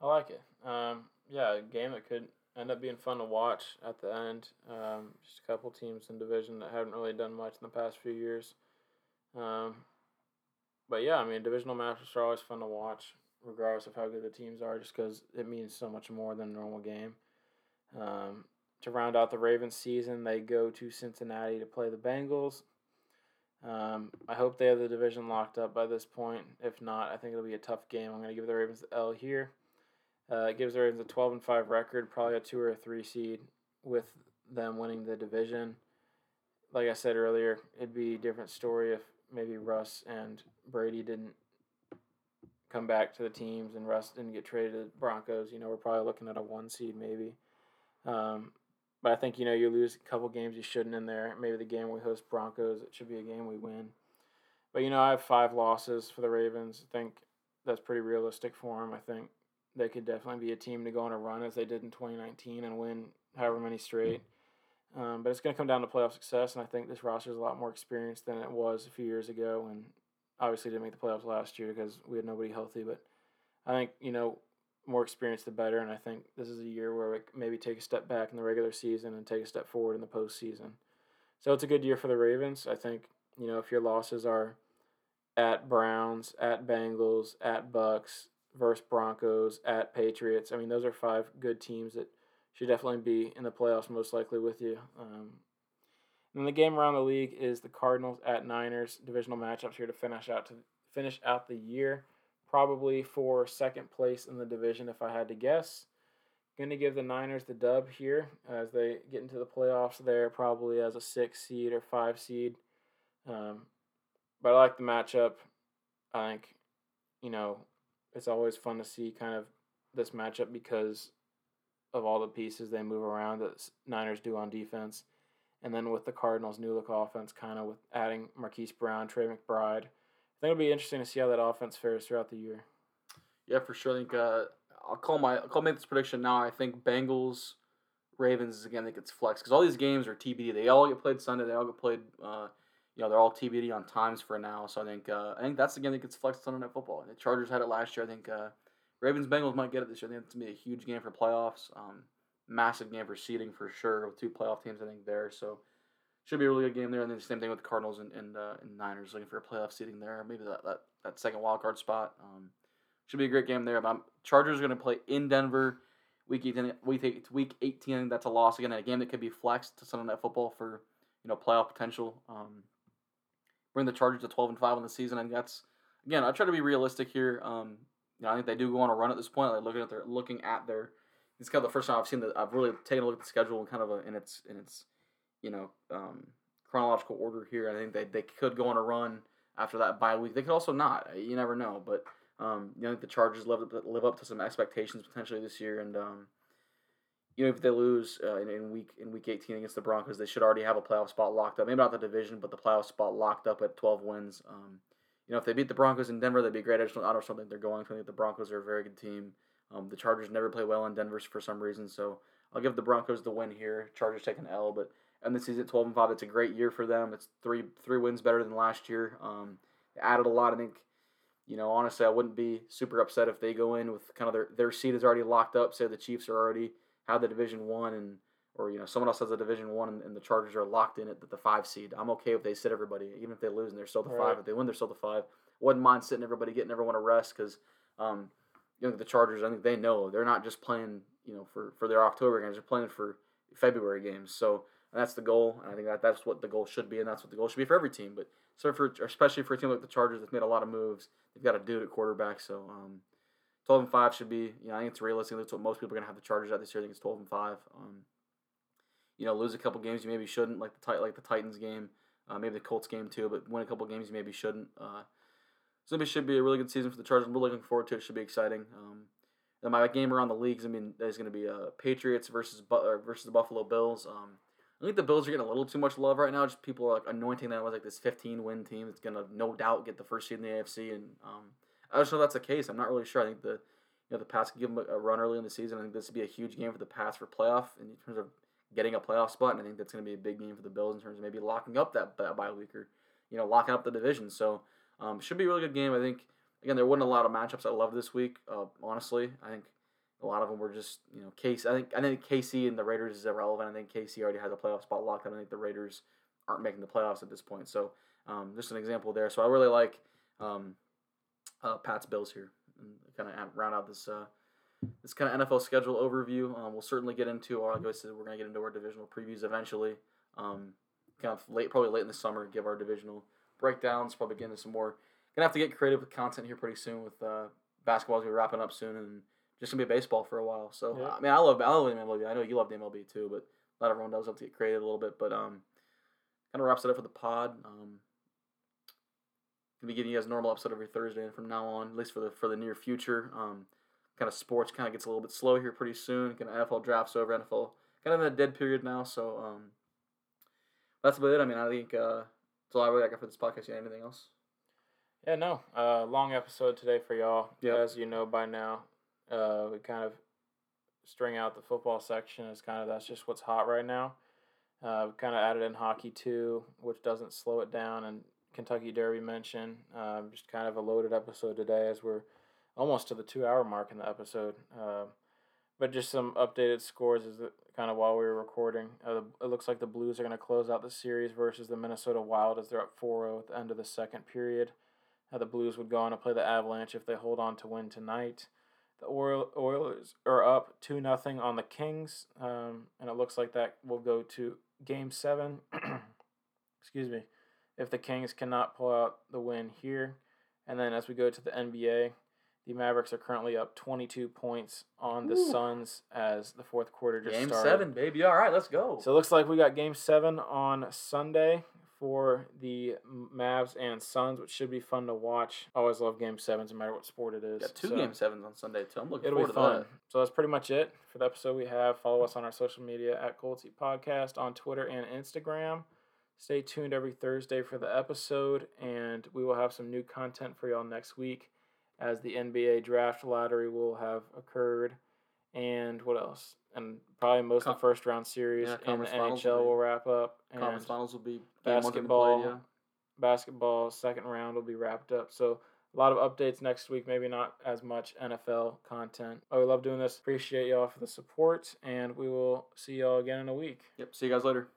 I like it. Um, yeah, a game that could end up being fun to watch at the end. Um, just a couple teams in division that haven't really done much in the past few years. Um, but yeah, I mean, divisional matches are always fun to watch regardless of how good the teams are, just because it means so much more than a normal game. Um, to round out the Ravens season, they go to Cincinnati to play the Bengals. Um, I hope they have the division locked up by this point. If not, I think it'll be a tough game. I'm going to give the Ravens the L here. Uh, it gives the Ravens a 12 and 5 record, probably a 2 or a 3 seed with them winning the division. Like I said earlier, it'd be a different story if maybe Russ and Brady didn't come back to the teams and Russ didn't get traded to the Broncos, you know, we're probably looking at a one seed maybe. Um, but I think, you know, you lose a couple games you shouldn't in there. Maybe the game we host Broncos, it should be a game we win. But, you know, I have five losses for the Ravens. I think that's pretty realistic for them. I think they could definitely be a team to go on a run as they did in 2019 and win however many straight. Um, but it's going to come down to playoff success, and I think this roster is a lot more experienced than it was a few years ago. And obviously didn't make the playoffs last year because we had nobody healthy. But I think you know more experience the better, and I think this is a year where we maybe take a step back in the regular season and take a step forward in the postseason. So it's a good year for the Ravens. I think you know if your losses are at Browns, at Bengals, at Bucks, versus Broncos, at Patriots. I mean, those are five good teams that should definitely be in the playoffs most likely with you. Um, and the game around the league is the Cardinals at Niners divisional matchups here to finish out to finish out the year. Probably for second place in the division, if I had to guess. Going to give the Niners the dub here as they get into the playoffs. There, probably as a six seed or five seed. Um, but I like the matchup. I think, you know, it's always fun to see kind of this matchup because of all the pieces they move around that Niners do on defense. And then with the Cardinals' new look offense, kind of with adding Marquise Brown, Trey McBride, think it'll be interesting to see how that offense fares throughout the year. Yeah, for sure. I think uh, I'll call my I'll call make this prediction now. I think Bengals, Ravens again. I think it's flex because all these games are TBD. They all get played Sunday. They all get played. Uh, you know, they're all TBD on times for now. So I think uh, I think that's the game that gets flexed Sunday Night Football. The Chargers had it last year. I think uh, Ravens Bengals might get it this year. I think it's gonna be a huge game for playoffs. Um, massive game for seeding for sure with two playoff teams I think there. So should be a really good game there. And then the same thing with the Cardinals and and, uh, and Niners looking for a playoff seeding there. Maybe that, that, that second wild card spot. Um, should be a great game there. But Chargers are going to play in Denver week 18. Week, week 18, that's a loss again. A game that could be flexed to Sunday Night Football for you know playoff potential. Um, bring the Chargers to 12 and 5 on the season. and that's again, I try to be realistic here. Um, you know, I think they do go on a run at this point. Like looking at their looking at their, it's kind of the first time I've seen that I've really taken a look at the schedule and kind of a, in its in its, you know, um, chronological order here. I think they, they could go on a run after that bye week. They could also not. You never know. But um, you know, the Chargers live live up to some expectations potentially this year, and um, you know, if they lose uh, in, in week in week 18 against the Broncos, they should already have a playoff spot locked up. Maybe not the division, but the playoff spot locked up at 12 wins. Um, you know, if they beat the Broncos in Denver, that'd be great. I just don't, I don't think they're going. I think the Broncos are a very good team. Um, the Chargers never play well in Denver for some reason, so I'll give the Broncos the win here. Chargers take an L, but and the season 12 and 5, it's a great year for them. It's three three wins better than last year. Um, added a lot. I think, you know, honestly, I wouldn't be super upset if they go in with kind of their their seat is already locked up. Say the Chiefs are already have the division one and or you know someone else has a division one and, and the Chargers are locked in at the, the, five seed. I'm okay if they sit everybody, even if they lose and they're still the right. five. If they win, they're still the five. Wouldn't mind sitting everybody, getting everyone a rest because um, you know the Chargers. I think they know they're not just playing you know for for their October games. They're playing for February games. So that's the goal, and I think that that's what the goal should be, and that's what the goal should be for every team. But so for especially for a team like the Chargers that's made a lot of moves, they've got do it at quarterback. So um, 12 and 5 should be, you know, I think it's realistic. That's what most people are going to have the Chargers at this year. I think it's 12 and 5. Um, you know, lose a couple games you maybe shouldn't, like the like the Titans game, uh, maybe the Colts game too, but win a couple games you maybe shouldn't. Uh, so it should be a really good season for the Chargers. I'm really looking forward to it. it should be exciting. Um, and my game around the leagues, I mean, is going to be uh, Patriots versus uh, versus the Buffalo Bills. Um, I think the Bills are getting a little too much love right now. Just people are like anointing them as like this 15 win team that's to no doubt get the first seed in the AFC, and um, I don't know if that's the case. I'm not really sure. I think the you know the Pats could give them a, run early in the season. I think this would be a huge game for the Pats for playoff in terms of getting a playoff spot, and I think that's to be a big game for the Bills in terms of maybe locking up that, that bye week or you know locking up the division. So um, should be a really good game. I think again there wasn't a lot of matchups I love this week. Uh, honestly, I think a lot of them were just you know case. I think I think KC and the Raiders is irrelevant. I think KC already has a playoff spot locked. I don't think the Raiders aren't making the playoffs at this point. So um, just an example there. So I really like um, uh, Pat's Bills here and kind of round out this uh, this kind of NFL schedule overview. Um, we'll certainly get into our, like I said, we're gonna get into our divisional previews eventually. Um, kind of late, probably late in the summer, give our divisional breakdowns. Probably get into some more. Gonna have to get creative with content here pretty soon with uh, basketball gonna be wrapping up soon and just gonna be baseball for a while. So yeah. I mean, I love I love MLB. I know you love the MLB too, but not everyone does have to get creative a little bit. But um, kind of wraps it up for the pod. Um, gonna be giving you guys a normal episode every Thursday and from now on, at least for the for the near future. Um, kind of sports kind of gets a little bit slow here pretty soon. Kind of NFL drafts over, NFL kind of in a dead period now. So um, that's about it. I mean, I think uh, that's all I really got for this podcast. You anything else? Yeah, no. Uh, long episode today for y'all. Yep. As you know by now, uh, we kind of string out the football section as kind of that's just what's hot right now. Uh, we kind of added in hockey too, which doesn't slow it down, and Kentucky Derby mention. Um, just kind of a loaded episode today as we're almost to the two hour mark in the episode. Uh, but just some updated scores is kind of while we were recording. Uh, it looks like the Blues are going to close out the series versus the Minnesota Wild as they're up 4 0 at the end of the second period. Uh, the Blues would go on to play the Avalanche if they hold on to win tonight. The Oilers are up 2 0 on the Kings, um, and it looks like that will go to game seven. Excuse me if the Kings cannot pull out the win here. And then as we go to the NBA, the Mavericks are currently up 22 points on the Ooh. Suns as the fourth quarter just game started. Game seven, baby. All right, let's go. So it looks like we got game seven on Sunday for the Mavs and Suns, which should be fun to watch. I always love game sevens, no matter what sport it is. Got two so game sevens on Sunday, too. I'm looking it'll forward be fun. So that's pretty much it for the episode we have. Follow us on our social media at Cold Seat Podcast on Twitter and Instagram. Stay tuned every Thursday for the episode, and we will have some new content for y'all next week as the NBA draft lottery will have occurred. And what else? And probably most Com- of the first round series yeah, in the NHL will, will, wrap up. And conference finals will be basketball. Yeah. Basketball second round will be wrapped up. So a lot of updates next week. Maybe not as much NFL content. Oh, we love doing this. Appreciate y'all for the support, and we will see y'all again in a week. Yep. See you guys later.